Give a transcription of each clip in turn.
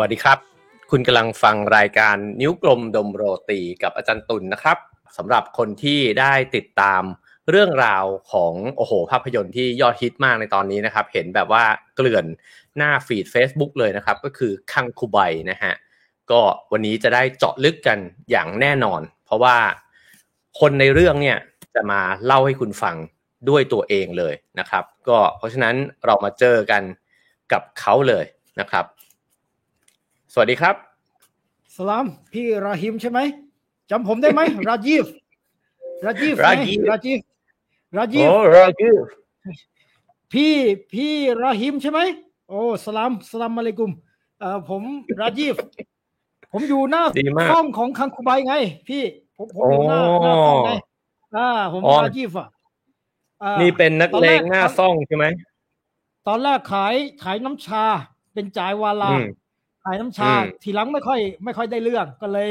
วัสดีครับ คุณกำลังฟังรายการนิ้วกลมดมโรตีกับอาจารย์ตุลนนะครับสำหรับคนที่ได้ติดตามเรื่องราวของโอ้โห ภาพยนตร์ที่ยอดฮิตมากในตอนนี้นะครับ เห็นแบบว่าเกลื่อนหน้าฟีด Facebook เลยนะครับ ก็คือคังคูไบนะฮะก็วันนี้จะได้เจาะลึกกันอย่างแน่นอน เพราะว่าคนในเรื่องเนี่ยจะมาเล่าให้คุณฟังด้วยตัวเองเลยนะครับ ก็เพราะฉะนั้นเรามาเจอกันกับเขาเลยนะครับ สวัสดีครับ สลาม พี่ราฮิมใช่ไหมจำผมได้ไหมราจีฟราจีฟไงราจีฟราจีฟราจีฟโอ้ราจูพี่พี่ราฮิมใช่ไหมโอ้สลามสลามอะลัยกุมเอ่อผมราจีฟผมอยู่หน้าดีมากห้องของคังคูไบไง พี่ผมผมอยู่หน้าหน้าห้องไงอ่าผมอ๋อราจีฟอะอ่านี่เป็นนักเลงตอนแรกหน้าซ่องใช่ไหมตอนแรกขายขายน้ำชาเป็นจ่ายวาลาอืม ขายน้ำชาอืมทีหลังไม่ค่อย ไม่ค่อยได้เรื่องก็เลย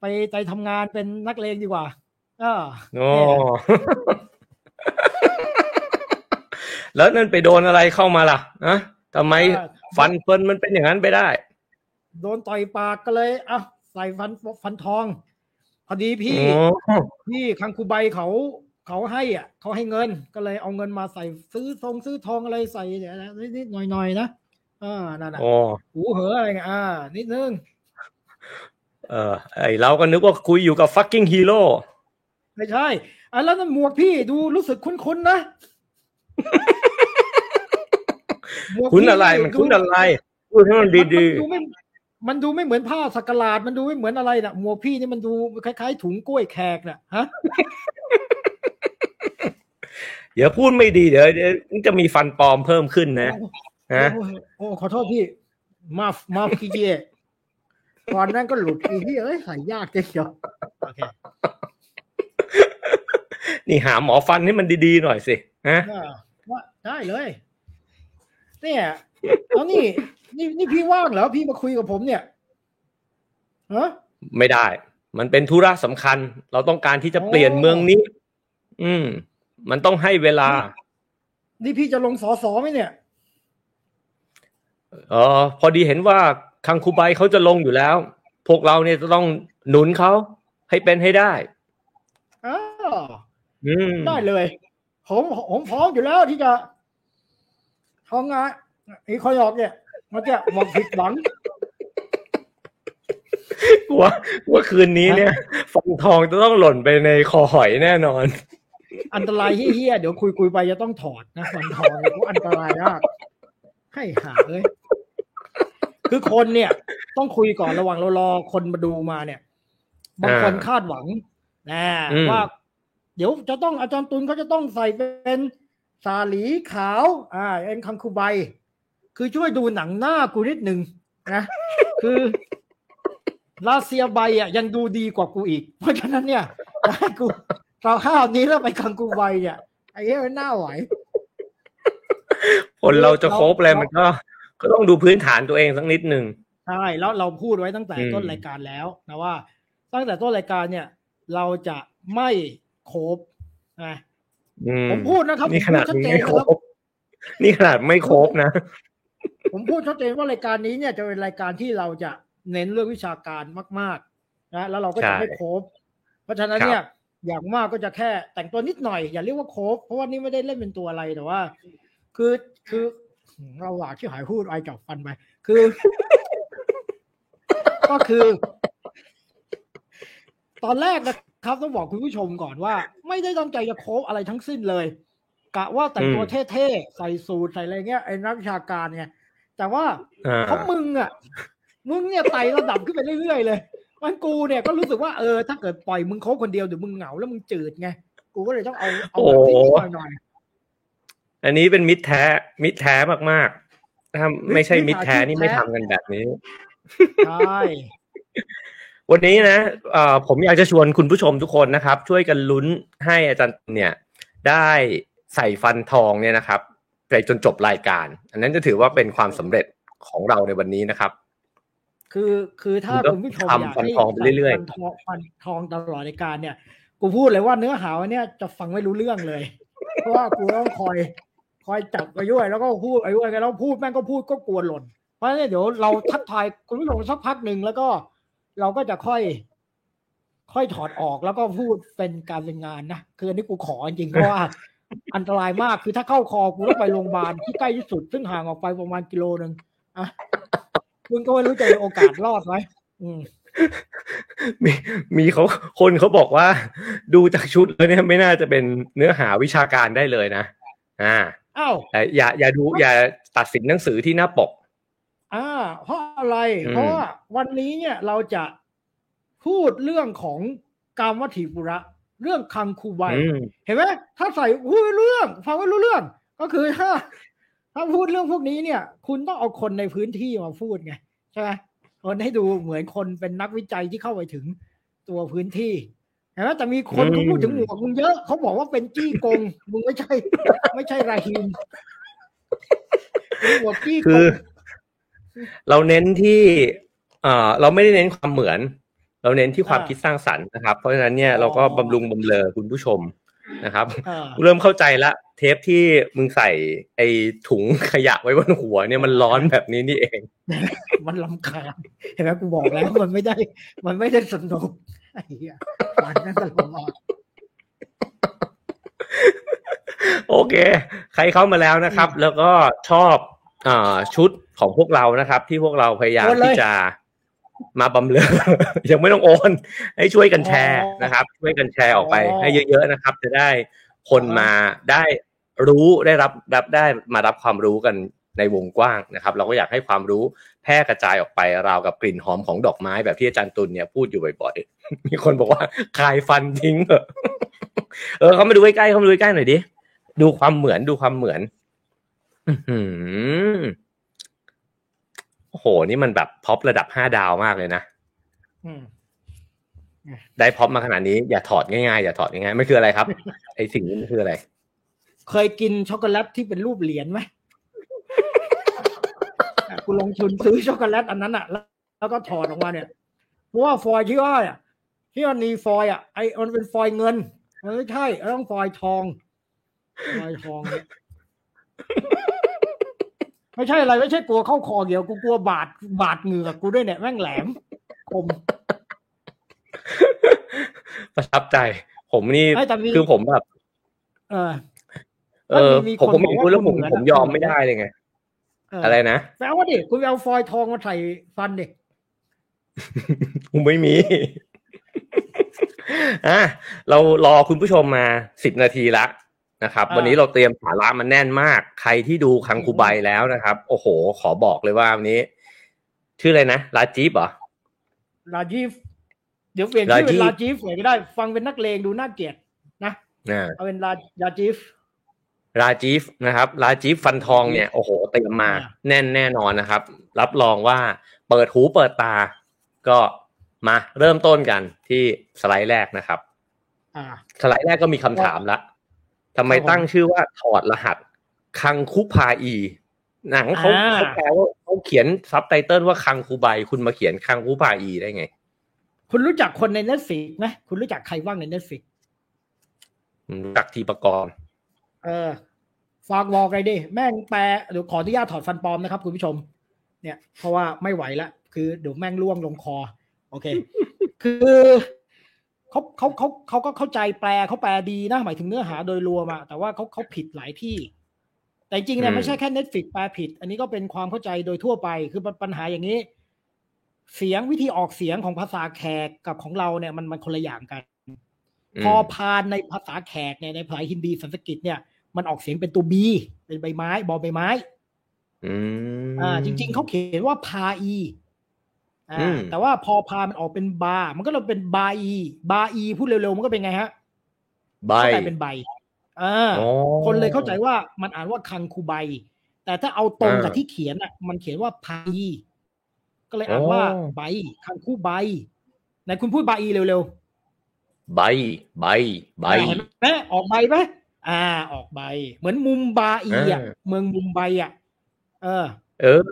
ไปไปทำงานเป็นนักเลงดีกว่าเออโอ้แล้วนั่นไปโดนอะไรเข้ามาล่ะอะทำไมเออฟันเฟินมันเป็นอย่างนั้นไปได้ โดนต่อยปากก็เลยอะใส่ฟันฟันทองพอดีพี่โอ้พี่คังคูใบเขาเขาให้อะเขาให้เงินก็เลยเอาเงินมาใส่ซื้อทองซื้อทองอะไรใส่เนี่ยนะนิดๆหน่อยๆนะ อ่านั่นน่ะโอ้หูเหออะไรเงี้ยอ่า นิดนึง เออไอเราก็นึกว่าคุยอยู่กับ fucking hero ไม่ใช่อะแล้วนั่นหมวกพี่ดูรู้สึกคุ้นๆนะหมวกคุ้นพี่อะไรมันดูคุ้นอะไรพูดให้มันมันดีมันดูไม่มันดูไม่เหมือนผ้าสักหลาด มันดูไม่เหมือนอะไรน่ะหมวกพี่นี่มันดูคล้ายๆ ถุงกล้วยแขกน่ะฮะๆเดี๋ยวพูดไม่ดีเดี๋ยวเดี๋ยวจะมีฟันปลอมเพิ่มขึ้นนะ ฮะโอ้โอ้ขอโทษพี่มาฟมาฟกี้เจก่อนนั้นก็หลุดอีที่เอ้ยใส่ยากเจียวโอเคนี่หาหมอฟันให้มันดีๆหน่อยสิฮะอ่าว่าได้เลย เนี่ยเอานี่ นี่นี่พี่ว่างเหรอพี่มาคุยกับผมเนี่ยฮะไม่ได้ มันเป็นธุระสำคัญ เราต้องการที่จะโอ้เปลี่ยนเมืองนี้ อืม มันต้องให้เวลา นี่พี่จะลงสอสอไหมเนี่ย เออพอดีเห็นว่าคังคูไบเขาจะลงอยู่แล้ว พวกเราเนี่ยจะต้องหนุนเขาให้เป็นให้ได้อ้าวอืมได้เลยผมผมพร้อมอยู่แล้วที่จะทำงานไอ้คอยออกเนี่ยมันจะหมดผิดหวังกลัวว่าคืนนี้เนี่ยฟันทองจะต้องหล่นไปในคอหอยแน่นอน อันตรายเฮี้ยๆเดี๋ยวคุยคุยๆไปจะต้องถอดนะฟันทองเนี่ยเพราะอันตรายมาก ให้หาเลย คือคนเนี่ย ต้องคุยก่อนระหว่างเรารอคนมาดูมาเนี่ย บางคนอ่าคาดหวังนะอืมว่า เดี๋ยวจะต้องอาจารย์ตุลเขาจะต้องใส่เป็นสาหลีขาว อ่าเอ็นคังคูใบ คือช่วยดูหนังหน้ากูนิดหนึ่งนะคือลาเซียใบอะยังดูดีกว่ากูอีก เพราะฉะนั้นเนี่ยจะให้กูเราข้าวนี้แล้วไปคังกูใบเนี่ยไอ้เหี้ยมันน่าไหว คนเราจะเราครบเลยมันก็ ก็ต้องดูพื้นฐานตัวเองสักนิดหนึ่งใช่แล้วเราพูดไว้ตั้งแต่อืมต้นรายการแล้วนะว่า ตั้งแต่ต้นรายการเนี่ย เราจะไม่โคบนะอืมผมพูดนะครับนี่ขนาดผมพูดชัดเจนไม่ครนะครับบนี่ขนาดไม่ครบนะ ผมพูดชัดเจนว่ารายการนี้เนี่ยจะเป็นรายการที่เราจะเน้นเรื่องวิชาการมาก ๆ นะแล้วเราก็จะใช่ไม่โคบเพราะฉะนั้นเนี่ยอย่างมากก็จะแค่แต่งตัวนิดหน่อยอย่าเรียกว่าโคบเพราะว่านี่ไม่ได้เล่นเป็นตัวอะไรแต่ว่า คือคือเราหวาที่หายพูดไอจับฟันไป คือ ก็คือ ตอนแรกนะครับต้องบอกคุณผู้ชมก่อนว่า ไม่ได้ตั้งใจจะโคบอะไรทั้งสิ้นเลย กะว่าแต่งตัวอืมเท่ๆ ใส่สูทใส่อะไรเงี้ยไอ้นักวิชาการไงแต่ว่าอ่าเพราะมึงอะ มึงเนี่ยไต่ระดับขึ้นไปเรื่อยๆเลยมันกูเนี่ยก็รู้สึกว่าเออถ้าเกิดปล่อยมึงโคบคนเดียวเดี๋ยวมึงเหงาแล้วมึงจืดไงกูก็เลยต้องเอาเอาแบบนิดๆหน่อย อันนี้เป็นมิตรแท้ มิตรแท้มากๆถ้าไม่ใช่มิตรแท้มิจฉาชีพนี่ไม่แท้ทำกันแบบนี้ๆใช่วันนี้นะเอ่อผมอยากจะชวนคุณผู้ชมทุกคนนะครับ ช่วยกันลุ้นให้อาจารย์เนี่ยได้ใส่ฟันทองเนี่ยนะครับไปจนจบรายการ อันนั้นจะถือว่าเป็นความสำเร็จของเราในวันนี้นะครับ คือคือถ้ามึงก็คุณผู้ชมทำอยากฟันให้ทองไปเรื่อยๆฟันทองฟันทองตลอดรายการเนี่ย กูพูดเลยว่าเนื้อหาวันเนี้ยจะฟังไม่รู้เรื่องเลย เพราะว่ากูต้องคอย คอยจับไปด้วยแล้วก็พูดไปด้วยแล้วพูดแม่งก็พูดก็กลัวหล่น เพราะฉะนั้นเดี๋ยวเราทักทายคุณผู้ชมสักพักหนึ่งแล้วก็เราก็จะค่อย ค่อยถอดออกแล้วก็พูดเป็นการเป็นงานนะคืออันนี้กูขอจริงเพราะว่าอันตรายมากคือถ้าเข้าคอกูต้องไปโรงพยาบาลที่ใกล้ที่สุด ซึ่งห่างออกไปประมาณกิโลหนึ่งอะคุณก็ไม่รู้จะมีโอกาสรอดไหมอืมมีมีเขาคนเขาบอกว่า ดูจากชุดแล้วเนี่ยไม่น่าจะเป็นเนื้อหาวิชาการได้เลยนะ อ่า อ้าวแต่อย่าอย่าดูอย่าตัดสินหนังสือที่หน้าปก อ่า เพราะอะไรอืมเพราะว่าวันนี้เนี่ยเราจะพูดเรื่องของกามวัตถิปุระ เรื่องคังคูไบอืมเห็นไหมถ้าใส่อุ้ยรู้เรื่อง ฟังไม่รู้เรื่อง ก็คือถ้า ถ้าพูดเรื่องพวกนี้เนี่ย คุณต้องเอาคนในพื้นที่มาพูดไงใช่ไหมคนให้ดูเหมือนคนเป็นนักวิจัยที่เข้าไปถึงตัวพื้นที่ เห็นไหมแต่มีคนอืมเขาพูดถึงหมวกมึงเยอะเขาบอกว่าเป็นจี้กงมึงไม่ใช่ ไม่ใช่ราฮิมหมวกจี้กคืองเราเน้นที่เอ่อเราไม่ได้เน้นความเหมือน เราเน้นที่ความอ่าคิดสร้างสรรค์นะครับ เพราะฉะนั้นเนี่ยอ๋อเราก็บำรุงบำเรอคุณผู้ชมนะครับอ่าเริ่มเข้าใจละเทปที่มึงใส่ไอ้ถุงขยะไว้บนหัวเนี่ยมันร้อนแบบนี้นี่เอง มันลำคาญเห็นไหมกูบอกแล้วมันไม่ได้ มันไม่ได้สนุก ไอ้เหี้ยมันนั่นตลอดโอเค ใครเข้ามาแล้วนะครับ แล้วก็ชอบอ่าชุดของพวกเรานะครับ ที่พวกเราพยายามโอนเลยที่จะมาบำเรอยังไม่ต้องโอน ให้ช่วยกันแชร์อ๋อนะครับ ช่วยกันแชร์ออกไปอ๋อให้เยอะๆนะครับ จะได้คนมาได้รู้ได้รับรับได้มารับความรู้กัน ในวงกว้างนะครับ เราก็อยากให้ความรู้แพร่กระจายออกไปราวกับกลิ่นหอมของดอกไม้แบบที่อาจารย์ตุลเนี่ยพูดอยู่บ่อยๆ มีคนบอกว่าคายฟันทิ้งเถอะเออเขามาดูใกล้ๆเขามาดูใกล้ๆหน่อยดิดูความเหมือนดูความเหมือนอื้อหือโอ้โห นี่มันแบบพ็อประดับห้าดาวมากเลยนะอืมได้พ็อปมาขนาดนี้อย่าถอดง่ายๆอย่าถอดง่ายๆไม่คืออะไรครับ ไอสิ่งนี้มันคืออะไร เคยกินช็อกโกแลตที่เป็นรูปเหรียญไหมอะ กูลงทุนซื้อช็อกโกแลตอันนั้นอะ แล้วแล้วก็ถอดออกมาเนี่ยเพราะว่าฟอยล์ที่ว่าอะที่มันมีฟอยล์อะไอมันเป็นฟอยล์เงินมันไม่ใช่ต้องฟอยล์ทองฟอยล์ทองเนี่ยไม่ใช่อะไรไม่ใช่กลัวเข้าคอเดียวกูกลัวบาดบาดเหงือกกูด้วยเนี่ยแม่งแหลมคมประทับใจ ผมนี่ไอ้แต่มีคือผมแบบ เออ เออมีผมคนผมเห็นพูดแล้วผมบอกว่าผมยอมเหมือนไม่ได้เลยไงเอออะไรนะไปเอาวะดิคุณไปเอาฟอยล์ทองมาใส่ฟันดิผมไม่มีอะเรารอคุณผู้ชมมาสิบนาทีละนะครับอ่าวันนี้เราเตรียมสาระมันแน่นมาก ใครที่ดูคังคูไบแล้วนะครับ โอ้โห ขอบอกเลยว่าวันนี้ ชื่ออะไรนะลาจีบเหรอลาจีฟเดี๋ยวเปลี่ยนชื่อเป็นลาลาจีจีฟฟเลยก็ได้ ฟังเป็นนักเลงดูน่าเกลียดนะอ่าเอาเป็นลาลาจีฟ ราจีฟนะครับราจีฟฟันทองเนี่ยโอ้โหเตรียมมาอ่าแน่นแน่นอนนะครับ รับรองว่าเปิดหูเปิดตา ก็มาเริ่มต้นกันที่สไลด์แรกนะครับอ่าสไลด์แรกก็มีคำถามละทำไมครับผมตั้งชื่อว่าถอดรหัส คังคุพาอี หนังเขาอ่าเขาแปลว่าเขาเขียนซับไตเติลว่าคังคูไบคุณมาเขียนคังคุพาอีได้ไง คุณรู้จักคนใน Netflix ไหมคุณรู้จักใครบ้างใน Netflixผมรู้จักทีประกรณ์เออ ฝากบอกเลยดิแม่งแปลเดี๋ยวขออนุญาตถอดฟันปลอมนะครับคุณผู้ชม เนี่ย เพราะว่าไม่ไหวละคือเดี๋ยวแม่งร่วงลงคอ โอเค คือเขาเขาเขาเขาก็เข้าใจแปลเขาแปลดีนะหมายถึงเนื้อหาโดยรวมอะแต่ว่าเขาเขาผิดหลายที่ แต่จริงๆเนี่ยไม่ใช่แค่ Netflix แปลผิด อันนี้ก็เป็นความเข้าใจโดยทั่วไป คือปัญหาอย่างนี้ เสียงวิธีออกเสียงของภาษาแขกกับของเราเนี่ยมันมันคนละอย่างกัน พอพานในภาษาแขกเนี่ยในภาษาฮินดีสันสกฤตเนี่ย มันออกเสียงเป็นตัวบีเป็นใบไม้ บอใบไม้อืมอ่า จริง ๆเขาเขียนว่าพาอีอ่าอืมแต่ว่าพอพามันออกเป็นบา มันก็เลยเป็นบาอีบาอีพูดเร็วๆมันก็เป็นไงฮะใบก็กลายเป็นใบอ่าอ๋อคนเลยเข้าใจว่ามันอ่านว่าคังคูใบ แต่ถ้าเอาตรงกับอ่าที่เขียนอะ มันเขียนว่าพาอีก็เลยอ่านว่าอ๋อใบคังคูใบไหนคุณพูดบาอีเร็วๆใบใบใบอ่าเห็นไหมออกใบไหม อ่า ออกใบ เหมือนมุมบาอีอะอ่าเมืองมุมไบอะ เออ เออ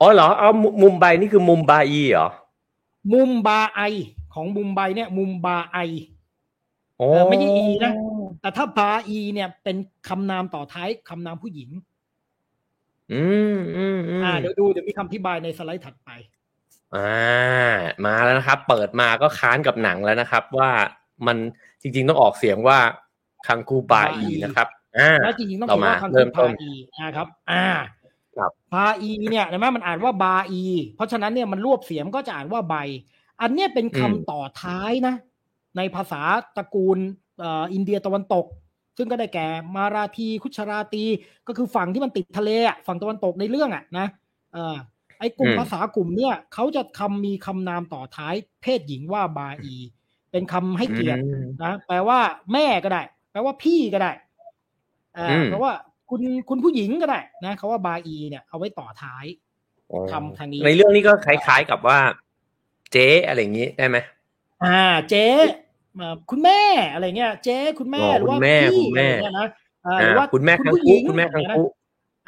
อ๋อเหรอเอามุมุมไบนี่คือมุมบาอีเหรอมุมบาไอของมุมไบเนี่ย มุมบาไออ๋อเออไม่ใช่อีนะแต่ถ้าบาอีเนี่ย เป็นคำนามต่อท้ายคำนามผู้หญิงอืมอืมอืมอ่าเดี๋ยวดูเดี๋ยวมีคำอธิบายในสไลด์ถัดไป อ่า มาแล้วนะครับ เปิดมาก็ค้านกับหนังแล้วนะครับ ว่ามันจริง ๆ ต้องออกเสียงว่า คังคูบาอีนะครับอ่าแล้วจริงๆต้องต่อเขียนมาว่าคังเริ่คูมต้พานอีนะครับ อ่าครับพาอีเนี่ยเห็นไหมมันอ่านว่าบาอี เพราะฉะนั้นเนี่ยมันรวบเสียงก็จะอ่านว่าใบ อันเนี้ยเป็นคำต่อท้ายนะ ในภาษาตระกูลเอ่ออินเดียตะวันตก ซึ่งก็ได้แก่มาราทีคุชราตี ก็คือฝั่งที่มันติดทะเลอะฝั่งตะวันตกในเรื่องอะนะเออไอ้กลุ่มอืมภาษากลุ่มเนี่ยเขาจะคำมีคำนามต่อท้าย เพศหญิงว่าบาอี เป็นคำให้เกียรติอืมนะแปลว่าแม่ก็ได้ แปลว่าพี่ก็ได้อ่าอืมแปลว่าคุณคุณผู้หญิงก็ได้นะเขาว่าบาอีเนี่ยเอาไว้ต่อท้ายอ๋อคำทางนี้ ในเรื่องนี้ก็คล้าย ๆกับว่า เจ๊อะไรอย่างนี้ได้ไหมอ่า เจ๊เอ่อคุณแม่อะไรเงี้ย เจ๊คุณแม่อ๋อหรือว่าคุณแม่พี่คุณแม่อะไรเงี้ยนะอ่าหอ่ารือว่าคุณแม่คังผู้หคูญิงคุณแม่คังคู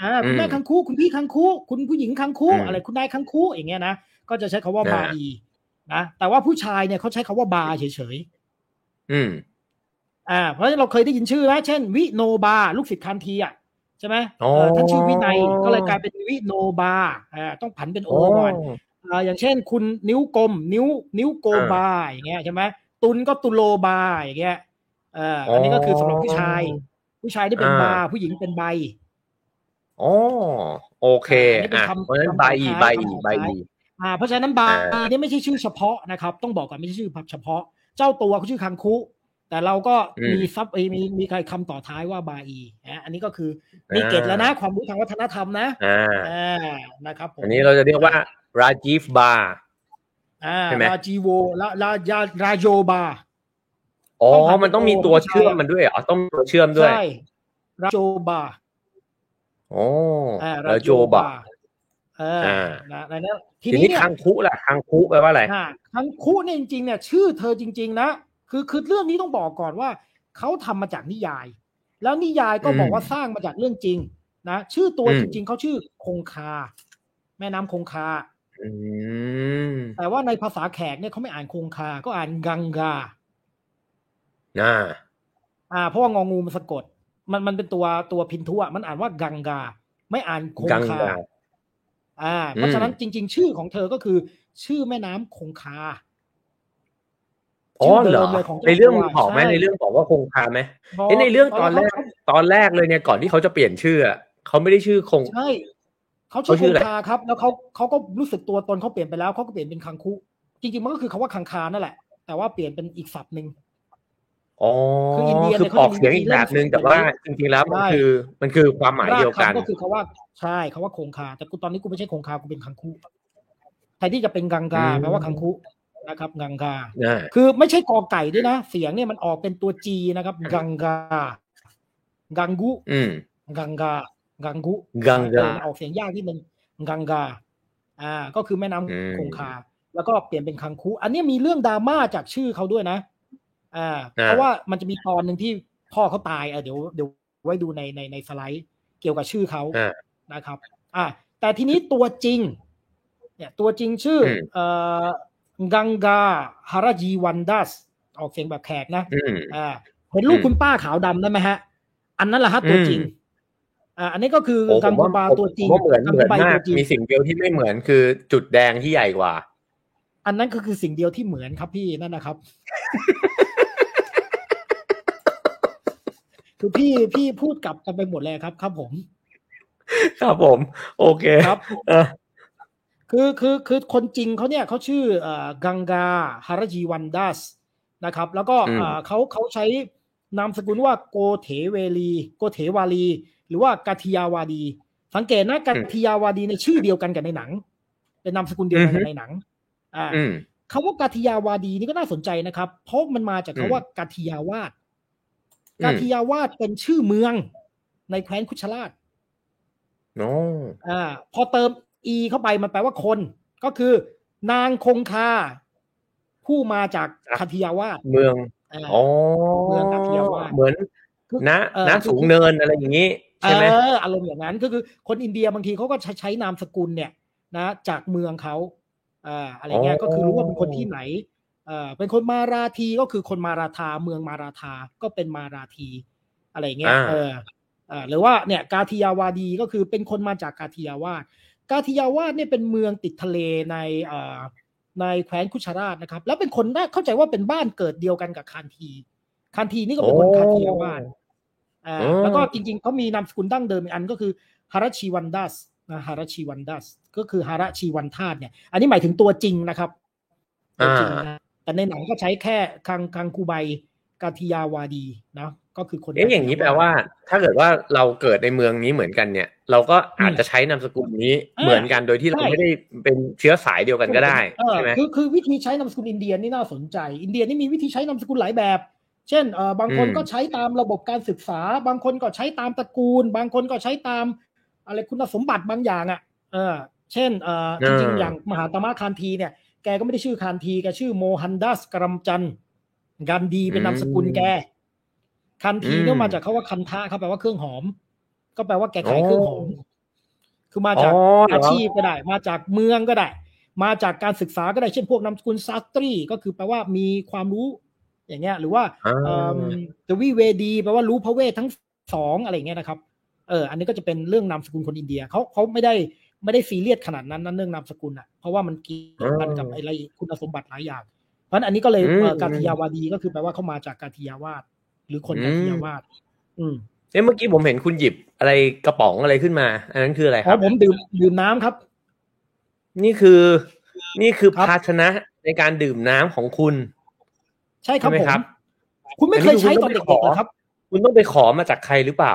อ่าคุณแม่อืมคังคูคุณพี่คังคูคุณผู้หญิงคังคูอืมอะไรคุณนายคังคูอย่างเงี้ยนะก็จะใช้คาว่าอ่าบาอีนะแต่ว่าผู้ชายเนี่ยเขาใช้คาว่าบาเฉยอืมๆ อ่าเพราะฉะนั้นเราเคยได้ยินชื่อนะเช่น วิโนบาลูกศิษย์คันทีอะใช่ไหมอ๋อเอ่อท่านชื่อวินัยก็เลยกลายเป็นวิโนบาอ่าต้องผันเป็นโอก่อนอ่าอย่างเช่น คุณนิ้วกลม นิ้ว นิ้วโกบาอย่างเงี้ยใช่ไหมตุนก็ตุโลบาอย่างเงี้ยเอ่ออันนี้ก็คือสำหรับผู้ชาย ผู้ชายได้เป็นอ่าบาผู้หญิงเป็นใบอ๋อโอเคอันนี้เป็นอะคำเพราะฉะนั้นคำใบต่ออีท้ายใบคำอีต่อใบท้ายอีอ่าเพราะฉะนั้นบาอ่านี่ไม่ใช่ชื่อเฉพาะนะครับ ต้องบอกก่อนไม่ใช่ชื่อเฉพาะ เจ้าตัวเขาชื่อคังคุ แต่เราก็มีซับเอยมีมีใครคำต่อท้ายว่าบาอีนะอันนี้ก็คือมีเกตแล้วนะ ความรู้ทางวัฒนธรรมนะอ่าอ่านะครับผมอันนี้เราจะเรียกว่าราจีฟบาร์อ่าใช่ไหมราจีโวลาลาราราโยบาอ๋อต้องผ่านมันต้องมีเป็นตัวผู้ชายเชื่อมมันด้วยเหรอต้องมีตัวเชื่อมด้วยใช่ราโจบาโอ้อ่าแล้วโจบาเอออ่านะนะนะทีทีนี้นี้เนี่ยคังคุล่ะคังคุแปลว่าอะไรอ่าคังคุเนี่ยจริงๆเนี่ยชื่อเธอจริง ๆ นะ คือคือเรื่องนี้ต้องบอกก่อนว่าเขาทำมาจากนิยาย แล้วนิยายก็บอกอืมว่าสร้างมาจากเรื่องจริง นะชื่อตัวอืมจริง ๆเขาชื่อคงคา แม่น้ำคงคาอืมแต่ว่าในภาษาแขกเนี่ยเขาไม่อ่านคงคา ก็อ่านกังกาอ่าอ่า เพราะว่างองูมันสะกด มันมันเป็นตัวตัวพินทุอะมันอ่านว่ากังกา ไม่อ่านคงกังคากาอ่า เพราะฉะนั้นจริง ๆ ชื่อของเธอก็คือ ชื่อแม่น้ำคงคา อ๋อเหรอชื่อเดิมเลยของเจ้าในเรื่องตัวบอกไหมใช่ในเรื่องบอกว่าคงคาไหมบกเอ้ยในเรื่องตอนแรกเขาตอนแรกเลยเนี่ยก่อนที่เขาจะเปลี่ยนชื่ออะเขาไม่ได้ชื่อคงใช่เขาเขาชื่ชื่อออะไรคงคาครับ แล้วเขาเขาก็รู้สึกตัวตนเขาเปลี่ยนไปแล้วเขาก็เปลี่ยนเป็นคังคุจริงๆมันก็คือคาว่าคังคานั่นแหละ แต่ว่าเปลี่ยนเป็นอีกศัพท์หนึ่งอ๋อคืออินเดียเนี่ยคือออกเสียงอีกแบบนึงเขาจะมีแต่ว่าจริงๆแล้วมันใช่คือมันคือความหมายเดียวกันรากคำก็คือคาว่าใช่คาว่าคงคาแต่กูตอนนี้กูไม่ใช่คงคากูเป็นคังคุแทนที่จะเป็นกังกาอืมแปลว่าคังคุ นะครับ กังกาอ่าคือไม่ใช่กอไก่ด้วยนะ เสียงเนี่ยมันออกเป็นตัวจีนะครับ กังกากังกุอืมกังกากังกุกังกาเออออกเสียงยากที่เป็นกังกา อ่า ก็คือแม่น้ำอืมคงคา แล้วก็เปลี่ยนเป็นคังคุ อันนี้มีเรื่องดราม่าจากชื่อเขาด้วยนะ อ่า เพราะว่ามันจะมีตอนหนึ่งที่พ่อเขาตายเออเดี๋ยวเดี๋ยวไว้ดูในในในสไลด์เกี่ยวกับชื่อเขาอ่านะครับ อ่า แต่ทีนี้ตัวจริง เนี่ย ตัวจริงชื่ออมเอ่อ กังกาฮาราจีวันดัสออกเสียงแบบแขกนะอืมอ่าเห็นรูปอืมคุณป้าขาวดำได้ไหมฮะ อันนั้นแหละฮะตัวจริงอืมอ่าอันนี้ก็คือโอ้ผกังมกูว่าบาตัวจริงผมว่าเหมือนกังเหมืกูอนไบมากตัวจริงมีสิ่งเดียวที่ไม่เหมือนคือจุดแดงที่ใหญ่กว่า อันนั้นก็คือสิ่งเดียวที่เหมือนครับพี่นั่นนะครับ คือพี่พี่พูดกลับกันไปหมดเลยครับ ครับผม ครับผม โอเคครับเออ คือคือคือคนจริงเขาเนี่ยเขาชื่อเอ่อกังกาฮาราจีวันดัสนะครับ แล้วก็อืมเอ่อเขาเขาใช้นามสกุลว่าโกเถเวลี โกเถวาลี หรือว่ากาทิยาวาดี สังเกตนะกาทิยาวาดีในชื่อเดียวกันกับในหนัง เป็นนามสกุลเดียวกันกับในหนังอ่าอืมคำว่ากาทิยาวาดีนี่ก็น่าสนใจนะครับ เพราะมันมาจากอืมคำว่ากาทิยาวาสอืมกาทิยาวาสเป็นชื่อเมืองในแคว้นคุชราชโอ้อ่า พอเติม e เข้าไปมันแปลว่าคน ก็คือนางคงคา ผู้มาจากคาทิยาวาสเมืองอ่าอ๋อเมืองกับเที่ยวว่าเหมือนคือนะเอ่อนะคือสูงเนินอะไรอย่างนี้เอใช่ไหมออารมณ์อย่างนั้นก็คือคนอินเดียบางทีเขาก็ใช้ใช้นามสกุลเนี่ยนะจากเมืองเขาอ่าอะไรเงี้ยก็คือรู้ว่าเป็นคนที่ไหนเอ่อเป็นคนมาราทีก็คือคนมาราธาเมืองมาราธาก็เป็นมาราทีอะไรเงี้ยเอออ่าหรือว่าเนี่ยกาทิยาวาดีก็คือเป็นคนมาจากกาทิยาวาด กาทิยาวาดเนี่ยเป็นเมืองติดทะเลในอ่าในแคว้นคุชาราชนะครับ แล้วเป็นคนได้เข้าใจว่าเป็นบ้านเกิดเดียวกันกับคานที คานทีนี่ก็เป็นคนคาทิยาวาดอ่าแล้วก็จริงๆเขามีนามสกุลดั้งเดิมอีกอันก็คือฮาราชีวันดัสนะฮาราชีวันดัสก็คือฮาราชีวันธาตุเนี่ย อันนี้หมายถึงตัวจริงนะครับตัวจริงนะแต่ในหนังก็ใช้แค่คังคังคูไบกาทิยาวาดีนะ ก็คือคนเอ๊ะอย่างนี้แปลว่า ถ้าเกิดว่าเราเกิดในเมืองนี้เหมือนกันเนี่ย เราก็อาจจะใช้นามสกุลนี้เหมือนกันโดยที่เราไม่ได้เป็นเชื้อสายเดียวกันก็ได้ใช่ไหมคือคือวิธีใช้นามสกุลอินเดียนี่น่าสนใจ อินเดียนี่มีวิธีใช้นามสกุลหลายแบบ เช่นเอ่อบางคนก็ใช้ตามระบบการศึกษา บางคนก็ใช้ตามตระกูล บางคนก็ใช้ตามอะไรคุณสมบัติบางอย่างอะเออเช่นเอ่อจริงๆอย่างมหาตมะคานทีเนี่ยแกก็ไม่ได้ชื่อคานทีแกชื่อโมฮันดัสกรัมจันกันดีเป็นนามสกุลแก คันทีเนี่ยมาจากคาว่าคันทะครับแปลว่าเครื่องหอม ก็แปลว่าแกขายเครื่องหอม คือมาจากอาชีพก็ได้ มาจากเมืองก็ได้ มาจากการศึกษาก็ได้เช่นพวกนามสกุลซาตรี ก็คือแปลว่ามีความรู้ อย่างเงี้ย หรือว่าเดวิเวดีแปลว่ารู้พระเวททั้งสองอะไรเงี้ยนะครับ เออ อันนี้ก็จะเป็นเรื่องนามสกุลคนอินเดียเขาเขาไม่ได้ไม่ได้ซีเรียสขนาดนั้นนั่นเรื่องนามสกุลอะ เพราะว่ามันเกี่ยวกันกับอะไรคุณสมบัติหลายอย่าง เพราะอันนี้ก็เลยการทิยาวาดีก็คือแปลว่าเขามาจากการทิยาวาด หรือคนกาทิยาวาดอืมเอ้เมื่อกี้ผมเห็นคุณหยิบอะไรกระป๋องอะไรขึ้นมา อันนั้นคืออะไรครับผมดื่มดื่มน้ำครับ นี่คือ นี่คือภาชนะในการดื่มน้ำของคุณ ใช่ครับผมคุณไม่เคยใช้ตอนเด็กๆเหรอครับ คุณต้องไปขอมาจากใครหรือเปล่า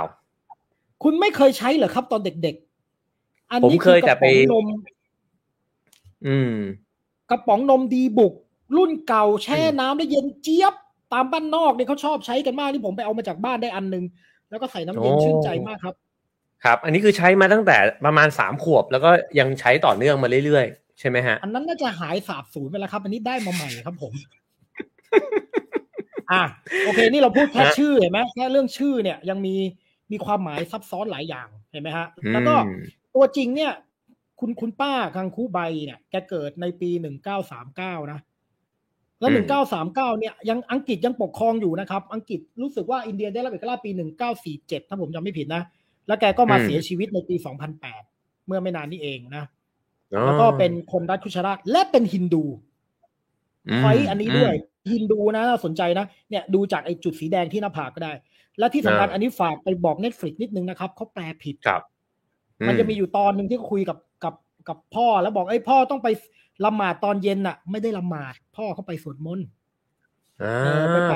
คุณไม่เคยใช้เหรอครับ ตอนเด็กๆ อันนี้เคยแต่ไปนมอืม กระป๋องนมดีบุก รุ่นเก่าแช่น้ำได้เย็นเจี๊ยบ ตามบ้านนอกเนี่ยเขาชอบใช้กันมากที่ผมไปเอามาจากบ้านได้อันนึง แล้วก็ใส่น้ำเย็นชื่นใจมากครับ ครับ อันนี้คือใช้มาตั้งแต่ประมาณสามขวบ แล้วก็ยังใช้ต่อเนื่องมาเรื่อยๆ ใช่ไหมฮะ อันนั้นน่าจะหายสาบสูญไปแล้วครับ อันนี้ได้มาใหม่ครับผม อะโอเค นี่เราพูดแค่ชื่อเห็นไหมแค่เรื่องชื่อเนี่ยยังมีมีความหมายซับซ้อนหลายอย่างเห็นไหมฮะ แล้วก็ตัวจริงเนี่ย คุณคุณป้าคังคูใบเนี่ยแกเกิดในปีหนึ่งเก้าสามเก้านะ แล้วหนึ่งเก้าสามเก้าเนี่ยยังอังกฤษยังปกครองอยู่นะครับ อังกฤษรู้สึกว่าอินเดียได้รับเอกราชปีหนึ่งเก้าสี่เจ็ดถ้าผมจำไม่ผิดนะ แล้วแกก็มาเสียชีวิตในปีสองพันแปดเมื่อไม่นานนี้เองนะแล้วก็เป็นคนรัฐคุชราชและเป็นฮินดูไฟอันนี้ด้วยฮินดูนะน่าสนใจนะเนี่ยดูจากไอ้จุดสีแดงที่หน้าผากก็ได้ และที่สำคัญอันนี้ฝากไปบอกเน็ตฟลิกนิดนึงนะครับเขาแปลผิดครับ มันจะมีอยู่ตอนหนึ่งที่คุยกับกับกับพ่อแล้วบอกไอ้พ่อต้องไป ละหมาดตอนเย็นน่ะ ไม่ได้ละหมาด พ่อเขาไปสวดมนต์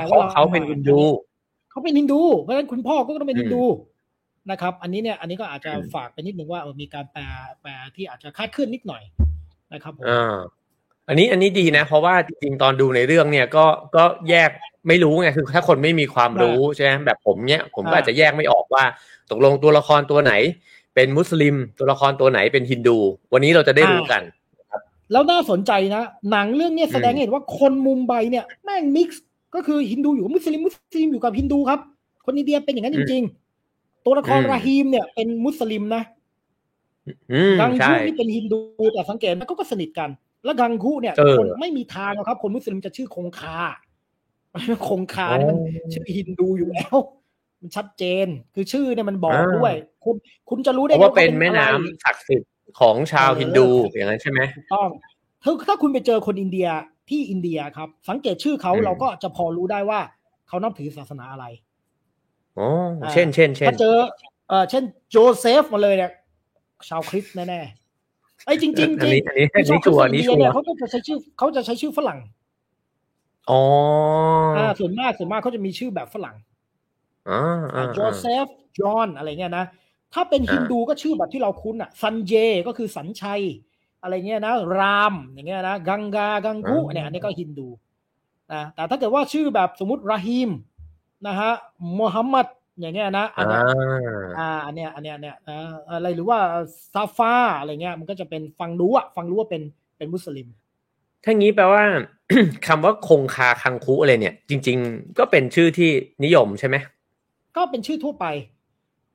เพราะเขาเป็นฮินดูเขาเป็นฮินดู เพราะฉะนั้นคุณพ่อก็ต้องเป็นฮินดูนะครับ อันนี้เนี่ยอันนี้ก็อาจจะฝากไปนิดนึงว่าเออมีการแปลแปลที่อาจจะคาดเคลื่อนนิดหน่อยนะครับผมอ่าอันนี้อันนี้ดีนะ เพราะว่าจริงๆตอนดูในเรื่องเนี่ยก็ก็แยกไม่รู้ไงคือถ้าคนไม่มีความรู้ใช่ไหมแบบผมเนี่ยผมก็อาจจะแยกไม่ออกว่า ตกลงตัวละครตัวไหน เป็นมุสลิมตัวละครตัวไหนเป็นฮินดู วันนี้เราจะได้รู้กันครับ แล้วน่าสนใจนะ หนังเรื่องนี้แสดงเห็นว่าคนมุมไบเนี่ยแม่ง mix ก็คือฮินดูอยู่กับมุสลิมมุสลิมอยู่กับฮินดูครับ คนอินเดียเป็นอย่างนั้นจริง ๆ ตัวละครราฮีมเนี่ยเป็นมุสลิมนะกังคูนี่เป็นฮินดูแต่สังเกตมันก็สนิทกัน แล้วกังคุเนี่ยคนไม่มีทางครับ คนมุสลิมจะชื่อคงคาคงคาเนี่ยมันชื่อฮินดูอยู่แล้ว มันชัดเจนคือชื่อเนี่ยมันบอกด้วย คุณคุณจะรู้ได้ว่าเป็นแม่น้ำศักดิ์สิทธิ์ ของชาวฮินดูอย่างนั้นใช่ไหมถูกต้องถ้าถ้าคุณไปเจอคนอินเดียที่อินเดียครับ สังเกตชื่อเขาเราก็จะพอรู้ได้ว่าเขานับถือศาสนาอะไรอ๋อเช่นเช่นเช่นถ้าเจอเออเช่นโจเซฟมาเลยเนี่ยชาวคริสต์แน่ไอ้จริงจริงจริงอันนี้อันนี้ชัวร์นี้ชัวร์เขาจะใช้ชื่อเขาจะใช้ชื่อฝรั่งอ๋ออ่าส่วนมากส่วนมากเขาจะมีชื่อแบบฝรั่งอ่าโจเซฟจอห์นอะไรเงี้ยนะ ถ้าเป็นฮินดูก็ชื่อแบบที่เราคุ้นอะซันเจก็คือสันชัย อะไรเงี้ยนะ รามอย่างเงี้ยนะกังกากังกุเนี่ยอันนี้ก็ฮินดูนะแต่ถ้าเกิดว่าชื่อแบบสมมติราฮิมนะฮะมูฮัมหมัดอย่างเงี้ยนะอันเนี้ยอ่าอันเนี้ยอันเนี้ยเนี่ยอะไรหรือว่าซาฟาอะไรเงี้ยมันก็จะเป็นฟังรู้อะฟังรู้ว่าเป็นเป็นมุสลิมถ้างี้แปลว่าคำว่าคงคาคังคุอะไรเนี่ย จริง ๆ ก็เป็นชื่อที่นิยมใช่ไหมก็เป็นชื่อทั่วไป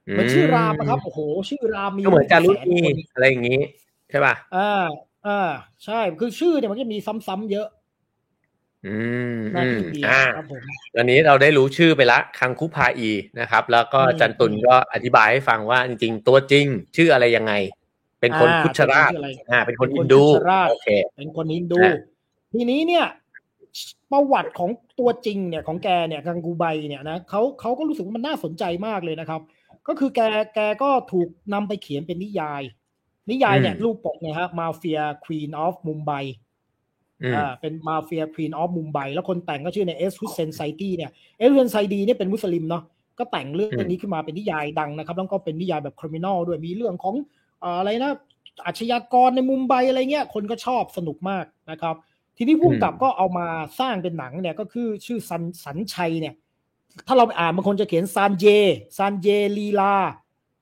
เหมือนชื่อรามครับโอ้โหชื่อรามมีก็เหมือนจารุณีอะไรอย่างนี้ ใช่ป่ะอ่าอ่าใช่คือชื่อเนี่ยมันก็มีซ้ำๆเยอะ อืมนาอืมอินเดียอ่าครับผมอันนี้เราได้รู้ชื่อไปละคังคุพาอีนะครับ แล้วก็อืมจันตุนก็อธิบายให้ฟังว่าจริงๆ ตัวจริง ชื่ออะไรยังไง เป็นคนอ่าคุชราชเป็นคนชื่ออะไรอ่าเป็นคนเป็นคนอินดูคุชราชโอเคเป็นคนฮินดูนะทีนี้เนี่ยประวัติของตัวจริงเนี่ยของแกเนี่ยกังกูไบเนี่ยนะเขาเขาก็รู้สึกว่ามันน่าสนใจมากเลยนะครับ ก็คือแกแกก็ถูกนำไปเขียนเป็นนิยาย นิยายเนี่ยอืมรูปปกเนี่ยฮะมาเฟียควีนออฟมุมไบอืมอ่าเป็น Mafia Queens of Mumbai แล้วคนแต่งก็ชื่อใน S. Hussain Zaidi เนี่ย S. Hussain Zaidi เนี่ยเป็นมุสลิมเนาะก็แต่งเรื่องนี้ขึ้นมาเป็นนิยายดังนะครับ แล้วก็เป็นนิยายแบบ criminal ด้วยมีเรื่องของเอ่ออะไรนะอาชญากรในมุมไบอะไรเงี้ย คนก็ชอบสนุกมากนะครับ ทีนี้ผู้กำกับก็เอามาสร้างเป็นหนังเนี่ยก็คือชื่อสันสันชัยเนี่ย ถ้าเราไปอ่านบางคนจะเขียนซานเจซานเจลีลา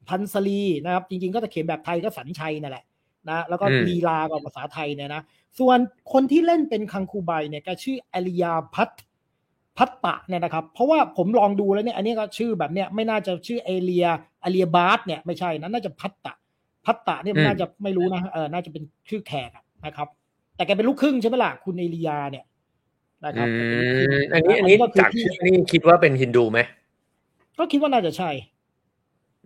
ภันสาลีนะครับ จริง ๆ ก็จะเขียนแบบไทยก็สันชัยนั่นแหละนะแล้วก็อืมลีลาก็ภาษาไทยเนี่ยนะส่วนคนที่เล่นเป็นคังคูไบเนี่ยก็ชื่ออลิยาพัทพัตตะเนี่ยนะครับ เพราะว่าผมลองดูแล้วเนี่ย อันนี้ก็ชื่อแบบเนี้ยไม่น่าจะชื่อเอเลียอเลียบาร์เนี่ยไม่ใช่นะน่าจะพัตตะ พัตตะเนี่ยมันน่าจะไม่รู้นะเออน่าจะเป็นชื่อแขกอะนะครับ แต่แกเป็นลูกครึ่งใช่ไหมล่ะคุณเอลียาเนี่ย นะครับอืแกเป็นลูกครึ่งมอันนี้อันนี้ก็คือจากที่ชื่อนี่คิดว่าเป็นฮินดูไหมก็คิดว่าน่าจะใช่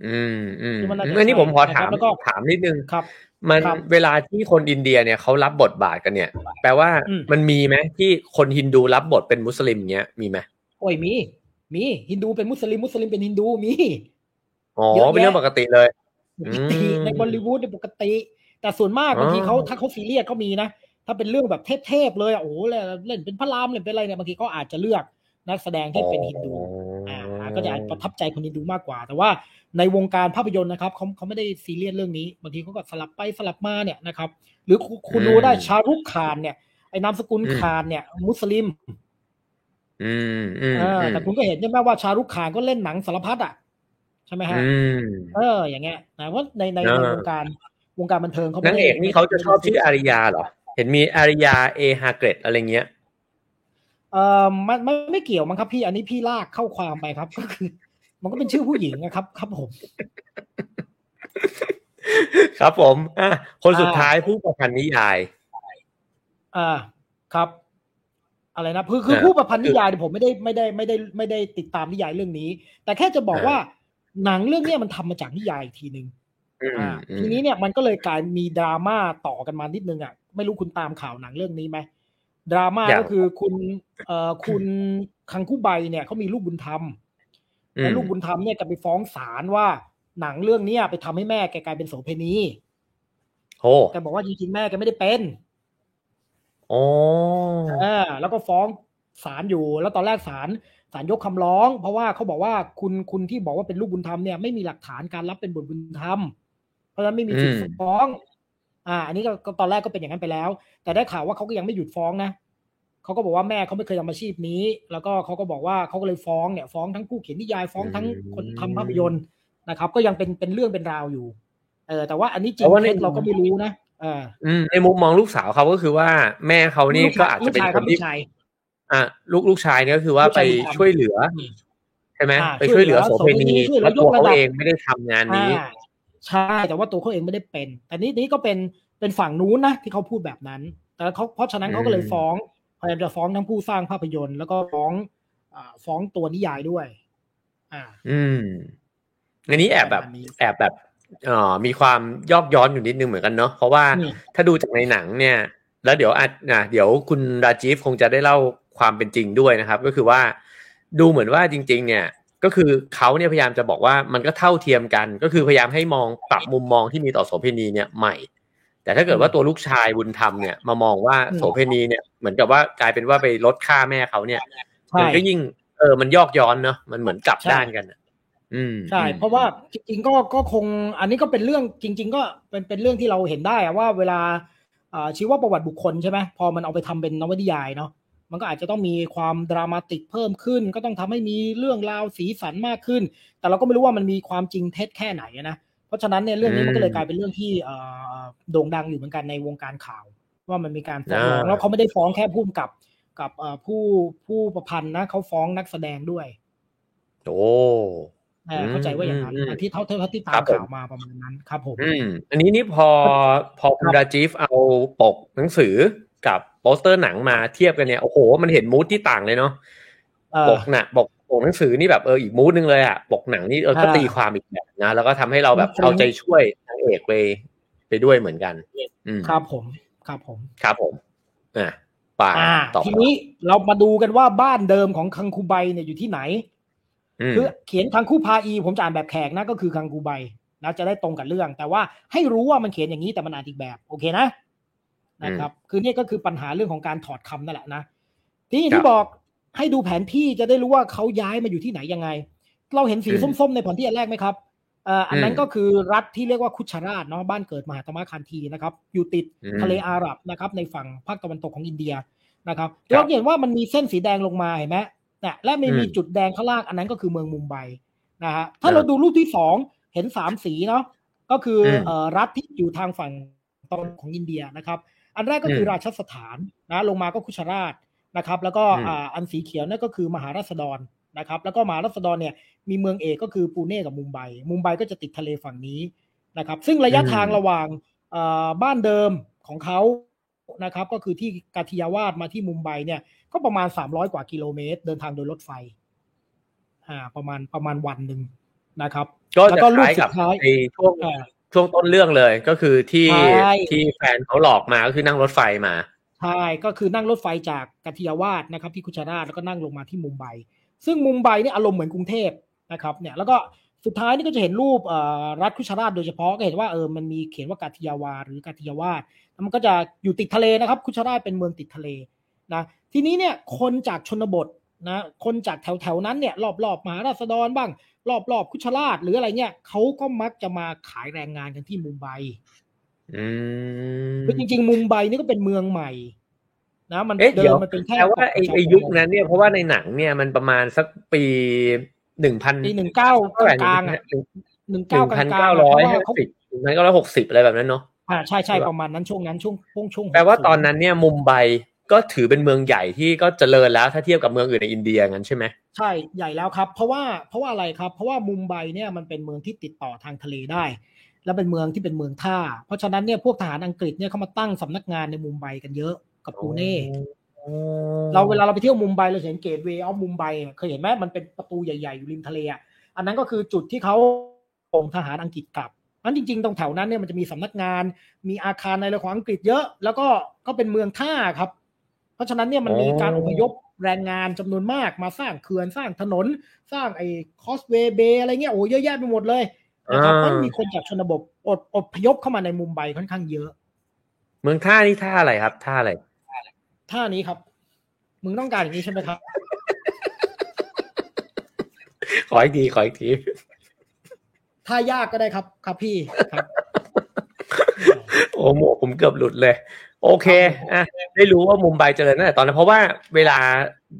อืมอืมคิดว่าน่าจะอันนี้ผมขอถามใช่แล้วก็ถามนิดนึงครับ มันครับเวลาที่คนอินเดียเนี่ยเขารับบทบาทกันเนี่ย แปลว่าอืมมันมีไหมที่คนฮินดูรับบทเป็นมุสลิมเนี้ยมีไหมโอ้ยมี มีฮินดูเป็นมุสลิมมุสลิมเป็นฮินดูมีอ๋อเยอะแยะเป็นเรื่องปกติเลยปกติอืมในบอลลีวูดในยปกติ แต่ส่วนมากอ๋อบางทีเขาถ้าเขาซีเรียสเขามีนะ ถ้าเป็นเรื่องแบบเทพๆเลยอะโอ้โหเล่นเป็นพระรามเล่นเป็นอะไรเนี่ยบางทีเขาอาจจะเลือกนักแสดงที่เป็นฮินดูอ่าก็จะอาจประทับใจคนฮินดูมากกว่า แต่ว่าในวงการภาพยนตร์นะครับเขาเขาไม่ได้ซีเรียสเรื่องนี้บางทีเขาก็สลับไปสลับมาเนี่ยนะครับ หรือคุณคุณรู้ได้ชารุกคานเนี่ยไอ้นามสกุลคานเนี่ย มุสลิม อืมอืมเอออืมแต่คุณก็เห็นใช่ไหมว่าชารุกคานก็เล่นหนังสารพัดอะใช่ไหมฮะอืมเออ อย่างเงี้ยนะว่าในในเออในวงการวงการบันเทิงเขาไม่นางได้เอกนี่เขาจะชอบชื่ออาริยาเหรอ เห็นมีอาริยาเอฮาเกรดอะไรเงี้ยเออมันมันไม่เกี่ยวมั้งครับพี่อันนี้พี่ลากเข้าความไปครับก็คือ มันก็เป็นชื่อผู้หญิงนะครับ ครับผม ครับผมอะคนสุดอ่าท้ายผู้ประพันธ์นิยาย อ่าครับ อะไรนะคือคือเออผู้ประพันธ์นิยายเนี่ยผมไม่ได้ไม่ได้ไม่ได้ไม่ได้ติดตามนิยายเรื่องนี้ แต่แค่จะบอกเออว่า หนังเรื่องเนี้ยมันทำมาจากนิยายอีกทีหนึ่งอืมอ่าอืมทีนี้เนี่ยมันก็เลยกลายมีดราม่าต่อกันมานิดนึงอะ ไม่รู้คุณตามข่าวหนังเรื่องนี้ไหมดราม่าก็คือคุณเอ่อคุณคังคุไบเนี่ยเขามีลูกบุญธรรมอืแล้วมลูกบุญธรรมเนี่ยก็ไปฟ้องศาลว่าหนังเรื่องเนี้ยไปทำให้แม่แกกลายเป็นโสเภณีโอ้แกบอกว่าจริงๆแม่แกไม่ได้เป็นโอ้เออแล้วก็ฟ้องศาลอยู่ แล้วตอนแรกศาลศาลยกคำร้อง เพราะว่าเขาบอกว่าคุณคุณที่บอกว่าเป็นลูกบุญธรรมเนี่ยไม่มีหลักฐานการรับเป็นบุตรบุญธรรม เพราะฉะนั้นไม่มีสิทธิ์ฟ้อง อ่า อันนี้ก็ก็ตอนแรกก็เป็นอย่างนั้นไปแล้ว แต่ได้ข่าวว่าเขาก็ยังไม่หยุดฟ้องนะเขาก็บอกว่าแม่เขาไม่เคยทำอาชีพนี้ แล้วก็เขาก็บอกว่าเขาก็เลยฟ้องเนี่ยฟ้องทั้งผู้เขียนนิยายฟ้องทั้งคนทำภาพยนตร์นะครับ ก็ยังเป็นเป็นเรื่องเป็นราวอยู่ เออแต่ว่าอันนี้จริงเท็จเราก็ไม่รู้นะเอออืมในมุมมองลูกสาวเขาก็คือว่า แม่เขานี่ก็อาจจะเป็นลูชายครับนลูที่กชายอะลูกลูกชายเนี่ยก็คือว่าลูกไปชายบุญธรรมช่วยเหลืออืมใช่ไหมอ่าไปช่วยเหลือช่โสวยเหลือเภณีช่วยเหลือแล้วตัวยกระดับเขาเองไม่ได้ทำงานนี้อ่า ใช่แต่ว่าตัวเขาเองไม่ได้เป็น แต่นี้นี้ก็เป็นเป็นฝั่งนู้นนะที่เขาพูดแบบนั้น แต่เขาเพราะฉะนั้นเขาก็เลยอืมฟ้องพยายามจะฟ้องทั้งผู้สร้างภาพยนตร์ แล้วก็ฟ้องอ่าฟ้องตัวนิยายด้วย อ่า อืมอันนี้แอบแบบประมาณนี้แอบแบบเอ่อมีความยอกย้อนอยู่นิดนึงเหมือนกันเนาะเพราะว่าอืมถ้าดูจากในหนังเนี่ย แล้วเดี๋ยวอาจนะเดี๋ยวคุณราจีฟคงจะได้เล่าความเป็นจริงด้วยนะครับ ก็คือว่าดูเหมือนว่าจริง ๆ เนี่ย ก็คือเขาเนี่ยพยายามจะบอกว่ามันก็เท่าเทียมกัน ก็คือพยายามให้มองปรับมุมมองที่มีต่อโสเภณีเนี่ยใหม่ แต่ถ้าเกิดว่าตัวลูกชายบุญธรรมเนี่ยมามองว่าอืมโสเภณีเนี่ยเหมือนกับว่ากลายเป็นว่าไปลดค่าแม่เขาเนี่ยใช่มันก็ยิ่งเออมันยอกย้อนเนาะมันเหมือนกลับใช่ด้านกันอะอืมใช่ เพราะว่าจริง ๆ ก็ก็คง อันนี้ก็เป็นเรื่องจริง ๆ ก็เป็นเป็นเรื่องที่เราเห็นได้อะว่าเวลาอ่าชีวประวัติบุคคลใช่ไหมพอมันเอาไปทำเป็นนวนิยายเนาะ มันก็อาจจะต้องมีความดรามาติกเพิ่มขึ้น ก็ต้องทำให้มีเรื่องราวสีสันมากขึ้น แต่เราก็ไม่รู้ว่ามันมีความจริงเท็จแค่ไหนอะนะเพราะฉะนั้นเนี่ยเรื่องนี้มันก็เลยกลายเป็นเรื่องที่เอ่อโด่งดังอยู่เหมือนกันในวงการข่าว ว่ามันมีการฟ้องร้องอ่าแล้วเขาไม่ได้ฟ้องแค่ผู้กำกับกับเอ่อผู้ผู้ประพันธ์นะเขาฟ้องนักแสดงด้วยโอ้เออเข้าใจว่าอย่างนั้นอืมอืมอันที่เท่าเท่าที่ตาครัมบผมข่าวมาประมาณนั้นครับผมอืมอันนี้นี่พอพอคุณครับราจีฟเอาปกหนังสือ กับโปสเตอร์หนังมาเทียบกันเนี่ยโอ้โห มันเห็นมูดที่ต่างเลยเนาะเออปกหนักปกปกหนังสือนี่แบบเอออีกมูดนึงเลยอะปกหนังนี่เออก็อ่าตีความอีกแบบนะแล้วก็ทำให้เราแบบจริงๆเอาใจช่วยนางเอกไปไปด้วยเหมือนกันอืมครับผมครับผมครับผมอะป่าอ่าต่อทีนี้เรามาดูกันว่าบ้านเดิมของคังคูไบเนี่ยอยู่ที่ไหนอืมคือเขียนคังคูพาอีผมจะอ่านแบบแขกนะก็คือคังคูไบนะจะได้ตรงกับเรื่อง แต่ว่าให้รู้ว่ามันเขียนอย่างนี้แต่มันอ่านอีกแบบ โอเคนะ นะครับ คือนี่ก็คือปัญหาเรื่องของการถอดคำนั่นแหละนะทีนี้ที่บอกให้ดูแผนที่จะได้รู้ว่าเขาย้ายมาอยู่ที่ไหนยังไง เราเห็นสีส้มๆในแผนที่อันแรกไหมครับเอ่ออันนั้นก็คือรัฐที่เรียกว่าคุชาราชเนาะบ้านเกิดมหาตมะคันธีนะครับ อยู่ติดอืมทะเลอาหรับนะครับ ในฝั่งภาคตะวันตกของอินเดียนะครับครับเราเห็นว่ามันมีเส้นสีแดงลงมาเห็นไหมเนี่ยและมันมีอืมจุดแดงข้างล่างอันนั้นก็คือเมืองมุมไบนะฮะถ้าครับเราดูรูปที่สองเห็นสามสีเนาะก็คืออมเอ่อรัฐที่อยู่ทางฝั่งตะวันตกของอินเดียนะครับ อันแรกก็คืออมราชสถานนะลงมาก็คุชาราชนะครับ แล้วก็อืมอ่าอันสีเขียวนั่นก็คือมหาราษฎรนะครับ แล้วก็มหาราษฎรเนี่ยมีเมืองเอกก็คือปูเน่กับมุมไบมุมไบก็จะติดทะเลฝั่งนี้นะครับ ซึ่งระยะทางระหว่างเอ่อบ้านเดิมของเขานะครับ ก็คือที่กาทิยาวาดมาที่มุมไบเนี่ย ก็ประมาณ 300 กว่ากิโลเมตร เดินทางโดยรถไฟอ่าประมาณประมาณวันหนึ่งนะครับ ก็แล้วจะก็รูปคล้ายกับสุดท้ายในช่วงอ่า ช่วงต้นเรื่องเลยก็คือที่ใช่ที่แฟนเขาหลอกมาก็คือนั่งรถไฟมาใช่ก็คือนั่งรถไฟจากกาทิยาวาดนะครับที่คุชาราชแล้วก็นั่งลงมาที่มุมไบซึ่งมุมไบเนี่ยอารมณ์เหมือนกรุงเทพนะครับเนี่ยแล้วก็สุดท้ายนี่ก็จะเห็นรูปเอ่อรัฐคุชาราชโดยเฉพาะก็เห็นว่าเออมันมีเขียนว่ากาทิยาวาหรือกาทิยาวาดแล้วมันก็จะอยู่ติดทะเลนะครับ คุชาราชเป็นเมืองติดทะเลนะทีนี้เนี่ยคนจากชนบทนะคนจากแถวแถวๆนั้นเนี่ยรอบๆอบมหาราษฎรบ้าง รอบๆอบคุชราชหรืออะไรเนี่ยเขาก็มักจะมาขายแรงงานกันที่มุมไบอืมคือจริงๆ มุมไบนี่ก็เป็นเมืองใหม่ นะ มันเอ๊ะเดิเดี๋ยวมมันเป็นแค่แต่ว่าไอ้ไอ้ยุคนั้นเนี่ยเพราะว่าในหนังเนี่ยมันประมาณสักปีหนึ่งพันปีหนึ่งเก้าเท่าไหร่กลางๆอะหนึ่งหนึ่งเก้ากลางพันๆเก้าอะร้อยเพห้าราะว่าเขาสิบหนึ่งพันเก้าร้อยหกสิบอะไรแบบนั้นเนาะอ่าใช่ใช่ใช่ปะประมาณนั้นช่วงนั้นช่วงช่วงช่วงแปลว่า60ตอนนั้นเนี่ยมุมไบ ก็ถือเป็นเมืองใหญ่ที่ก็เจริญแล้วถ้าเทียบกับเมืองอื่นในอินเดียงั้นใช่ไหมใช่ใหญ่แล้วครับ เพราะว่าเพราะว่าอะไรครับ เพราะว่ามุมไบเนี่ยมันเป็นเมืองที่ติดต่อทางทะเลได้ และเป็นเมืองที่เป็นเมืองท่า เพราะฉะนั้นเนี่ยพวกทหารอังกฤษเนี่ยเขามาตั้งสำนักงานในมุมไบกันเยอะกับปูเน่เราเวลาเราไปเที่ยวมุมไบเราจะเห็น Gateway of Mumbai เคยเห็นไหมมันเป็นประตูใหญ่ๆอยู่ริมทะเลอะอันนั้นก็คือจุดที่เขาส่งทหารอังกฤษกลับนั้นจริงๆตรงแถวนั้นเนี่ยมันจะมีสำนักงาน มีอาคารในเรื่องของอังกฤษเยอะ แล้วก็ก็เป็นเมืองท่าครับ เพราะฉะนั้นเนี่ยมันมีการอพยพแรงงานจำนวนมากมาสร้างเขื่อนสร้างถนน สร้างไอ้ Causeway Bay อะไรเงี้ยโอ้เยอะแยะไปหมดเลยนะครับเพราะมีคนจากชนบทอดอพยพเข้ามาในมุมไบค่อนข้างเยอะ เมืองท่านี่ท่าอะไรครับท่าอะไรท่านี้ครับ มึงต้องการอย่างนี้ใช่ไหมครับ ขออีกทีขออีกทีถ้ายากก็ได้ครับ ครับพี่ครับโอ้โหผมเกือบหลุดเลย โอเคอะได้รู้ว่ามุมไบเจริญตั้งแต่ตอนนั้นเพราะว่าเวลา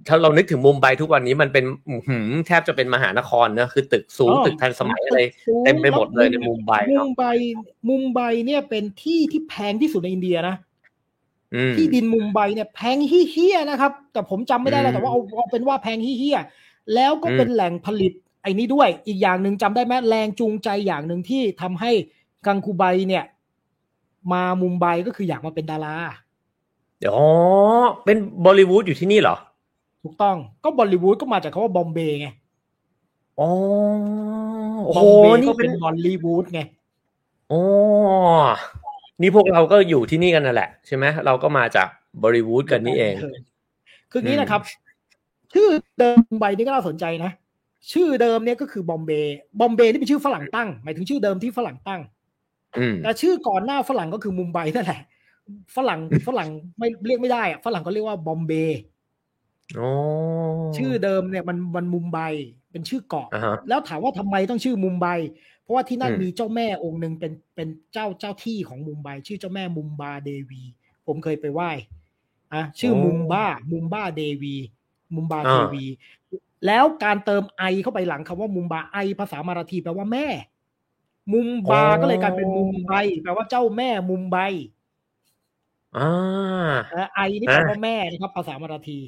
ถ้าเรานึกถึงมุมไบทุกวันนี้มันเป็นอื้อหือแทบจะเป็นมหานครเนอะคือตึกสูงอ๋อตึกทันสมัยอะไรเต็มไปหมดเลยในมุมไบมุเนาะมไบมุมไบเนี่ยเป็นที่ที่แพงที่สุดในอินเดียนะอืมที่ดินมุมไบเนี่ยแพงเฮี้ยๆนะครับ แต่ผมจำไม่ได้แล้วอืมแต่ว่าเอาเอาเป็นว่าแพงเฮี้ยๆแล้วก็เป็นอืมแหล่งผลิตไอ้นี้ด้วยอีกอย่างหนึ่งจำได้ไหมแรงจูงใจอย่างหนึ่งที่ทำให้กังคูไบเนี่ย มามุมไบก็คืออยากมาเป็นดาราเดี๋ยวอ๋อเป็นบอลิวูดอยู่ที่นี่เหรอ ถูกต้องก็บอลลีวูดก็มาจากคาว่าบอมเบย์ไงอ๋อโอ้บอโหมเบย์นี่ก็เป็เป็นนบอลลีวูดไงอ๋อนี่พวกเราก็อยู่ที่นี่กันนั่นแหละใช่ไหมเราก็มาจากบอลิวูดกันนี่เอง คืออย่างนี้อืมนะครับ ชื่อเดิมมุมไบนี่ก็น่าสนใจนะ ชื่อเดิมเนี่ยก็คือบอมเบย์บอมเบย์นี่เป็นชื่อฝรั่งตั้ง หมายถึงชื่อเดิมที่ฝรั่งตั้งอืม แต่ชื่อก่อนหน้าฝรั่งก็คือมุมไบนั่นแหละ ฝรั่งฝรั่งไม่เรียกไม่ได้อะฝรั่งก็เรียกว่าบอมเบย์อ๋อชื่อเดิมเนี่ยมันมันมุมไบเป็นชื่อเกาะอ่าฮะแล้วถามว่าทำไมต้องชื่อมุมไบ เพราะว่าที่นั่นอืมมีเจ้าแม่องค์หนึ่งเป็นเป็นเจ้าเจ้าที่ของมุมไบ ชื่อเจ้าแม่มุมบาเดวี ผมเคยไปไหว้อะชื่อมุมบ้ามุมบ้าเดวี มุมบาเดวี แล้วการเติมไอเข้าไปหลังคำว่ามุมบาไอภาษามาราทีแปลว่าแม่ มุมบาก็เลยกลายเป็นมุมไบแปลว่าเจ้าแม่มุมไบอ่าเอ่อไอนี่แปลว่าแม่นะครับภาษามาราที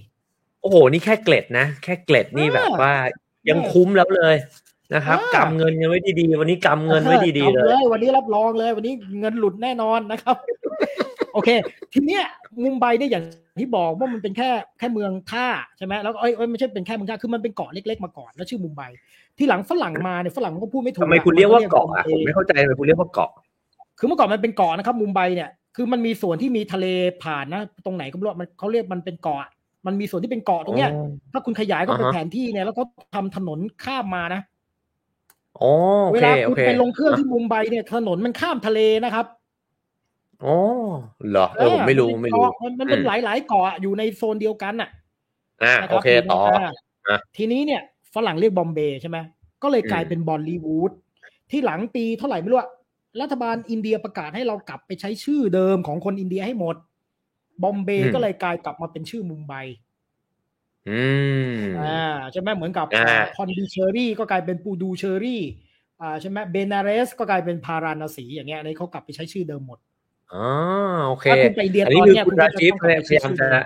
โอ้โห นี่แค่เกล็ดนะ แค่เกล็ดนี่อ่าแบบว่า ยังคุ้มแล้วเลยนะครับอ่ากำเงินยังไว้ดีๆวันนี้กำเงินไว้ดีๆอาเลย วันนี้รับรองเลย วันนี้เงินหลุดแน่นอนนะครับ โอเค ทีเนี้ยมุมไบเนี่ยอย่างที่บอกว่ามันเป็นแค่แค่เมืองท่าใช่ไหมแล้วก็เอ้ยเอ้ยไม่ใช่เป็นแค่เมืองท่าคือมันเป็นเกาะเล็กๆมาก่อนแล้วชื่อมุมไบ ที่หลังฝรั่งมาเนี่ยฝรั่งก็พูดไม่ถูกทำไมคุณเรียกว่าเกาะอะผมไม่เข้าใจทำไมคุณเรียกว่าเกาะ คือเมื่อก่อนมันเป็นเกาะนะครับมุมไบเนี่ยคือมันมีส่วนที่มีทะเลผ่านนะ ตรงไหนก็ไม่รู้มันเขาเรียกมันเป็นเกาะ มันมีส่วนที่เป็นเกาะตรงเนี้ย ถ้าคุณขยายก็เป็นอ่าฮะแผนที่เนี่ยแล้วก็ทำถนนข้ามมานะอ๋อโอเวเคลาโอคุณเคไปลงเครื่องที่มุมไบเนี่ยถนนมันข้ามทะเลนะครับอ๋อเหรอเออผมไม่รู้นเป็นไม่รู้เกาะมันมันเป็นอืมหลายๆเกาะอยู่ในโซนเดียวกันน่ะอ่านะโอเคยู่ในต่ออ่าอะทีนี้เนี่ย ฝรั่งเรียกบอมเบย์ใช่ไหมก็เลยกลายอืมเป็นบอลลีวูดที่หลังปีเท่าไหร่ไม่รู้อะรัฐบาลอินเดียประกาศให้เรากลับไปใช้ชื่อเดิมของคนอินเดียให้หมด บอมเบย์ก็เลยกลายกลับมาเป็นชื่อมุมไบอืมอ่าใช่ไหมเหมือนกับอ่าพอนดีเชอรี่ก็กลายเป็นปูดูเชอรี่อ่าใช่ไหมเบนาเรสก็กลายเป็นพาราณสีอย่างเงี้ยอันนี้เขากลับไปใช้ชื่อเดิมหมดอ๋อโอเคถ้าคุณไปอินเดียอันตนี้อนคือเนี้ยคุณคุณก็ราจะชิตต้องพกลับไปยาใช้ยามชื่อจะเดิม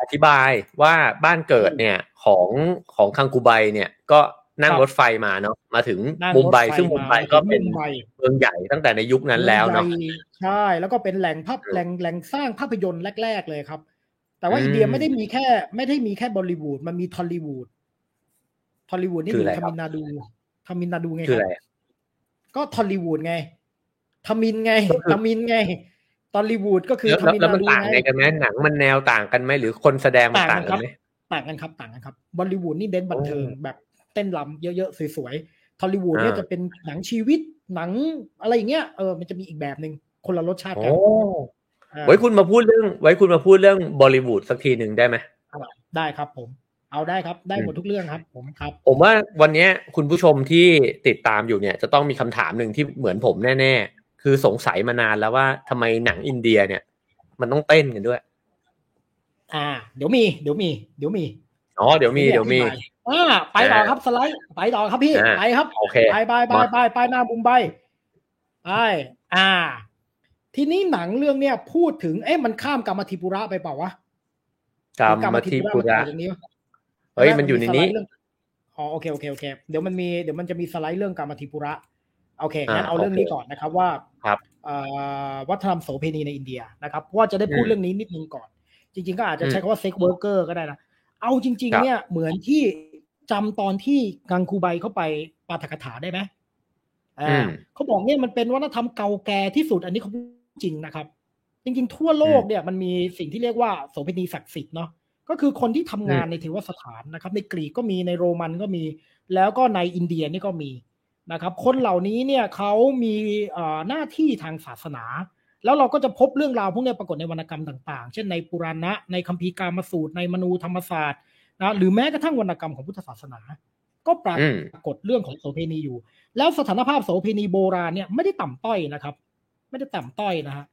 อธิบายว่าบ้านเกิดเนี่ยของของคังคูไบเนี่ยก็นั่งครับรถไฟมาเนาะมาถึงนั่งมุมไบรถฟซึ่งมุมไบก็เป็นมุมไบเมืองใหญ่ตั้งแต่ในยุคนั้นแล้วเนาะมืองใหญ่ใช่แล้วก็เป็นแหล่งภาพอืมแหล่งแหล่งสร้างภาพยนตร์แรก ๆ เลยครับ แต่ว่าอืมอินเดียไม่ได้มีแค่ ไม่ได้มีแค่บอลลีวูดมันมีทอลลีวูดทอลลีวูดนี่คืออยู่อะไรทามินนาดูทามินนาดูไงคือคอะไรรับก็ทอลลีวูดไงทามินไงก็คือทามินไง ทอลลีวูดก็คือแล้วทาแล้วมินแล้วนามันดูต่างไงไงกันไหมหนังมันแนวต่างกันไหมหรือคนแสดงมันต่าต่างงกักันนไหมต่างกันครับต่างกันครับบอลลีวูดนี่เน้นบันเทิงโอ้แบบเต้นรำเยอะๆสวยๆทอลลีวูดเนี่ยอ่าจะเป็นหนังชีวิตหนังอะไรอย่างเงี้ยเออมันจะมีอีกแบบหนึ่งคนละรสชาติโอ้กันอ่าไว้คุณมาพูดเรื่อง ไว้คุณมาพูดเรื่องบอลิวูดสักทีหนึ่งได้ไหมได้ครับผม เอาได้ครับได้หมดอืมทุกเรื่องครับ ผมครับ ผมว่าวันเนี้ยคุณผู้ชมที่ติดตามอยู่เนี่ย จะต้องมีคำถามหนึ่งที่เหมือนผมแน่ๆ คือสงสัยมานานแล้วว่าทำไมหนังอินเดียเนี่ย มันต้องเต้นกันด้วย อ่า เดี๋ยวมี เดี๋ยวมี เดี๋ยวมีอ๋อเดี๋ยวมีเดี๋ยวมีอ่าไปต่อครับสไลด์ไปต่อครับพี่อ่าไปครับโอเคไปไปไปไปไปหน้ามุมไบไปอ่า ทีนี้หนังเรื่องเนี้ยพูดถึงเอ๊ะมันข้ามกรรมธิปุระไปเปล่าวะกรรมธิปุระมันอยู่ตรงนี้ปเฮ้ยมันอยู่ในนี้สไลด์เรื่องอ๋อโอเคโอเคโอเค เดี๋ยวมันมีเดี๋ยวมันจะมีสไลด์เรื่องกามาธิปุระ โอเคงั้นอ่าเอาเรื่องโอเคนี้ก่อนนะครับว่าครับเอ่อวัฒนธรรมโสเภณีในอินเดียนะครับเพราะว่าจะได้พูดอืมเรื่องนี้นิดนึงก่อน จริง ๆ ก็อาจจะอืมใช้คำว่า sex worker ก็ได้นะเอาจริงครับเนี่ยเหมือนที่จำตอนที่กังคูไบเข้าไปปาฐกถาได้ไหมอ่าเขาบอกเนี่ยมันเป็นวัฒนธรรมเก่าแก่ที่สุดอันนี้เขาพูดจริงนะครับ จริง ๆ ทั่วโลกเนี่ยมันมีสิ่งที่เรียกว่าโสเภณีศักดิ์สิทธิ์เนาะก็คือคนที่ทำงานในเทวสถานนะครับ ในกรีกก็มีในโรมันก็มี แล้วก็ในอินเดียนี่ก็มี นะครับคนเหล่านี้เนี่ยเขามีเอ่อหน้าที่ทางศาสนา แล้วเราก็จะพบเรื่องราวพวกเนี้ยปรากฏในวรรณกรรมต่างๆ เช่นในปุราณะในคัมภีร์กามสูตรในมนูธรรมศาสตร์นะหรือแม้กระทั่งวรรณกรรมของพุทธศาสนา ก็ปราอืมกฏเรื่องของโสเภณีอยู่ แล้วสถานภาพโสเภณีโบราณเนี่ยไม่ได้ต่ำต้อยนะครับ ไม่ได้ต่ำต้อยนะฮะ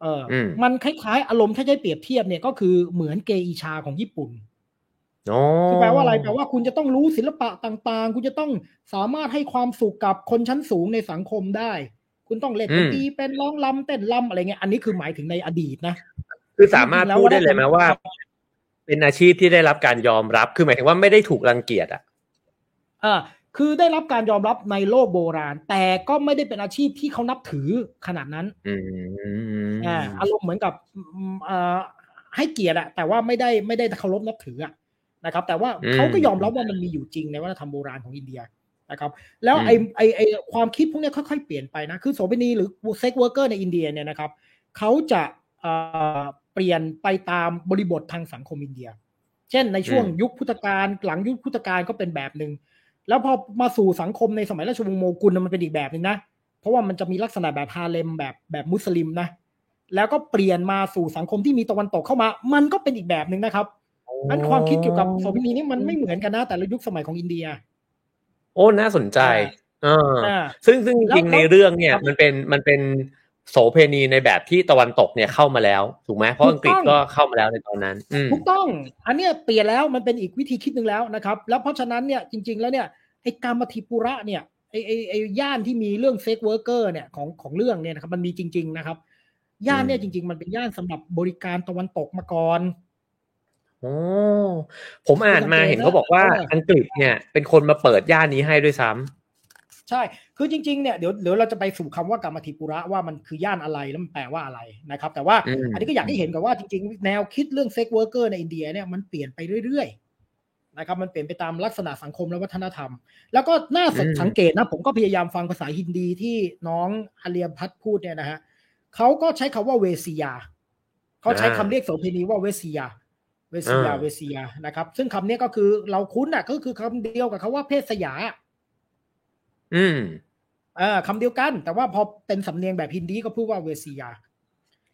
เอออมมันคล้ายๆ อารมณ์ถ้าจะให้เปรียบเทียบเนี่ยก็คือเหมือนเกอิชาของญี่ปุ่นอ๋อ คือแปลว่าอะไรแปลว่าคุณจะต้องรู้ศิลปะต่างๆ คุณจะต้องสามารถให้ความสุขกับคนชั้นสูงในสังคมได้ คุณต้องเล่นดนตรีเป็นร้องลำเต้นลำอะไรเงี้ยอันนี้คือหมายถึงในอดีตนะ คือสามารถพูดได้เลยไหมว่า เป็นอาชีพที่ได้รับการยอมรับคือหมายถึงว่าไม่ได้ถูกรังเกียจอะอ่าคือได้รับการยอมรับในโลกโบราณ แต่ก็ไม่ได้เป็นอาชีพที่เขานับถือขนาดนั้นอืมอ่าอารมณ์เหมือนกับอืมอ่าให้เกียรติอะแต่ว่าไม่ได้ไม่ได้เคารพนับถืออะ นะครับ แต่ว่าเขาก็ยอมรับว่ามันมีอยู่จริงในวัฒนธรรมโบราณของอินเดียนะครับ แล้วไอไอไอความคิดพวกเนี้ยค่อยๆเปลี่ยนไปนะคือโสเภณีหรือ sex worker ในอินเดียเนี่ยนะครับเขาจะเอ่อเปลี่ยนไปตามบริบททางสังคมอินเดีย เช่นในช่วงยุคพุทธกาลหลังยุคพุทธกาลก็เป็นแบบหนึ่งแล้วพอมาสู่สังคมในสมัยราชวงศ์โมกุลน่ะมันเป็นอีกแบบหนึ่งนะเพราะว่ามันจะมีลักษณะแบบฮาเลมแบบแบบมุสลิมนะแล้วก็เปลี่ยนมาสู่สังคมที่มีตะวันตกเข้ามา มันก็เป็นอีกแบบหนึ่งนะครับ อันความคิดเกี่ยวกับโสเภณีนี่มันไม่เหมือนกันนะแต่ละยุคสมัยของอินเดีย โอ้น่าสนใจเอออ่าซึ่งซึ่งจแล้วริงๆแล้วในเรื่องเนี่ยครับมันเป็นมันเป็นโสเพณีในแบบที่ตะวันตกเนี่ยเข้ามาแล้วถูกไหมเพราะถูอังกกฤษต้องก็เข้ามาแล้วในตอนนั้นอืมถูกต้อง อันเนี้ยเปลี่ยนแล้วมันเป็นอีกวิธีคิดหนึ่งแล้วนะครับ แล้วเพราะฉะนั้นเนี่ยจริง ๆ แล้วเนี่ยไอ้กามาธิปุระเนี่ยไอ้ไอ้ไอ้ย่านที่มีเรื่อง sex worker เนี่ยของของเรื่องเนี่ยนะครับมันมีจริง ๆ นะครับ ย่านเนี่ยจริง ๆ มันเป็นย่านสำหรับบริการตะวันตกมาก่อน โอ้ผมอ่านมาคือจำเป็นเห็นเขาบอกว่าเอออัอังกฤษเนี่ย เป็นคนมาเปิดย่านนี้ให้ด้วยซ้ำใช่ คือจริงๆเนี่ยเดี๋ยวเดี๋ยวเราจะไปสู่คำว่ากามาธิปุระว่ามันคือย่านอะไรแล้วมันแปลว่าอะไรนะครับ แต่ว่าอืมอันนี้ก็อยากให้เห็นกันว่าจริงๆ แนวคิดเรื่อง sex worker ในอินเดียเนี่ยมันเปลี่ยนไปเรื่อยๆนะครับ มันเปลี่ยนไปตามลักษณะสังคมและวัฒนธรรม แล้วก็น่าสังเกตนะ ผมก็พยายามฟังภาษาฮินดีที่น้องอาเลีย ภัฏฏ์พูดเนี่ยนะฮะเขาก็ใช้คำว่า वेश्या เขาใช้คำเรียกโสเภณีว่าเวซียา เวซียาเวซียานะครับ ซึ่งคำนี้ก็คือเราคุ้นอะ ก็คือคำเดียวกับคำว่าแพศยา อืมเออคำเดียวกัน แต่ว่าพอเป็นสำเนียงแบบฮินดีก็พูดว่าเวซียา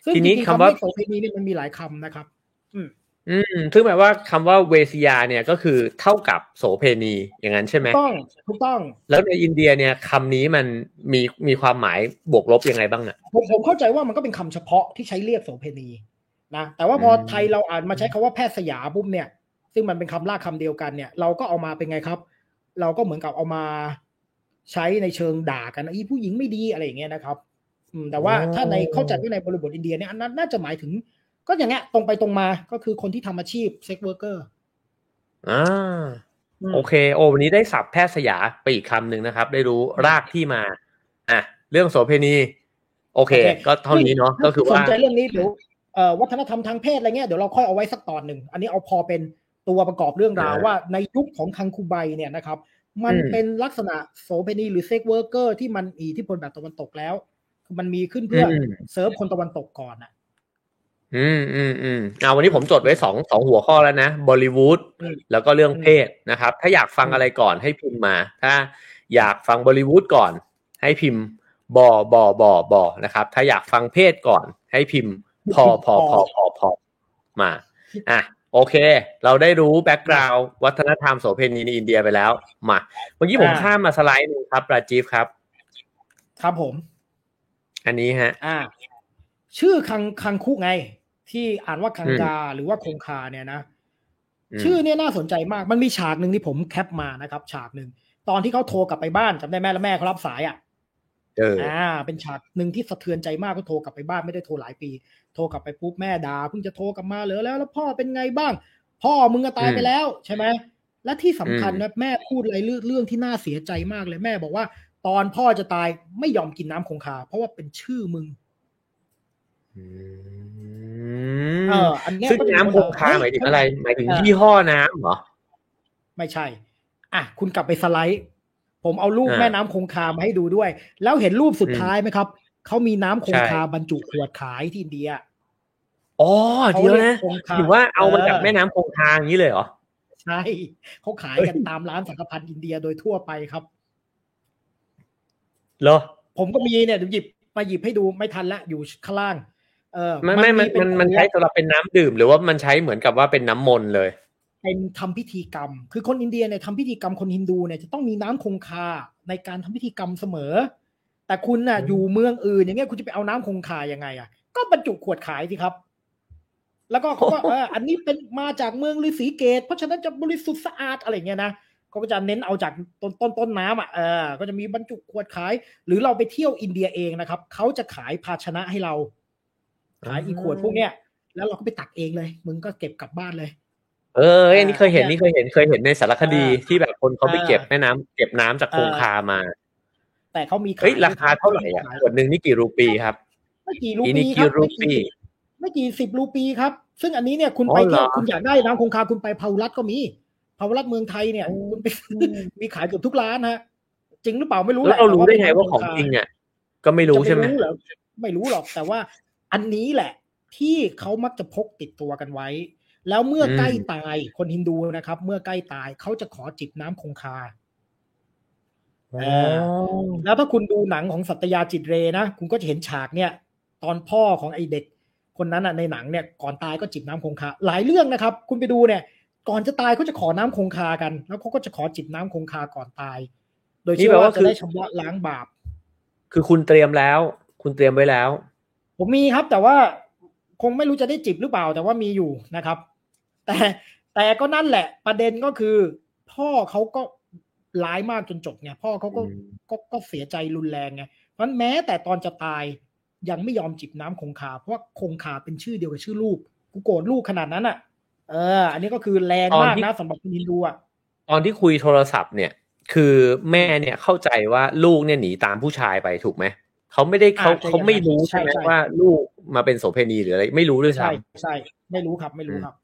ซึ่งทีนี้จริงๆคำว่าเรียกโสเภณีนี่มันมีหลายคำนะครับ อืม อืม ซึ่งหมายว่าคำว่าเวสยาเนี่ยก็คือเท่ากับโสเพณีอย่างนั้นใช่ไหมถูกต้องถูกต้อง แล้วในอินเดียเนี่ยคำนี้มันมีมีความหมายบวกลบยังไงบ้างอะผมผมเข้าใจว่ามันก็เป็นคำเฉพาะที่ใช้เรียกโสเภณี นะแต่ว่าพออมไทยเราอ่านมาใช้คาว่าแพทย์สยามปุ๊บเนี่ย ซึ่งมันเป็นคำลากคำเดียวกันเนี่ย เราก็เอามาเป็นไงครับ เราก็เหมือนกับเอามาใช้ในเชิงด่ากันอีผู้หญิงไม่ดีอะไรอย่างเงี้ยนะครับอืมแต่ว่าถ้าในเข้าใจว่าในบริบทอินเดียเนี่ยอันนั้นน่าจะหมายถึง ก็อย่างเงี้ยตรงไปตรงมาก็คือคนที่ทำอาชีพ sex workerอ่าโอเค โอ้วันนี้ได้ศัพท์แพศยาไปอีกคำหนึ่งนะครับ ได้รู้รากที่มา อะ เรื่องโสเภณี โอเค ก็เท่านี้เนาะก็คือสว่านใจเรื่องนี้เดี๋ยวเอ่อ วัฒนธรรมทางเพศอะไรเงี้ยเดี๋ยวเราค่อยเอาไว้สักตอนหนึ่งอันนี้เอาพอเป็นตัวประกอบเรื่องราวอ่าว่าในยุคของคังคูไบเนี่ยนะครับ มันอืมเป็นลักษณะโสเภณีหรือ sex worker ที่มันมีอิทธิพลแบบตะวันตกแล้วคือมันมีขึ้นเพื่ออืมเซิร์ฟคนตะวันตกก่อนอะ อืมอืมอืมอ่าวันนี้ผมจดไว้สองสองหัวข้อแล้วนะบอลิวูดอืมแล้วก็เรื่องเพศนะครับ ถ้าอยากฟังอืมอะไรก่อนให้พิมพ์มา ถ้าอยากฟังบอลิวูดก่อน ให้พิมพ์บอบอบอบอนะครับ ถ้าอยากฟังเพศก่อน ให้พิมพ์ พอพอพอพอพอมาอะโอเค เราได้รู้แบ็กกราวด์วัฒนธรรมโสเภณีในอินเดียไปแล้ว มาเมื่อกี้ผมอ่าข้ามมาสไลด์หนึงครับราจีฟครับ ครับผม อันนี้ฮะ อ่า ชื่อคังคังคุไง ที่อ่านว่าคังกาหรือว่าคงคาเนี่ยนะมชื่อเนี่ยน่าสนใจมาก มันมีฉากหนึ่งที่ผมแคปมานะครับ ฉากหนึ่งตอนที่เขาโทรกลับไปบ้านจำได้แม่แล้วแม่เขารับสายอะเอออ่า เป็นฉากหนึ่งที่สะเทือนใจมากก็โทรกลับไปบ้านไม่ได้โทรหลายปี โทรกลับไปปุ๊บแม่ด่าเพิ่งจะโทรกลับมาเหลือแล้ว แล้วพ่อเป็นไงบ้าง พ่อมึงก็ตายไปแล้วใช่ไหมและที่สำคัญนะแม่พูดอะไรเรื่องเรื่องที่น่าเสียใจมากเลยแม่บอกว่า ตอนพ่อจะตายไม่ยอมกินน้ำคงคา เพราะว่าเป็นชื่อมึงอืมเอออันเนี้ยซึ่งก็จะน้ำคงคาหมายถึงอะไร หมายถึงเออยี่ห้อน้ำเหรอ ไม่ใช่ อะ คุณกลับไปสไลด์ ผมเอารูปอ่าแม่น้ำคงคามาให้ดูด้วย แล้วเห็นรูปสุดอืมท้ายไหมครับ เขามีน้ำคงใช่คาบรรจุขวดขายที่อินเดียอ๋อเดี๋ยวนะเขาเรียกคงคาถือว่าเอามาจากเออแม่น้ำคงคาอย่างนี้เลยเหรอ ใช่เขาขายกันตามร้านสังฆพันธ์อินเดียโดยทั่วไปครับเหรอ ผมก็มีเนี่ยเดี๋ยวหยิบมาหยิบให้ดูไม่ทันละอยู่ข้างล่าง เออไม่ไม่มันเป็มันมันขวดใช้สำหรับเป็นน้ำดื่ม หรือว่ามันใช้เหมือนกับว่าเป็นน้ำมนต์เลย เป็นทำพิธีกรรม คือคนอินเดียเนี่ยทำพิธีกรรมคนฮินดูเนี่ยจะต้องมีน้ำคงคาในการทำพิธีกรรมเสมอ แต่คุณน่ะอืมอยู่เมืองอื่นอย่างเงี้ยคุณจะไปเอาน้ำคงคายังไงอะ ก็บรรจุขวดขายสิครับ แล้วก็เขาก็เอออันนี้เป็นมาจากเมืองฤาษีเกต เพราะฉะนั้นจะบริสุทธิ์สะอาดอะไรเงี้ยนะเขาก็จะเน้นเอาจากต้นต้นต้นน้ำอะเออก็จะมีบรรจุขวดขาย หรือเราไปเที่ยวอินเดียเองนะครับเขาจะขายภาชนะให้เรา ขายอีขวดพวกเนี้ยแล้วเราก็ไปตักเองเลย มึงก็เก็บกลับบ้านเลย เอออันนี้เคยเห็นอ่านี่เคยเห็นเคยเห็นในสารคดีอ่าที่แบบคนเขาไปอ่าเก็บแม่น้ำเก็บน้ำจากคงอ่าคามา แต่เขามีขายเฮ้ยราคาเท่าไหร่อะขายขวดหนึ่งนี่กี่รูปีครับไม่กี่รูอีปีนี่คกี่รับรูไม่ปีกี่ไม่กี่สิบรูปีครับ ซึ่งอันนี้เนี่ยคุณอ๋อไปเที่ยวเหรอคุณอยากได้น้ำคงคาคุณไปพาวุรัตก็มีพาวุรัตเมืองไทยเนี่ยอืมคุณไปซื้อมีขายเกือบทุกร้านฮะจริงหรือเปล่าไม่รู้แล้วเรารู้ต่ได้ไงเป็นว่าของน้ำคจริงอะก็ไม่รู้จะใช่ไหมรู้เหรอไม่รู้หรอกแต่ว่าอันนี้แหละ ที่เขามักจะพกติดตัวกันไว้ แล้วเมื่อใกล้ตายคนฮินดูนะครับ เมื่อใกล้ตายเขาจะขอจิบน้ำคงคาอ๋อแล้วถ้าคุณดูหนังของสัตยาจิตเรนะคุณก็จะเห็นฉากเนี่ย ตอนพ่อของไอเด็ก คนนั้นอะในหนังเนี่ยก่อนตายก็จิบน้ำคงคา หลายเรื่องนะครับ คุณไปดูเนี่ย ก่อนจะตายเขาจะขอน้ำคงคากัน แล้วเขาก็จะขอจิบน้ำคงคาก่อนตาย โดยเชื่อว่าจะได้ชำระล้างบาป คือคุณเตรียมแล้ว คุณเตรียมไว้แล้ว ผมมีครับ แต่ว่าคงไม่รู้จะได้จิบหรือเปล่า แต่ว่ามีอยู่นะครับ แต่แต่ก็นั่นแหละ ประเด็นก็คือ พ่อเขาก็ร้ายมากจนจบไงพ่อเขาก็อืมก็ก็เสียใจรุนแรงไงเพราะฉะนั้นแม้แต่ตอนจะตายยังไม่ยอมจิบน้ำคงคา เพราะว่าคงคาเป็นชื่อเดียวกับชื่อลูกกูโกรธลูกขนาดนั้นอะ เออ อันนี้ก็คือแรงมากนะสำหรับคนฮินดูอะตอนที่คุยโทรศัพท์เนี่ย คือแม่เนี่ยเข้าใจว่าลูกเนี่ยหนีตามผู้ชายไปถูกไหมเขาไม่ได้เขาอ่าใช่เขาไม่รู้ใช่ใช่ไหมใช่ว่าลูกมาเป็นโสเภณีหรืออะไรไม่รู้ด้วยใช่ซ้ำใช่ไม่รู้ครับ ไม่รู้อืมครับ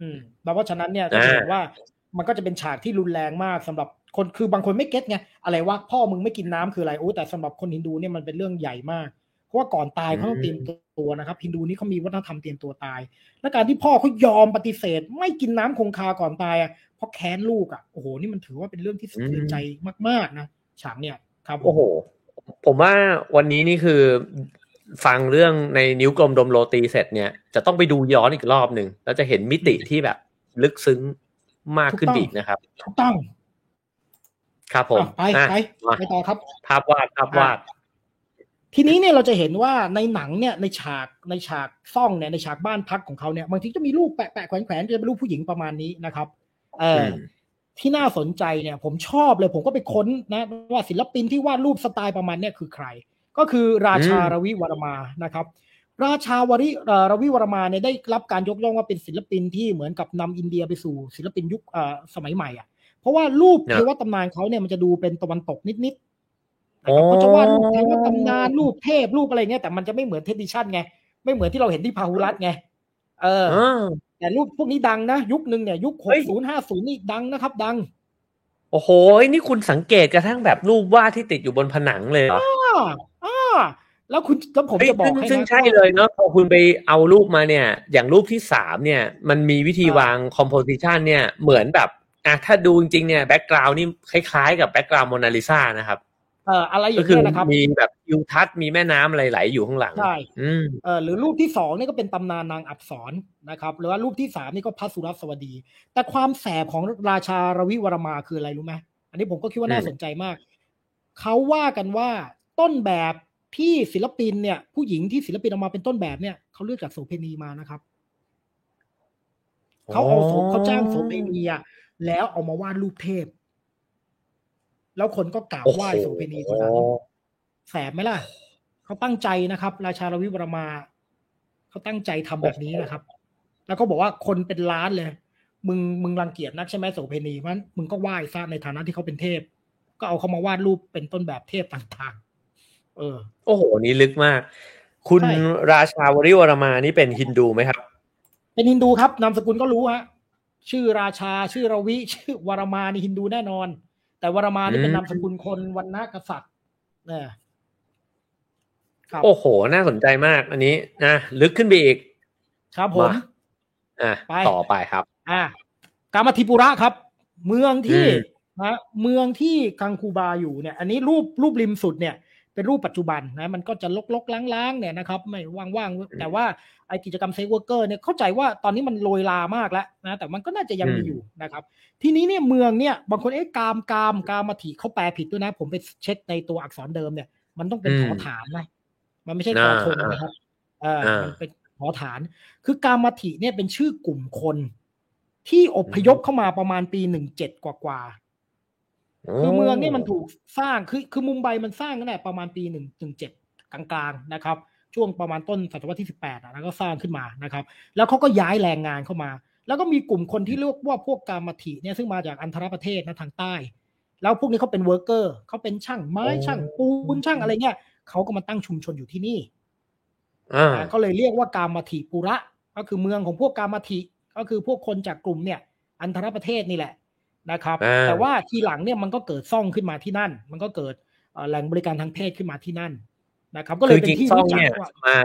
อืมแล้วเพราะฉะนั้นเนี่ยอ่าจะเห็นว่ามันก็จะเป็นฉากที่รุนแรงมากสำหรับคนคือบางคนไม่เก็ตไงอะไรว่าพ่อมึงไม่กินน้ำคืออะไรโอ้แต่สำหรับคนฮินดูเนี่ยมันเป็นเรื่องใหญ่มาก เพราะว่าก่อนตายเขาต้องเตรียมตัวนะครับฮินดูนี่เขามีวัฒนธรรมเตรียมตัวตาย และการที่พ่อเขายอมปฏิเสธ ไม่กินน้ำคงคาก่อนตายอะเพราะแค้นลูกอะโอ้โหนี่มันถือว่าเป็นเรื่องที่สะเทือนใจมาก ๆนะฉากเนี่ยครับผมโอ้โห ผมว่าวันนี้นี่คือ ฟังเรื่องในนิ้วกลมดมโรตีเสร็จเนี่ยจะต้องไปดูย้อนอีกรอบหนึ่งแล้วจะเห็นมิติที่แบบ ลึกซึ้งมากขึ้นอีกนะครับถูกต้อง ครับผมอะไปอะไปมาไปต่อครับ ภาพวาดภาพวาดทีนี้เนี่ยเราจะเห็นว่าในหนังเนี่ยในฉากในฉากซ่องเนี่ยในฉากบ้านพักของเขาเนี่ยบางทีจะมีรูปแปะแปะแขวนแขวนจะเป็นรูปผู้หญิงประมาณนี้นะครับ เอออมที่น่าสนใจเนี่ย ผมชอบเลยผมก็ไปค้นนะว่าศิลปินที่วาดรูปสไตล์ประมาณเนี่ยคือใคร ก็คือราชารวิวรมานะครับ ราชาวริเอ่อรวิวรมาเนี่ยได้รับการยกย่องว่าเป็นศิลปินที่เหมือนกับนำอินเดียไปสู่ศิลปินยุคเอ่อสมัยใหม่อะเพราะว่ารูปเนี่ยเทวตำนานเขาเนี่ยมันจะดูเป็นตะวันตกนิดๆนะครับเขาจะวาดรูปเทวตำนานรูปเทพรูปอะไรเงี้ยแต่มันจะไม่เหมือนเทดิชันไงไม่เหมือนที่เราเห็นที่พาหุรัดไงเอออ่าแต่รูปพวกนี้ดังนะ ยุคหนึ่งเนี่ยยุคเฮ้ยหกศูนย์ห้าศูนย์นี่ดังนะครับ ดัง โอ้โห นี่คุณสังเกตกระทั่งแบบรูปวาดที่ติดอยู่บนผนังเลยเหรอ อ่าอ่าแล้วคุณแล้วผมเฮ้ยจะบอกซึ่งให้ซึ่งนะใช่เลยเนาะพอคุณไปเอารูปมาเนี่ย อย่างรูปที่สามเนี่ย มันมีวิธีวาง composition เนี่ยเหมือนแบบอะถ้าดูจริงๆเนี่ย background นี่คล้ายๆกับ background โมนาลิซานะครับเอ่ออะไรอก็ย่างคืเงี้อยนะครับมีแบบทิวทัศน์มีแม่น้ำอะไรไหลอยู่ข้างหลังใช่อืมเออหรือรูปที่สองนี่ก็เป็นตำนานนางอับสรนะครับ หรือว่ารูปที่สามนี่ก็พระสุรสวดี แต่ความแสบของราชารวิวรมาคืออะไรรู้ไหมอันนี้ผมก็คิดว่าน่าอืมสนใจมากเขาว่ากันว่า ต้นแบบที่ศิลปินเนี่ย ผู้หญิงที่ศิลปินเอามาเป็นต้นแบบเนี่ยเขาเลือกจากโสเภณีมานะครับเขาเอาโสเขาจ้างโสเภณีอะแล้วเอามาวาดรูปเทพ แล้วคนก็กราบโอ้โหไหว้โสเภณีคนนั้นแสบไหมล่ะเขาตั้งใจนะครับ ราชารวิวรมาเขาตั้งใจทำแบบนี้นะครับ แล้วก็บอกว่าคนเป็นล้านเลย มึงมึงรังเกียจนักใช่ไหมโสเภณีมันมึงก็ไหว้ซะในฐานะที่เขาเป็นเทพ ก็เอาเขามาวาดรูปเป็นต้นแบบเทพต่างๆเออ โอ้โหนี่ลึกมาก คุณใช่ราชาวริวรมานี่เป็นฮินดูไหมครับ เป็นฮินดูครับนามสกุลก็รู้ฮะชื่อราชาชื่อรวิ ชื่อวรมานี่ฮินดูแน่นอน แต่วรมานี่เป็นอืมนามสกุลคนวันนะกษัตริย์เนี่ยครับโอ้โห น่าสนใจมากอันนี้นะลึกขึ้นไปอีก ครับผมมาอะไปต่อไปครับ อ่ากามาธิปุระครับ เมืองที่อืมนะเมืองที่กังคูบาอยู่เนี่ย อันนี้รูปรูปริมสุดเนี่ย เป็นรูปปัจจุบันนะมันก็จะรกๆร้างๆเนี่ยนะครับไม่ว่างๆ แต่ว่าไอกิจกรรม sex worker เนี่ยเข้าใจว่าตอนนี้มันโรยรามากแล้วนะแต่มันก็น่าจะยังมีอยู่นะครับ ทีนี้เนี่ยเมืองเนี่ยบางคนเอ๊ะกามกามกามาถิเขาแปลผิดด้วยนะ ผมไปเช็กในตัวอักษรเดิมเนี่ย มันต้องเป็นอืมฐอฐานนะมันไม่ใช่ธอธงอ่านะครับเอออ่ามัมันเป็นฐอฐาน คือกามาถิเนี่ยเป็นชื่อกลุ่มคน ที่อพยพเข้ามาประมาณปีหนึ่งเจ็ดกว่าๆ คือเมืองเนี่ยมันถูกสร้างคือคือมุมไบมันสร้างตั้งแต่ประมาณปีหนึ่งถึงเจ็ดกลางๆนะครับ ช่วงประมาณต้นศตวรรษที่สิบแปดแล้วก็สร้างขึ้นมานะครับ แล้วเขาก็ย้ายแรงงานเข้ามา แล้วก็มีกลุ่มคนที่เรียกว่าพวกกามาถิเนี่ยซึ่งมาจากอันธรประเทศนะทางใต้ แล้วพวกนี้เขาเป็น worker เขาเป็นช่างไม้อ๋อช่างปูนช่างอะไรเงี้ยเขาก็มาตั้งชุมชนอยู่ที่นี่อ่าอ่าก็เลยเรียกว่ากามาถิปุระ ก็คือเมืองของพวกกามาถิก็คือพวกคนจากกลุ่มเนี่ย อันธรประเทศนี่แหละ นะครับอ่าแต่ว่าทีหลังเนี่ยมันก็เกิดซ่องขึ้นมาที่นั่น มันก็เกิดเอ่อแหล่งบริการทางเพศขึ้นมาที่นั่นนะครับ ก็เลคืยอเป็จรินงที่ซ่องรู้จักเนี่ยว่ามา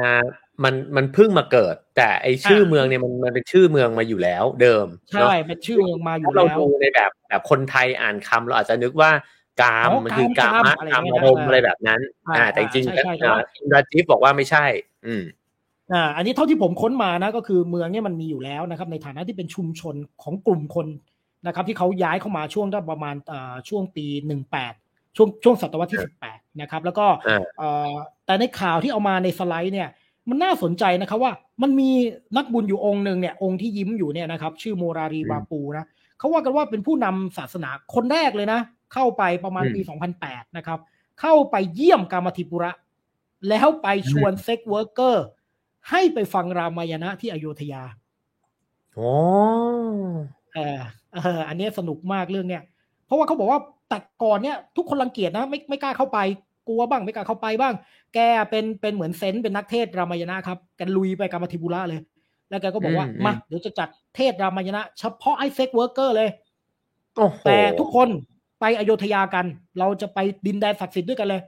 มันมันเพิ่งมาเกิด แต่ไอชื่ออ่าเมืองเนี่ยมันมันเป็นชื่อเมืองมาอยู่แล้วเดิมใช่เนาะเป็นชื่อเมืองมาอยู่ถ้าเราแล้วดูในแบบแบบคนไทยอ่านคำเราอาจจะนึกว่ากามอ๋อมันคือกามะกามอะไรกามเงี้ยอารมณ์นะอะไรแบบนั้น อ่าอ่าแต่จริงใช่ๆใช่อ่าคุณราจีฟบอกว่าไม่ใช่ อืมอ่าอันนี้เท่าที่ผมค้นมานะก็คือเมืองเนี่ยมันมีอยู่แล้วนะครับ ในฐานะที่เป็นชุมชนของกลุ่มคน นะครับที่เขาย้ายเข้ามาช่วงได้ประมาณเอ่อช่วงปีหนึ่งแปดช่วงช่วงศตวรรษที่สิบแปดนะครับ แล้วก็อ่าเอ่อแต่ในข่าวที่เอามาในสไลด์เนี่ยมันน่าสนใจนะครับว่ามันมีนักบุญอยู่องค์หนึ่งเนี่ยองค์ที่ยิ้มอยู่เนี่ยนะครับ ชื่อโมรารีอืมบาปูนะเขาว่ากันว่าเป็นผู้นำศาสนาคนแรกเลยนะ เข้าไปประมาณอืมปี 2008 นะครับ เข้าไปเยี่ยมกามาธิปุระ แล้วไปชวน sex worker ให้ไปฟังรามายณะที่อโยธยาอ๋อเออ เอออันเนี้ยสนุกมากเรื่องเนี้ยเพราะว่าเขาบอกว่าแต่ก่อนเนี่ยทุกคนรังเกียจนะไม่ไม่กล้าเข้าไปกลัวบ้างไม่กล้าเข้าไปบ้าง แกเป็นเป็นเหมือน saint เป็นนักเทศน์รามายณะครับแกลุยไปกามาธิปุระเลย แล้วแกก็บอกว่าอืมอืมมาเดี๋ยวจะจัดเทศน์รามายณะเฉพาะไอ้ sex worker เลยโอ้โหแต่ทุกคนไปอโยธยากัน เราจะไปดินแดนศักดิ์สิทธิ์ด้วยกันเลย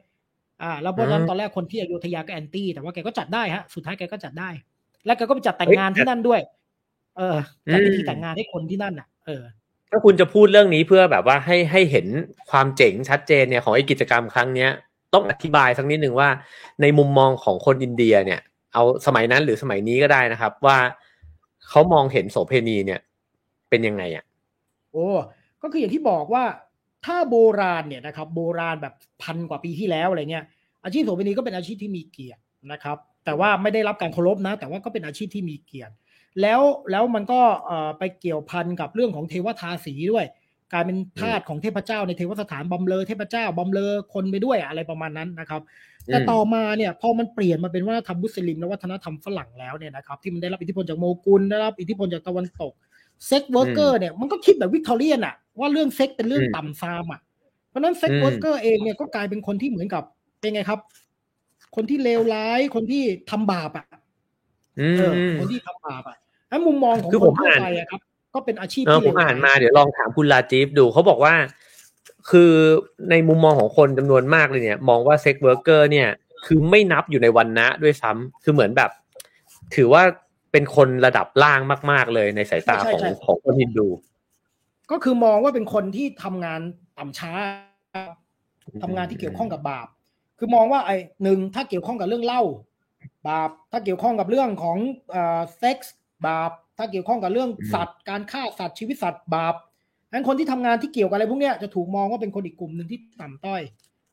อ่า แล้วเพราะฉะนั้นตอนแรกคนที่อโยธยาก็แอนตี้แต่ว่าแกก็จัดได้ฮะ สุดท้ายแกก็จัดได้ แล้วแกก็ไปจัดแต่งงานที่นั่นด้วย เออจัดพิธีแต่งงานให้คนที่นั่นอะ เออ ถ้าคุณจะพูดเรื่องนี้เพื่อแบบว่าให้ให้เห็นความเจ๋งชัดเจนเนี่ยของไอ้กิจกรรมครั้งเนี้ย ต้องอธิบายสักนิดหนึ่งว่า ในมุมมองของคนอินเดียเนี่ย เอาสมัยนั้นหรือสมัยนี้ก็ได้นะครับ ว่าเขามองเห็นโสเพณีเนี่ย เป็นยังไงอะ โอ้ก็คืออย่างที่บอกว่าถ้าโบราณเนี่ยนะครับ โบราณแบบพันกว่าปีที่แล้วอะไรเงี้ยอาชีพโสเภณีก็เป็นอาชีพที่มีเกียรตินะครับ แต่ว่าไม่ได้รับการเคารพนะ แต่ว่าก็เป็นอาชีพที่มีเกียรติ แล้วแล้วมันก็เอ่อไปเกี่ยวพันกับเรื่องของเทวทาสีด้วย กลายเป็นทาสของเทพเจ้าในเทวสถานบำเรอเทพเจ้าบำเรอคนไปด้วยอะไรประมาณนั้นนะครับ แต่อืมต่อมาเนี่ยพอมันเปลี่ยนมาเป็นวัฒนธรรมมุสลิมและวัฒนธรรมฝรั่งแล้วเนี่ยนะครับที่มันได้รับอิทธิพลจากโมกุลได้รับอิทธิพลจากตะวันตกsex worker เนี่ยมันก็คิดแบบวิกตอเรียนอะว่าเรื่องเซ็กซ์เป็นเรื่องอืมต่ำทรามอะเพราะฉะนั้นเซ็กอืม worker เองเนี่ยก็กลายเป็นคนที่เหมือนกับเป็นไงครับ คนที่เลวร้ายคนที่ทำบาปอะอืมเออคนที่ทำบาปอะ แล้วมุมมองของคือคผนมทั่วอ่านไปอะครับ ก็เป็นอาชีพเออที่ผมเลวร้อ่ายนมาเดี๋ยวลองถามคุณลาจีฟดูเขาบอกว่า คือในมุมมองของคนจำนวนมากเลยเนี่ย มองว่า sex worker เนี่ย คือไม่นับอยู่ในวรรณะด้วยซ้ำคือเหมือนแบบ ถือว่าเป็นคนระดับล่างมาก ๆ เลยในสายตาของของคนฮินดู ก็คือมองว่าเป็นคนที่ทำงานต่ำช้าทำงานที่เกี่ยวข้องกับบาป คือมองว่าไอ้หนึ่งถ้าเกี่ยวข้องกับเรื่องเหล้าบาปถ้าเกี่ยวข้องกับเรื่องของเอ่อเซ็กซ์ บาป ถ้าเกี่ยวข้องกับเรื่องอืมสัตว์การฆ่าสัตว์ชีวิตสัตว์บาปงั้นคนที่ทำงานที่เกี่ยวกับอะไรพวกเนี้ยจะถูกมองว่าเป็นคนอีกกลุ่มหนึ่งที่ต่ำต้อย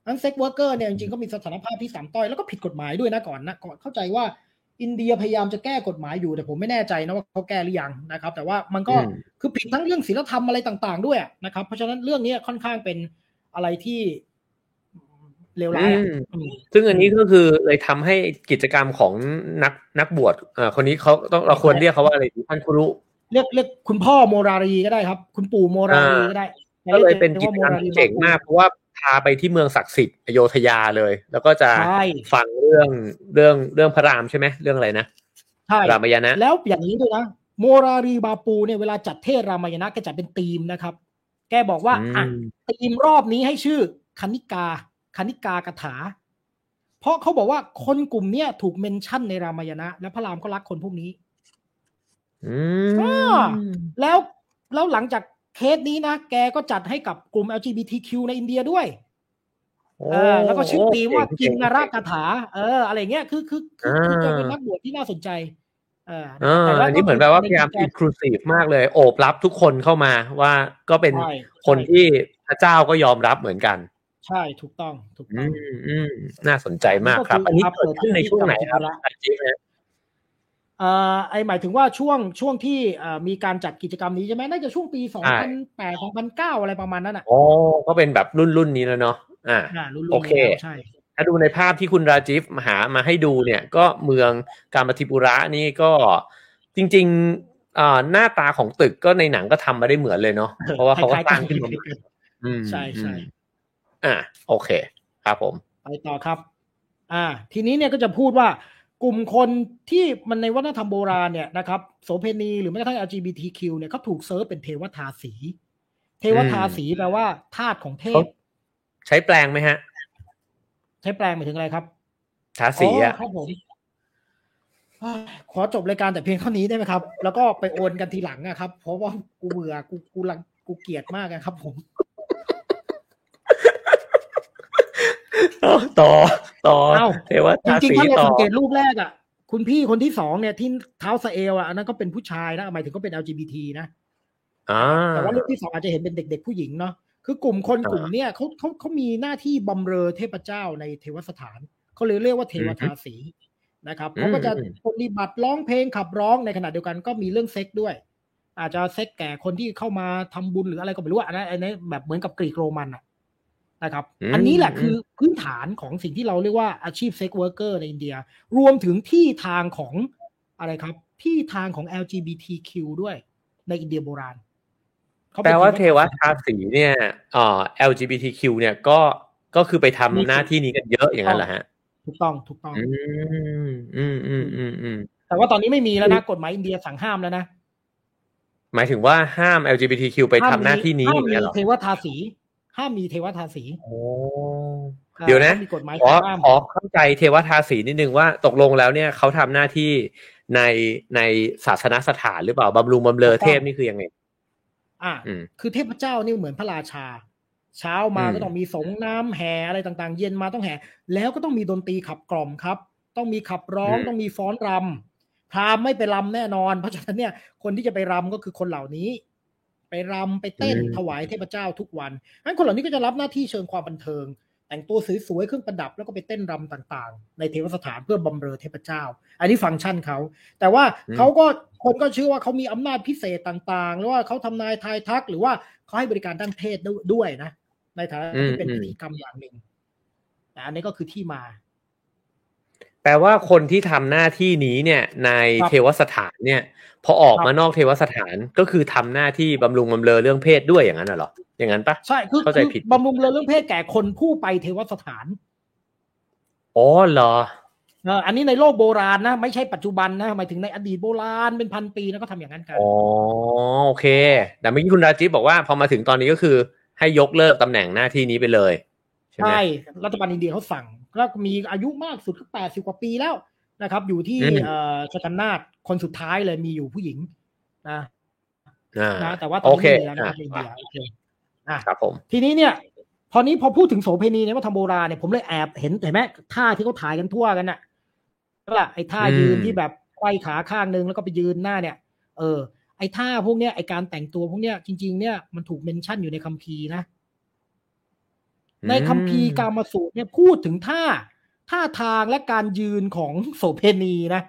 งั้น sex worker เนี่ยจริงๆก็มีสถานภาพที่ต่ำต้อยแล้วก็ผิดกฎหมายด้วยนะก่อนนะก่อนเข้าใจว่าอินเดียพยายามจะแก้กฎหมายอยู่แต่ผมไม่แน่ใจนะว่าเขาแก้หรือยังนะครับ แต่ว่ามันก็อืมคือผิดทั้งเรื่องศีลธรรมอะไรต่าง ๆ ด้วยนะครับ เพราะฉะนั้นเรื่องนี้ค่อนข้างเป็นอะไรที่ เลวร้ายอะอืมอืมซึ่งอันนี้ก็คือเลยทำให้กิจกรรมของนักนักบวชเอ่อคนนี้เขาต้องเราควรเรียกเขาว่าอะไรดีท่านครูรุเรียกเรียกคุณพ่อโมรารีก็ได้ครับ คุณปู่โมรารีก็ได้ ก็เลยเป็นกิจว่ากรรมที่เจ๋งมากเพราะว่าพาไปที่เมืองศักดิ์สิทธิ์อโยธยาเลย แล้วก็จะใช่ฟังเรื่องเรื่องเรื่องพระรามใช่ไหมเรื่องอะไรนะใช่รามายณะแล้วอย่างนี้ด้วยนะโมรารีบาปูเนี่ยเวลาจัดเทศรามายณะแกจัดเป็นธีมนะครับ แกบอกว่าอืมอะธีมรอบนี้ให้ชื่อคณิกา คณิกากถา เพราะเขาบอกว่าคนกลุ่มเนี้ยถูกเมนชั่นในรามายณะ และพระรามก็รักคนพวกนี้อืมอ่าแล้วแล้วหลังจากเคสนี้นะ แกก็จัดให้กับกลุ่ม LGBTQ ในอินเดียด้วยโอ้เออแล้วก็ชื่อตีมว่าเจ๋งกินนารเจ๋งกถา เออ อะไรเงี้ยคือคือคือคืออ่าแกเป็นนักบวชที่น่าสนใจเออเออแต่ว่าอันนี้เหมือนแบบว่าพยายามแกอินคลูซีฟมากเลย โอบรับทุกคนเข้ามาว่าก็เป็นใช่คนใช่ที่พระเจ้าก็ยอมรับเหมือนกัน ใช่ถูกต้องถูกอืต้องมอืมน่าสนใจมากครับก็คืออันนี้ครับเกิดขึ้นในช่วงไหนครับเปิดที่อาจีนะเอ่อไอหมายถึงว่าช่วงช่วงที่เอ่อมีการจัดกิจกรรมนี้ใช่ไหมน่าจะช่วงปี2008 2009อะไรประมาณนั้นอะอ๋อก็เป็นแบบรุ่นรุ่นนี้แล้วเนาะอ่าอ่ารุ่นๆโอเคแล้วใช่ถ้าดูในภาพที่คุณราจิฟหามาให้ดูเนี่ย ก็เมืองการมาธิปุระนี่ก็จริงๆอ่าหน้าตาของตึกก็ในหนังก็ทำมาได้เหมือนเลยเนาะเพราะว่าเขาก็สร้างขึ้นมาใหม่อืมใช่ใช่ อืมอ่าโอเค ครับผม ไปต่อครับ อ่า ทีนี้เนี่ยก็จะพูดว่ากลุ่มคนที่มันในวัฒนธรรมโบราณเนี่ยนะครับโสเพณีหรือแม้กระทั่ง LGBTQ เนี่ยเขาถูกเซิร์ฟเป็นเทวทาสี เทวทาสีแปลว่าทาสของเทพ ใช้แปลงไหมฮะ ใช้แปลงหมายถึงอะไรครับทาสีอะครับผมอ่าขอจบรายการแต่เพียงเท่านี้ได้ไหมครับ แล้วก็ไปโอนกันทีหลังอะครับ เพราะว่ากูเบื่อกูกูรังกูเกลียดมากอะครับผม ต่อต่อเอ้าเทวจทาริงสีๆถ้าเราต่อสังเกตรูปแรกอะคุณพี่คนที่สองเนี่ยที่เท้าสะเอลอะอันนั้นก็เป็นผู้ชายนะหมายถึงก็เป็น LGBT นะอ่าแต่ว่ารูปที่สองอาจจะเห็นเป็นเด็ก ๆ ผู้หญิงเนาะคือกลุ่มคนอ่ากลุ่มเนี้ยเขาเขาเขามีหน้าที่บำเรอเทพเจ้าในเทวสถานเขาเลยเรียกว่าเทวทาสีนะครับอืมเขาก็จะอืมปฏิบัติร้องเพลงขับร้องในขณะเดียวกันก็มีเรื่องเซ็กซ์ด้วย อาจจะเซ็กซ์แก่คนที่เข้ามาทำบุญหรืออะไรก็ไม่รู้อะอันนั้นอันนั้นแบบเหมือนกับกรีกโรมันอะ นะครับ อันนี้แหละคือพื้นฐานของสิ่งที่เราเรียกว่าอาชีพ sex worker ในอินเดีย รวมถึงที่ทางของอะไรครับ ที่ทางของ LGBTQ ด้วยในอินเดียโบราณเขาแปลเป็นว่าเทวทาสีเนี่ยเอ่อ LGBTQ เนี่ยก็ก็คือไปทำหน้าที่นี้กันเยอะอย่างนั้นเหรอฮะ ถูกต้องถูกต้อง อืมอืมอืมอืมอืมแต่ว่าตอนนี้ไม่มีแล้วนะกฎหมายอินเดียสั่งห้ามแล้วนะหมายถึงว่าห้าม LGBTQ ไปทำหน้าที่นี้ห้าอมย่างมีเงี้ยเหรอเทวทาสี ห้ามมีเทวทาสีโอ้เดี๋ยวนะมีกฎหมายขอสั่งห้ามขอเข้าใจเทวทาสีนิดนึงว่าตกลงแล้วเนี่ยเขาทำหน้าที่ในในศาสนสถานหรือเปล่าบำรุงบำเรอเทพนี่คือยังไงอ่าอืมคือเทพเจ้านี่เหมือนพระราชา เช้ามาอืมก็ต้องมีสงน้ำแห่อะไรต่างๆ เย็นมาต้องแห่แล้วก็ต้องมีดนตรีขับกล่อมครับ ต้องมีขับร้องต้องมีฟ้อนรำพราหมณ์ไม่ไปรำแน่นอน เพราะฉะนั้นเนี่ยคนที่จะไปรำก็คือคนเหล่านี้ ไปรำไปเต้นถวายเทพเจ้าทุกวันงั้นคนเหล่านี้ก็จะรับหน้าที่เชิงความบันเทิง แต่งตัวสวยๆเครื่องประดับแล้วก็ไปเต้นรำต่างๆ ในเทวสถานเพื่อบำเรอเทพเจ้า อันนี้ฟังก์ชันเขา แต่ว่าอืมเขาก็คนก็เชื่อว่าเขามีอำนาจพิเศษต่างๆหรือว่าเขาทำนายทายทัก หรือว่าเขาให้บริการด้านเพศด้วยนะในฐานะที่เป็นพิธีกรรมอย่างหนึ่งแต่อันนี้ก็คือที่มา แปลว่าคนที่ทำหน้าที่นี้เนี่ยในครับเทวสถานเนี่ย พอออกครับมานอกเทวสถานก็คือทำหน้าที่บำรุงบำเรอเรื่องเพศด้วยอย่างนั้นน่ะเหรอ อย่างนั้นปะใช่คือเข้าใจคือผิดบำรุงเรื่องเพศแก่คนผู้ไปเทวสถานอ๋อเหรอเอออันนี้ในโลกโบราณนะ ไม่ใช่ปัจจุบันนะหมายถึงในอดีตโบราณเป็นพันปีนะก็ทำอย่างนั้นกันอ๋อโอเค แต่เมื่อกี้คุณราจิตบอกว่าพอมาถึงตอนนี้ก็คือให้ยกเลิกตำแหน่งหน้าที่นี้ไปเลย ใช่ไหมใช่รัฐบาลอินเดียเขาสั่ง แล้วมีอายุมากสุดก็แปดสิบกว่าปีแล้วนะครับ อยู่ที่อืมเอ่อชกันนาทคนสุดท้ายเลยมีอยู่ผู้หญิงนะอ่านะแต่ว่าตอโอนเคนี้ไม่มีแล้วนะครับอะในอินเดียโอเคอะครับผมทีนี้เนี่ย พอนี้พอพูดถึงโสเพณีในวัฒนธรรมโบราณเนี่ยผมเลยแอบเห็นเห็นไหมท่าที่เขาถ่ายกันทั่วกันน่ะก็ล่ะไอ้ท่าอืมยืนที่แบบไขว้ขาข้างนึงแล้วก็ไปยืนหน้าเนี่ย เออ ไอ้ท่าพวกเนี้ยไอ้การแต่งตัวพวกเนี้ยจริง ๆ เนี่ยมันถูกเมนชั่นอยู่ในคัมภีร์นะ ในคัมภีร์กามสูตรเนี่ยพูดถึงท่าท่าทางและการยืนของโสเพณีนะ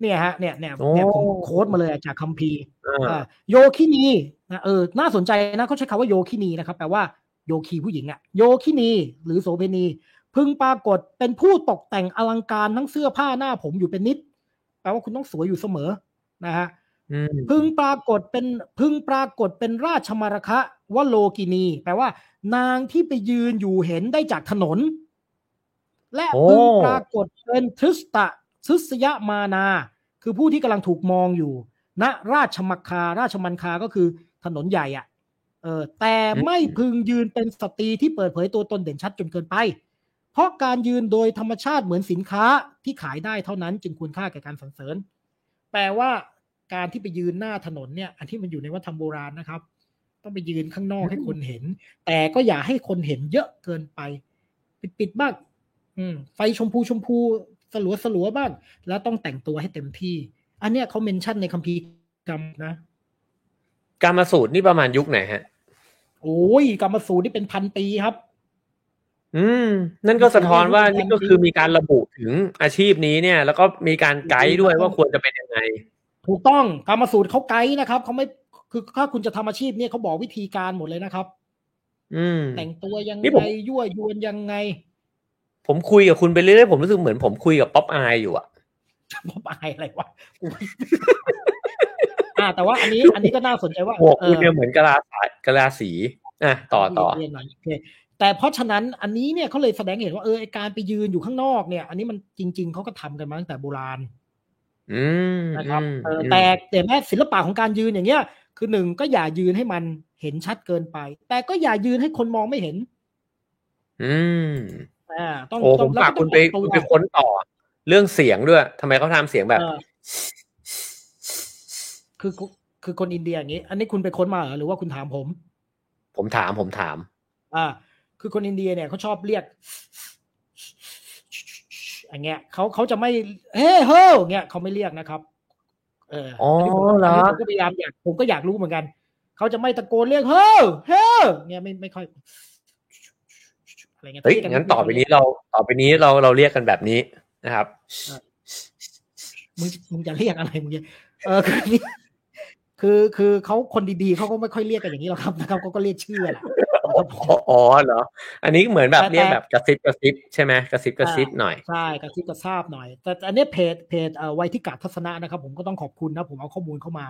เนี่ยฮะเนี่ยเนี่ยเนี่ยผมโค้ดมาเลยจากคัมภีร์อ่าอ่าโยคินีนะเออน่าสนใจนะเขาใช้คำว่าโยคินีนะครับแปลว่าโยคีผู้หญิงอะโยคินี หรือโสเภณี พึงปรากฏเป็นผู้ตกแต่งอลังการทั้งเสื้อผ้าหน้าผมอยู่เป็นนิด แปลว่าคุณต้องสวยอยู่เสมอนะฮะอืมพึงปรากฏเป็นพึงปรากฏเป็นราชมารคะ ว่าโลกินี แปลว่า นางที่ไปยืนอยู่เห็นได้จากถนน และพึงปรากฏเป็นทริสตะทริสยมานา คือผู้ที่กำลังถูกมองอยู่ณราชมัคคา ราชมันคาก็คือถนนใหญ่อะเออแต่ไม่พึงยืนเป็นสตรีที่เปิดเผยตัวตนเด่นชัดจนเกินไป เพราะการยืนโดยธรรมชาติเหมือนสินค้าที่ขายได้เท่านั้นจึงควรค่าแก่การสรรเสริญ แปลว่าการที่ไปยืนหน้าถนนเนี่ย อันที่มันอยู่ในวัฒนธรรมโบราณนะครับ ต้องไปยืนข้างนอกให้คนเห็น แต่ก็อย่าให้คนเห็นเยอะเกินไป ปิดปิดๆบ้างอืมไฟชมพูชมพูสลัวสลัวๆบ้าง แล้วต้องแต่งตัวให้เต็มที่ อันเนี้ยเขาเมนชั่นในคัมภีร์กรรมนะกามสูตรนี่ประมาณยุคไหนฮะ โอ้ยกรรมสูตรนี่เป็นพันปีครับ อืม นั่นก็สะท้อนว่านี่ก็คือมีการระบุถึงอาชีพนี้เนี่ย แล้วก็มีการไกด์ด้วยว่าควรจะเป็นยังไง ถูกต้องกรรมสูตรเขาไกด์นะครับเขาไม่ คือถ้าคุณจะทำอาชีพเนี่ยเขาบอกวิธีการหมดเลยนะครับ อืม แต่งตัวยังนี่ผมไงยั่วยวนยังไง ผมคุยกับคุณไปเรื่อยๆผมรู้สึกเหมือนผมคุยกับป๊อปอายอยู่อะพบอายอะไรวะกูไม่อ่า แต่ว่าอันนี้ อันนี้ก็น่าสนใจว่าหัวคุณเอเนี่ยอเหมือนกะลาสายกะลาสีอะต่อต่อเรียนหน่อยโอเคแต่เพราะฉะนั้นอันนี้เนี่ยเขาเลยแสดงให้เห็นว่าเออไอ้การไปยืนอยู่ข้างนอกเนี่ย อันนี้มันจริง ๆเขาก็ทำกันมาตั้งแต่โบราณอืมนะครับอืมเอออืมแต่แต่แม้ศิลปะของการยืนอย่างเงี้ย คือหนึ่งก็อย่ายืนให้มันเห็นชัดเกินไป แต่ก็อย่ายืนให้คนมองไม่เห็น อืมอ่า ต้องโอ้ผต้องมแล้วฝากก็คุณไปต้องคุณแต่งไปตัวค้นต่อ เรื่องเสียงด้วยทำไมเขาทำเสียงแบบเออคือคือคือคนอินเดียอย่างนี้ อันนี้คุณไปค้นมาเหรอหรือว่าคุณถามผม ผมถามผมถาม อ่า คือคนอินเดียเนี่ยเขาชอบเรียกอย่างเงี้ยเขาเขาจะไม่เฮ้เฮ้เงี้ยเขาไม่เรียกนะครับ เอออ๋ออันนี้ผมเหรอนนี้ผมก็พยายามอยากผมก็อยากรู้เหมือนกัน เขาจะไม่ตะโกนเรียกเฮ้เฮ้เงี้ยไม่ไม่ค่อยอะไรเงี้ยเฮ้ยรีกกังั้นต่อไปนี้เราต่อไปนี้เราเราเรียกกันแบบนี้นะครับมึงมึงจะเรียกอะไรมึงจะเออคือนี่คือคือเขาคนดีๆเขาก็ไม่ค่อยเรียกกันอย่างนี้หรอกครับนะครับเขาก็เรียกชื่อแหละ นะครับผมอ๋ออ๋อเหรอ อันนี้เหมือนแบบแต่เรียกแบบกระซิบกระซิบใช่ไหมกระซิบกระซิบอ่าหน่อย ใช่กระซิบกระซาบหน่อย แต่แต่อันนี้เพจเพจเอ่อไวทิกาทัศนะนะครับ ผมก็ต้องขอบคุณนะผมเอาข้อมูลเข้ามา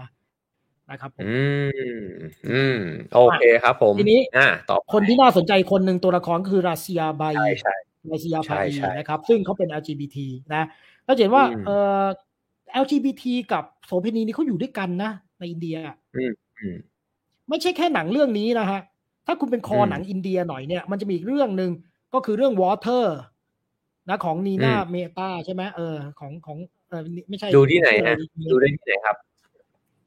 นะครับผมอืมอืมโอเคครับผมทีนี้อ่าต่อคนที่น่าสนใจคนหนึ่งตัวละครก็คือราเซียไบใช่ใช่ราเซียใช่พาอีใช่นะครับ ซึ่งเขาเป็น LGBT นะเราจะเห็นว่าอืมเอ่อ LGBT กับโสเภณีนี่เขาอยู่ด้วยกันนะในอินเดียอะอืมอืมไม่ใช่แค่หนังเรื่องนี้นะฮะ ถ้าคุณเป็นคออืมหนังอินเดียหน่อยเนี่ยมันจะมีอีกเรื่องหนึ่งก็คือเรื่อง Water นะของนีน่าอืมเมตาใช่ไหมเออของของเออไม่ใช่ดูที่ไหนฮะชื่ออดูรได้ที่ไหนครับ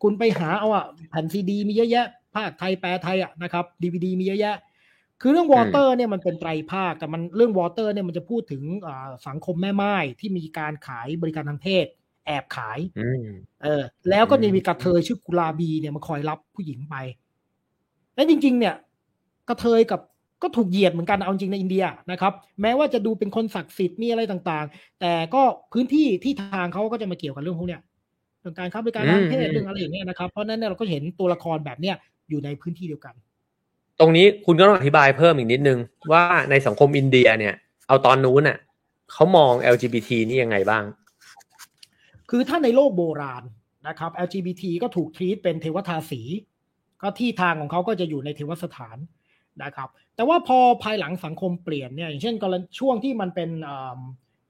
คุณไปหาเอาอะแผ่นซีดี มีเยอะแยะภาคไทยแปลไทยอะนะครับดีวดีมีเยอะแยะ คือเรื่อง Water เนี่ยมันเป็นไตรภาคแต่มันเรื่อง Water เนี่ยมันจะพูดถึงอ่าสังคมแม่ไม้ที่มีการขายบริการทางเพศ แอบขายอืมเออ แล้วก็อืมมีกระเทยชื่อกุลาบีเนี่ยมาคอยรับผู้หญิงไปและจริง ๆ เนี่ย กระเทยกับก็ถูกเหยียดเหมือนกันเอาจริงในอินเดียนะครับ แม้ว่าจะดูเป็นคนศักดิ์สิทธิ์มีอะไรต่างๆ แต่ก็พื้นที่ที่ทางเขาก็จะมาเกี่ยวกับเรื่องพวกเนี้ยเรื่องการค้าบริการทางเพศเรื่องอะไรอย่างเงี้ยนะครับเพราะฉะนั้นเนี่ยเราก็เห็นตัวละครแบบเนี้ยอยู่ในพื้นที่เดียวกัน ตรงนี้คุณก็ต้องอธิบายเพิ่มอีกนิดนึง ว่าในสังคมอินเดียเนี่ย เอาตอนนู้นน่ะเขามอง LGBT นี่ยังไงบ้าง คือถ้าในโลกโบราณนะครับ LGBT ก็ถูกทรีตเป็นเทวทาสี ก็ที่ทางของเขาก็จะอยู่ในเทวสถาน นะครับ แต่ว่าพอภายหลังสังคมเปลี่ยนเนี่ยอย่างเช่นกรณีช่วงที่มันเป็นอ่า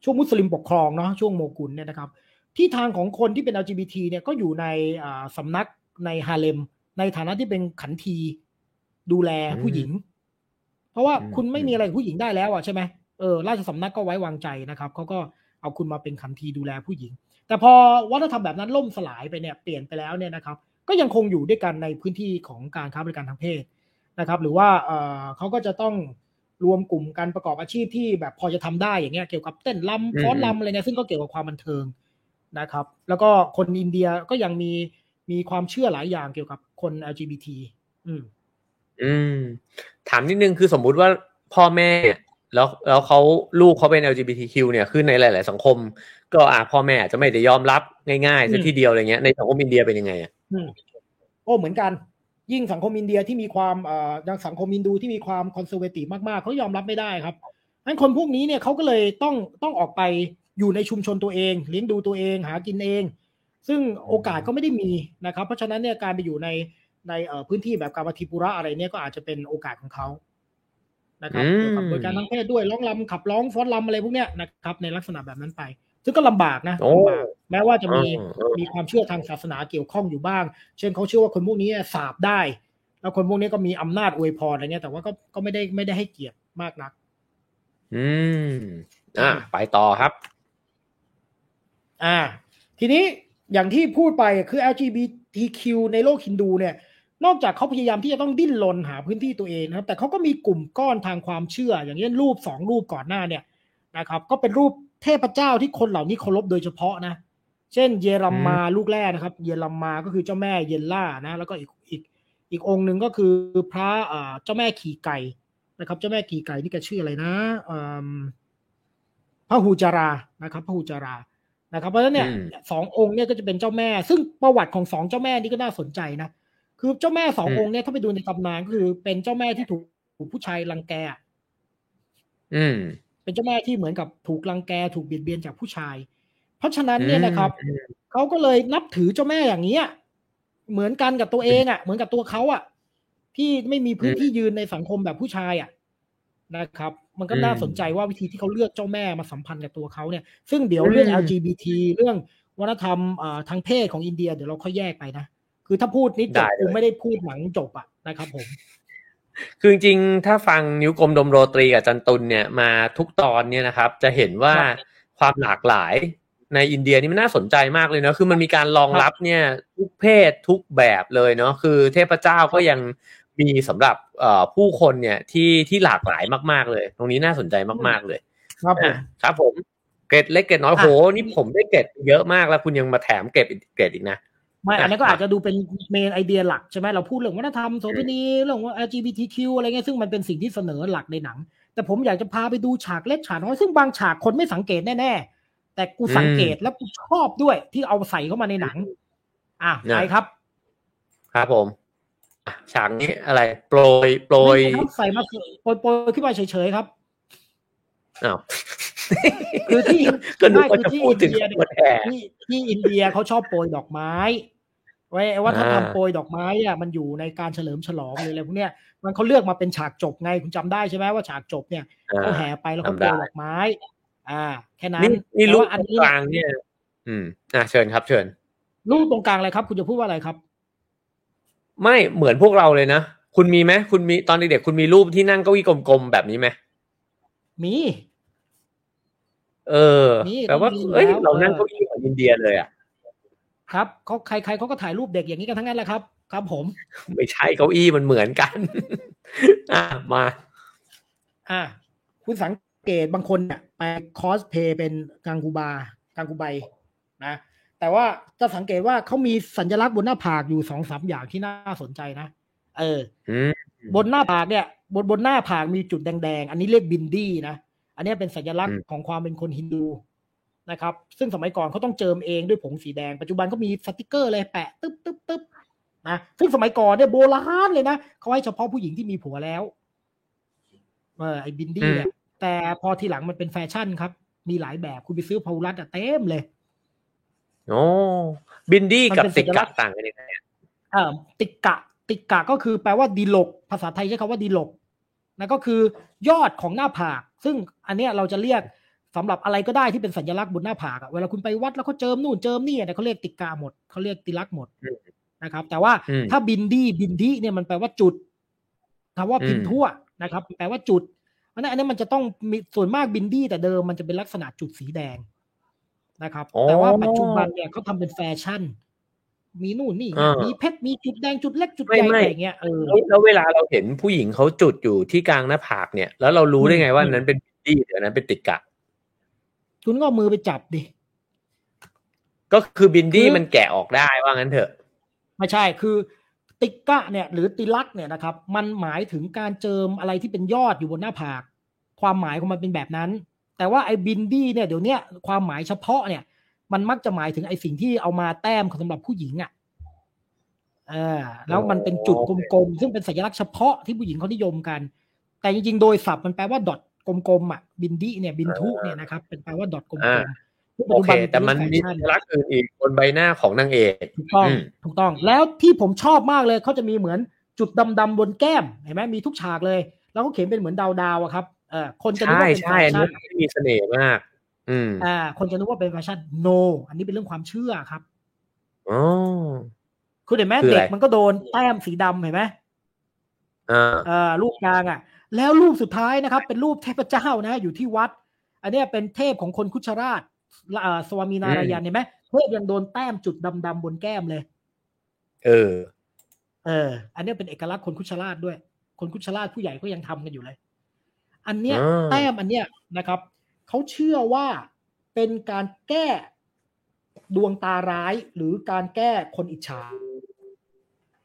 ช่วงมุสลิมปกครองเนาะช่วงโมกุลเนี่ยนะครับที่ทางของคนที่เป็น LGBT เนี่ยก็อยู่ในอ่าสำนักในฮาเลม ในฐานะที่เป็นขันทีดูแลผู้หญิง เพราะว่าอืมคุณไม่มีอะไรกับผู้หญิงได้แล้วอะใช่ไหมเออราชสำนักก็ไว้วางใจนะครับเขาก็เอาคุณมาเป็นขันทีดูแลผู้หญิง แต่พอวัฒนธรรมแบบนั้นล่มสลายไปเนี่ยเปลี่ยนไปแล้วเนี่ยนะครับ ก็ยังคงอยู่ด้วยกันในพื้นที่ของการค้าบริการทางเพศ นะครับ หรือว่าเออเขาก็จะต้องรวมกลุ่มกันประกอบอาชีพที่แบบพอจะทำได้อย่างเงี้ยเกี่ยวกับเต้นรำฟ้อนรำอะไรเนี่ยซึ่งก็เกี่ยวกับความบันเทิงนะครับ แล้วก็คนอินเดียก็ยังมีมีความเชื่อหลายอย่างเกี่ยวกับคน LGBT อืม อืม ถามนิดนึงคือสมมุติว่าพ่อแม่แล้วแล้วเขาลูกเขาเป็น LGBTQ เนี่ยคือในหลาย ๆ สังคม ก็อ่าพ่อแม่อาจจะไม่ได้ยอมรับง่ายๆสักทีเดียวอะไรเงี้ยในสังคมอินเดียเป็นยังไงอะอืมโอ้เหมือนกัน ยิ่งสังคมอินเดียที่มีความเอ่อยังสังคมอินดูที่มีความคอนเซอร์เวทีฟมากๆเขายอมรับไม่ได้ครับงั้นคนพวกนี้เนี่ยเขาก็เลยต้องต้องออกไปอยู่ในชุมชนตัวเองเลี้ยงดูตัวเองหากินเอง ซึ่งโอกาสก็ไม่ได้มีนะครับ เพราะฉะนั้นเนี่ยการไปอยู่ในในพื้นที่แบบกามาทิปุระอะไรเนี่ยก็อาจจะเป็นโอกาสของเขานะครับอืมเกี่ยวกับบริการทางเพศด้วยร้องรำขับร้องฟ้อนรำอะไรพวกเนี้ยนะครับในลักษณะแบบนั้นไป ซึ่งก็ลำบากนะโอ้ลำบากแม้ว่าจะมีเออเออมีความเชื่อทางศาสนาเกี่ยวข้องอยู่บ้าง เช่นเขาเชื่อว่าคนพวกนี้สาบได้ แล้วคนพวกนี้ก็มีอำนาจอวยพรอะไรเงี้ยแต่ว่าก็ก็ไม่ได้ไม่ได้ให้เกียรติมากนัก อืมอ่าไปต่อครับ อ่า ทีนี้อย่างที่พูดไปคือ LGBTQ ในโลกฮินดูเนี่ย นอกจากเขาพยายามที่จะต้องดิ้นรนหาพื้นที่ตัวเองนะครับ แต่เขาก็มีกลุ่มก้อนทางความเชื่อ อย่างเช่นรูปสองรูปก่อนหน้าเนี่ยนะครับ ก็เป็นรูป เทพเจ้าที่คนเหล่านี้เคารพโดยเฉพาะนะ เช่น เยรัมมาลูกแรกนะครับ เยรัมมาก็คือเจ้าแม่เยนล่านะ แล้วก็อีกอีกอีกองค์หนึ่งก็คือพระอ่าเจ้าแม่ขี่ไก่นะครับ เจ้าแม่ขี่ไก่นี่แกชื่ออะไรนะอืมพระหูจารานะครับพระหูจารานะครับ เพราะฉะนั้นเนี่ยอืมสององค์เนี่ยก็จะเป็นเจ้าแม่ ซึ่งประวัติของสองเจ้าแม่นี่ก็น่าสนใจนะคือเจ้าแม่สององค์เนี่ยถ้าไปดูในตำนานก็คือเป็นเจ้าแม่ที่ถูกถูกผู้ชายรังแกอืม เป็นเจ้าแม่ที่เหมือนกับถูกรังแกถูกเบียดเบียนจากผู้ชาย เพราะฉะนั้นเนี่ยนะครับอืมเขาก็เลยนับถือเจ้าแม่อย่างนี้ยเหมือนกันกับตัวเองอะ เหมือนกับตัวเขาอะ ที่ไม่มีพื้นที่ยืนในสังคมแบบผู้ชายอะนะครับ มันก็น่าสนใจว่าวิธีที่เขาเลือกเจ้าแม่มาสัมพันธ์กับตัวเขาเนี่ย ซึ่งเดี๋ยวเรื่องอืม LGBT เรื่องวัฒนธรรมเอ่อทางเพศของอินเดีย เดี๋ยวเราค่อยแยกไปนะ คือถ้าพูดนี้จบได้เลยกูไม่ได้พูดหนังจบอะนะครับผม คือจริงๆถ้าฟังนิ้วกลมดมโรตรีกับจันตุนเนี่ยมาทุกตอนเนี่ยนะครับ จะเห็นว่าครับความหลากหลายในอินเดียนี่มันน่าสนใจมากเลยเนาะคือมันมีการรองรับเนี่ยทุกเพศทุกแบบเลยเนาะคือเทพเจ้าก็ยังมีสำหรับเอ่อผู้คนเนี่ยที่ที่หลากหลายมากๆเลย ตรงนี้น่าสนใจมากๆเลย ครับผมอะครับผมเกรดเล็กเกรดน้อยอะโหนี่ผมได้เกรดเยอะมากแล้วคุณยังมาแถมเกรดอีกเกรดอีกนะ ไม่อันนั้นก็อะอาจจะดูเป็นเมนไอเดียหลักใช่ไหมเราพูดเรื่องวัฒนธรรมโสเภณีเรื่องว่า LGBTQ อะไรเงี้ยซึ่งมันเป็นสิ่งที่เสนอหลักในหนัง แต่ผมอยากจะพาไปดูฉากเล็กฉากน้อยซึ่งบางฉากคนไม่สังเกตแน่ๆแต่กูสังเกตแล้วกูชอบด้วยที่เอาใส่เข้ามาในหนัง อะนะไปครับ ครับผมอะฉากนี้อะไร โปรยโปรยไม่ใช่ครับใส่มาโปรยโปรยขึ้นมาเฉยๆครับอ้าวคือที่ก็นึกว่าไม่จะคือที่พูดถึงอินเดียขบวนแห่ที่ที่อินเดียเขาชอบโปรยดอกไม้ ไว้ว่าถ้าอ่าทำโปรยดอกไม้เนี่ยมันอยู่ในการเฉลิมฉลองหรืออะไรพวกเนี้ยมันเขาเลือกมาเป็นฉากจบไงคุณจำได้ใช่ไหมว่าฉากจบเนี่ยอ่าเขาแห่ไปแล้วเขาจำโปได้รยดอกไม้ อ่า แค่นั้นนี่นี่แต่รูปว่าอันตรงนี้กลางเนี่ย อืม อะเชิญครับเชิญรูปตรงกลางอะไรครับ คุณจะพูดว่าอะไรครับ ไม่เหมือนพวกเราเลยนะคุณมีไหมคุณมีตอนเด็กๆคุณมีรูปที่นั่งเก้าอี้กลมๆแบบนี้ไหมมี เออมีแปลว่าต้องมีอยู่เอ้ยแล้วเรานั่งเออเก้าอี้เหมือนอินเดียเลยอะ ครับเขาใครใครเขาก็ถ่ายรูปเด็กอย่างนี้กันทั้งนั้นแหละครับ ครับผม ไม่ใช่เก้าอี้มันเหมือนกัน อะมา อ่าคุณสังเกตบางคนเนี่ยไปคอสเพย์เป็นกังกูบากังกูไบนะแต่ว่าจะสังเกตว่าเขามีสัญลักษณ์บนหน้าผากอยู่สองสามอย่างที่น่าสนใจนะเอออืมบนหน้าผากเนี่ยบนบนหน้าผากมีจุดแดงๆ อันนี้เรียกบินดี้นะ อันนี้เป็นสัญลักษณ์ของความเป็นคนฮินดู นะครับ ซึ่งสมัยก่อนเขาต้องเจิมเองด้วยผงสีแดงปัจจุบันก็มีสติกเกอร์เลยแปะตึ๊บตึ๊บตึ๊บนะซึ่งสมัยก่อนเนี่ยโบราณเลยนะเขาให้เฉพาะผู้หญิงที่มีผัวแล้วเออไอ้บินดี้เนี่ยแต่พอทีหลังมันเป็นแฟชั่นครับ มีหลายแบบคุณไปซื้อพาหุรัดอะเต็มเลยโอ้บินดี้มันกับเป็นสัญลักษณ์ต่างกันยังไงอะเอ่อติกะ ติกะก็คือแปลว่าดิลก ภาษาไทยใช้คำว่าดิลกนั่นก็คือยอดของหน้าผาก ซึ่งอันเนี้ยเราจะเรียก สำหรับอะไรก็ได้ที่เป็นสัญลักษณ์บนหน้าผากอะเวลาคุณไปวัดแล้วเขาเจิมนู่นเจิมนี่เนี่ยเขาเรียกติกะหมดเขาเรียกติลักษณ์หมดนะครับ แต่ว่าอืมถ้าบินดี้บินดี้เนี่ยมันแปลว่าจุดคำว่าอืมพินทั่วนะครับ แปลว่าจุดอันนั้นอันนี้มันจะต้องมีส่วนมากบินดี้แต่เดิมมันจะเป็นลักษณะจุดสีแดงนะครับอ๋อแต่ว่าปัจจุบันเนี่ยเขาทำเป็นแฟชั่น มีนู่นนี่อ่ามีมีเพชร มีจุดแดงจุดเล็กจุดไม่ใหญ่ไม่อะไรอย่างเงี้ยเออแล้วแล้วเวลาเราเห็นผู้หญิงเขาจุดอยู่ที่กลางหน้าผากเนี่ย แล้วเรารู้ได้ไงว่าอืมนั้นเป็นบินดี้หรืออันนั้นเป็นติกะ คุณก็เอามือไปจับดิ ก็คือบินดี้คือมันแกะออกได้ว่างั้นเถอะ ไม่ใช่คือติกะเนี่ย หรือติลักษณ์เนี่ยนะครับ มันหมายถึงการเจิมอะไรที่เป็นยอดอยู่บนหน้าผาก ความหมายของมันเป็นแบบนั้น แต่ว่าไอ้บินดี้เนี่ยเดี๋ยวเนี้ยความหมายเฉพาะเนี่ย มันมักจะหมายถึงไอ้สิ่งที่เอามาแต้มสำหรับผู้หญิงอะเออแล้วมันเป็นจุดกลมๆ ซึ่งเป็นสัญลักษณ์เฉพาะที่ผู้หญิงเขานิยมกัน แต่จริงๆ โดยศัพท์มันแปลว่าดอท กลมๆอะบินดี้เนี่ยบินทุเนี่ยนะครับเป็นแปลว่าดอทกลอ่ามๆซึ่งปัจโอจุเคบันแต่มันมีเป็สัเรื่องญแฟชั่นลักษณ์อื่นอีกบนใบหน้าของนางเอกถูกต้องอืมถูกต้องแล้วที่ผมชอบมากเลยเขาจะมีเหมือนจุดดำๆบนแก้มเห็นไหมมีทุกฉากเลย แล้วก็เขียนเป็นเหมือนดาวๆอะครับเออคนจะนึกใช่ว่าเป็นแฟใช่อันชั่นี้นที่มีเสน่ห์มากอืมอ่า คนจะนึกว่าเป็นแฟชั่น no อันนี้เป็นเรื่องความเชื่อครับอ๋อคุณเห็นไหมคืออะไรเด็กมันก็โดนแต้มสีดำเห็นไหมอ่าเอ่อรูปกลางอะ แล้วรูปสุดท้ายนะครับ เป็นรูปเทพเจ้านะ อยู่ที่วัด อันเนี้ยเป็นเทพของคนคุชราชอ่าสวามีนารายณ์เห็นไหมเทพยังโดนแต้มจุดดำๆบนแก้มเลย เออ เออ อันเนี้ยเป็นเอกลักษณ์คนคุชราชด้วย คนคุชราชผู้ใหญ่ก็ยังทำกันอยู่เลย อันเนี้ยอ่าแต้มอันเนี้ยนะครับเขาเชื่อว่าเป็นการแก้ดวงตาร้ายหรือการแก้คนอิจฉา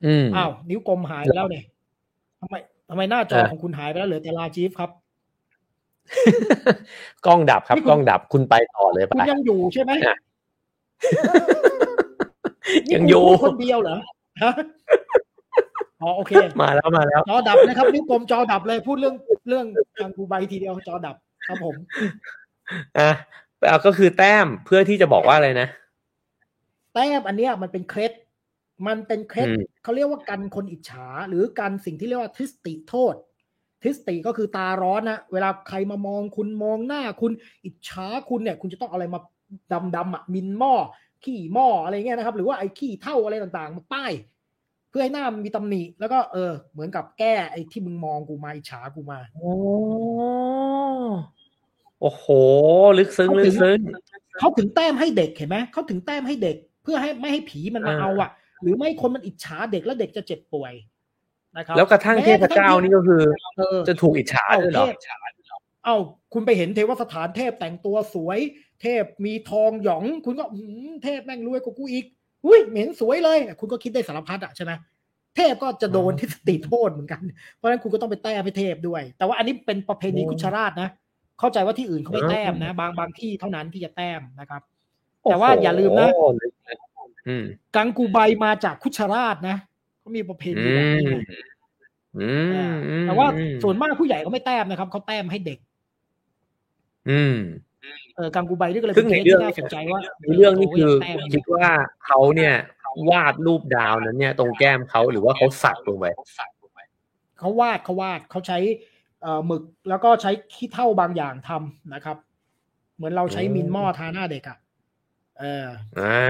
อืมอ้าวนิ้วกลมหายไปแล้วเนี่ยทำไม ทำไมหน้าจออะของคุณหายไปแล้วเหลือแต่ลาจีฟครับ กล้องดับครับนี่คุณกล้องดับคุณไปต่อเลยไปคุณยังอยู่ใช่ไหมอะนี่ยังคุณอยู่พูดคนเดียวเหรอฮะอ๋อโอเค มาแล้วมาแล้วจอดับนะครับนิ้วกลมจอดับเลยพูดเรื่องเรื่องทางกูใบทีเดียวจอดับครับผมอะเอาก็คือแต้มเพื่อที่จะบอกว่าอะไรนะ แต้มอันเนี้ยมันเป็นเคล็ด มันเป็นเคล็ดอืมเขาเรียกว่ากันคนอิจฉา หรือกันสิ่งที่เรียกว่าทิสติโทษ ทิสติก็คือตาร้อนนะเวลาใครมามองคุณมองหน้าคุณอิจฉาคุณเนี่ย คุณจะต้องเอาอะไรมาดำดำๆอะมินหม้อขี้หม้ออะไรเงี้ยนะครับ หรือว่าไอ้ขี้เท่าอะไรต่างๆมาป้าย เพื่อให้หน้ามันมีตำหนิ แล้วก็เออ เหมือนกับแก้ไอ้ที่มึงมองกูมาอิจฉากูมาโอ้โอ้โห ลึกซึ้งเขาลึถึกงซึ้งเขาถึงแต้มให้เด็กเห็นไหมเขาถึงแต้มให้เด็ก เพื่อให้ไม่ให้ผีมันมาอ่าเอาอะ หรือไม่ให้คนมันอิจฉาเด็กแล้วเด็กจะเจ็บป่วยนะครับ แล้วกระทั่งเทพเจ้านี่ก็คือเออจะถูกอิจฉาเอาด้วยเหรเทอพเอ้าคุณไปเห็นเทวสถานเทพแต่งตัวสวย เทพมีทองหยอง คุณก็อืมเทพแม่งรวยกว่ากูอีกอุ้ยเหม็นสวยเลย คุณก็คิดได้สารพัดอะใช่ไหมเทพก็จะโดนที่สติโทษเหมือนกัน เพราะฉะนั้นคุณก็ต้องไปแต้มให้เทพด้วย แต่ว่าอันนี้เป็นประเพณีคุชราชนะ เข้าใจว่าที่อื่นเขาไม่แต้มนะ บางบางที่เท่านั้นที่จะแต้มนะครับ แต่ว่าอย่าลืมนะโอ้โหอืม กังกูใบมาจากคุชราชนะเขามีประเพณีอืแบบนี้มนะอืมอืมแต่ว่าอืมส่วนมากผู้ใหญ่เขาไม่แต้มนะครับเขาแต้มให้เด็ก อืมเออกังกูใบนี่ก็เลยซึ่เป็นงเคในสเรื่องที่น่าสนใจว่าในเรื่องนี้คือโยแต้มคิดว่าเขาเนี่ย วาดรูปดาวนั้นเนี่ย ตรงแก้มเขาหรือว่าเขาสักลงไปเขาวาดเขาวาดเขาใช้เอ่อหมึกแล้วก็ใช้ขี้เท่าบางอย่างทำนะครับ เหมือนเราใช้มินหม้อทาหน้าเด็กอะ่ะ เอออ่า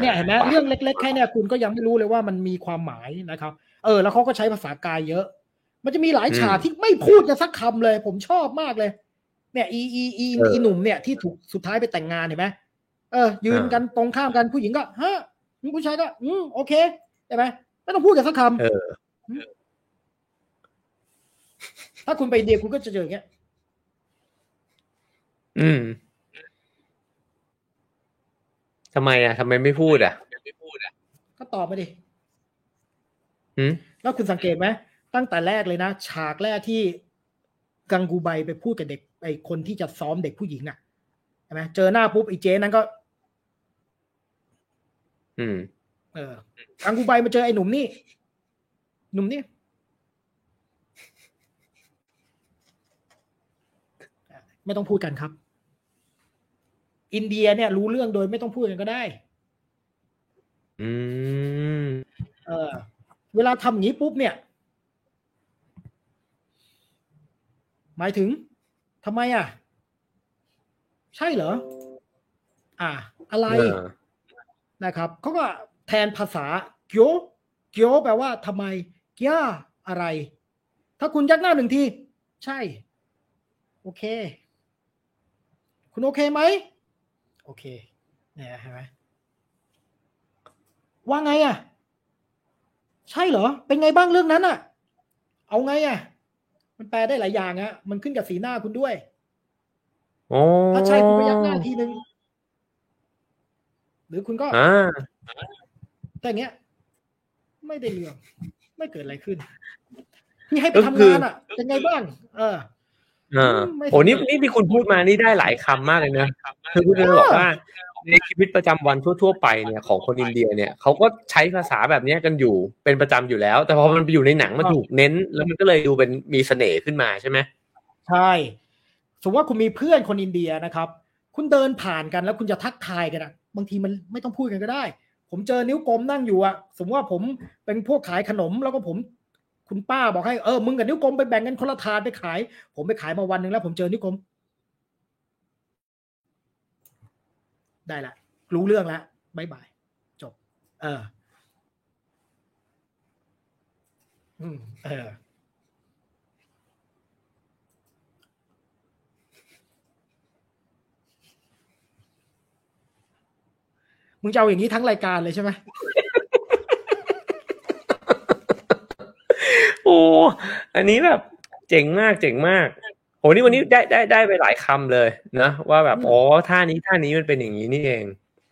เนี่ยเห็นไหมเรื่องเล็ก ๆ แค่เนี่ยคุณก็ยังไม่รู้เลยว่ามันมีความหมายนะครับ เออ แล้วเขาก็ใช้ภาษากายเยอะ มันจะมีหลายฉากที่ไม่พูดกันสักคำเลย ผมชอบมากเลย เนี่ย อีอีอีอีหนุ่มเนี่ยที่ถูกสุดท้ายไปแต่งงานเห็นไหมเออ ยืนกันตรงข้ามกันผู้หญิงก็ฮะผู้ชายก็ อืมโอเคใช่ไหมไม่ต้องพูดกันสักคำเออถ้าคุณไปอินเดียคุณก็จะเจออย่างเงี้ย อืม ทำไมอะทำไมไม่พูดอะก็ตอบมาดิหืมแล้วคุณสังเกตไหมตั้งแต่แรกเลยนะ ฉากแรกที่กังกูไบไปพูดกับเด็กไอ้คนที่จะซ้อมเด็กผู้หญิงอะใช่ไหมเจอหน้าปุ๊บไอ้เจ๊นั้นก็ อืม เออกังกูไบมาเจอไอ้หนุ่มนี่ หนุ่มนี่ไม่ต้องพูดกันครับ อินเดียเนี่ยรู้เรื่องโดยไม่ต้องพูดกันก็ได้ อืม เออ เวลาทำอย่างนี้ปุ๊บเนี่ย หมายถึงทำไมอะ ใช่เหรอ อ่า อะไรเออนะครับ เขาก็แทนภาษาเกียวเกียวแปลว่าทำไมเกียอะไร ถ้าคุณยักหน้าหนึ่งที ใช่ โอเค คุณโอเคไหม โอเค เนี่ยเห็นไหมว่าไงอะ ใช่เหรอ เป็นไงบ้างเรื่องนั้นอะ เอาไงอะ มันแปลได้หลายอย่างอะมันขึ้นกับสีหน้าคุณด้วยโอ้ถ้าใช่คุณก็ยักหน้าทีนึง หรือคุณก็อ่าแต่อย่างเงี้ย ไม่ได้เรื่อง ไม่เกิดอะไรขึ้น ที่ให้ไปก็ทำคืองานอะ เป็นไงบ้าง เออ อ่าไม่โอ้นี่ทำนี่ที่คุณพูดมานี่ได้หลายคำมากเลยนะคือคุณจะบอกว่าในชีวิตประจำวันทั่ว ๆ ไปเนี่ยของคนอินเดียเนี่ยเขาก็ใช้ภาษาแบบเนี้ยกันอยู่เป็นประจำอยู่แล้ว แต่พอมันไปอยู่ในหนังมันถูกเน้น แล้วมันก็เลยดูเป็นมีเสน่ห์ขึ้นมาใช่ไหมใช่สมมติว่าคุณมีเพื่อนคนอินเดียนะครับ คุณเดินผ่านกันแล้วคุณจะทักทายกันอะบางทีมันไม่ต้องพูดกันก็ได้ ผมเจอนิ้วกลมนั่งอยู่อะสมมติว่าผมเป็นพวกขายขนมแล้วก็ผม คุณป้าบอกให้เออมึงกับนิ้วกลมไปแบ่งกันคนละถาดไปขาย ผมไปขายมาวันหนึ่งแล้ว ผมเจอนิ้วกลม ได้ละ รู้เรื่องแล้วบายบายจบ เออเออมึงจะเอาอย่างนี้ทั้งรายการเลยใช่ไหม โอ้อันนี้แบบเจ๋งมากเจ๋งมากโหนี่วันนี้ได้ได้ได้ไปหลายคำเลยนะว่าแบบอ๋อท่านี้ท่านี้มันเป็นอย่างนี้นี่เอง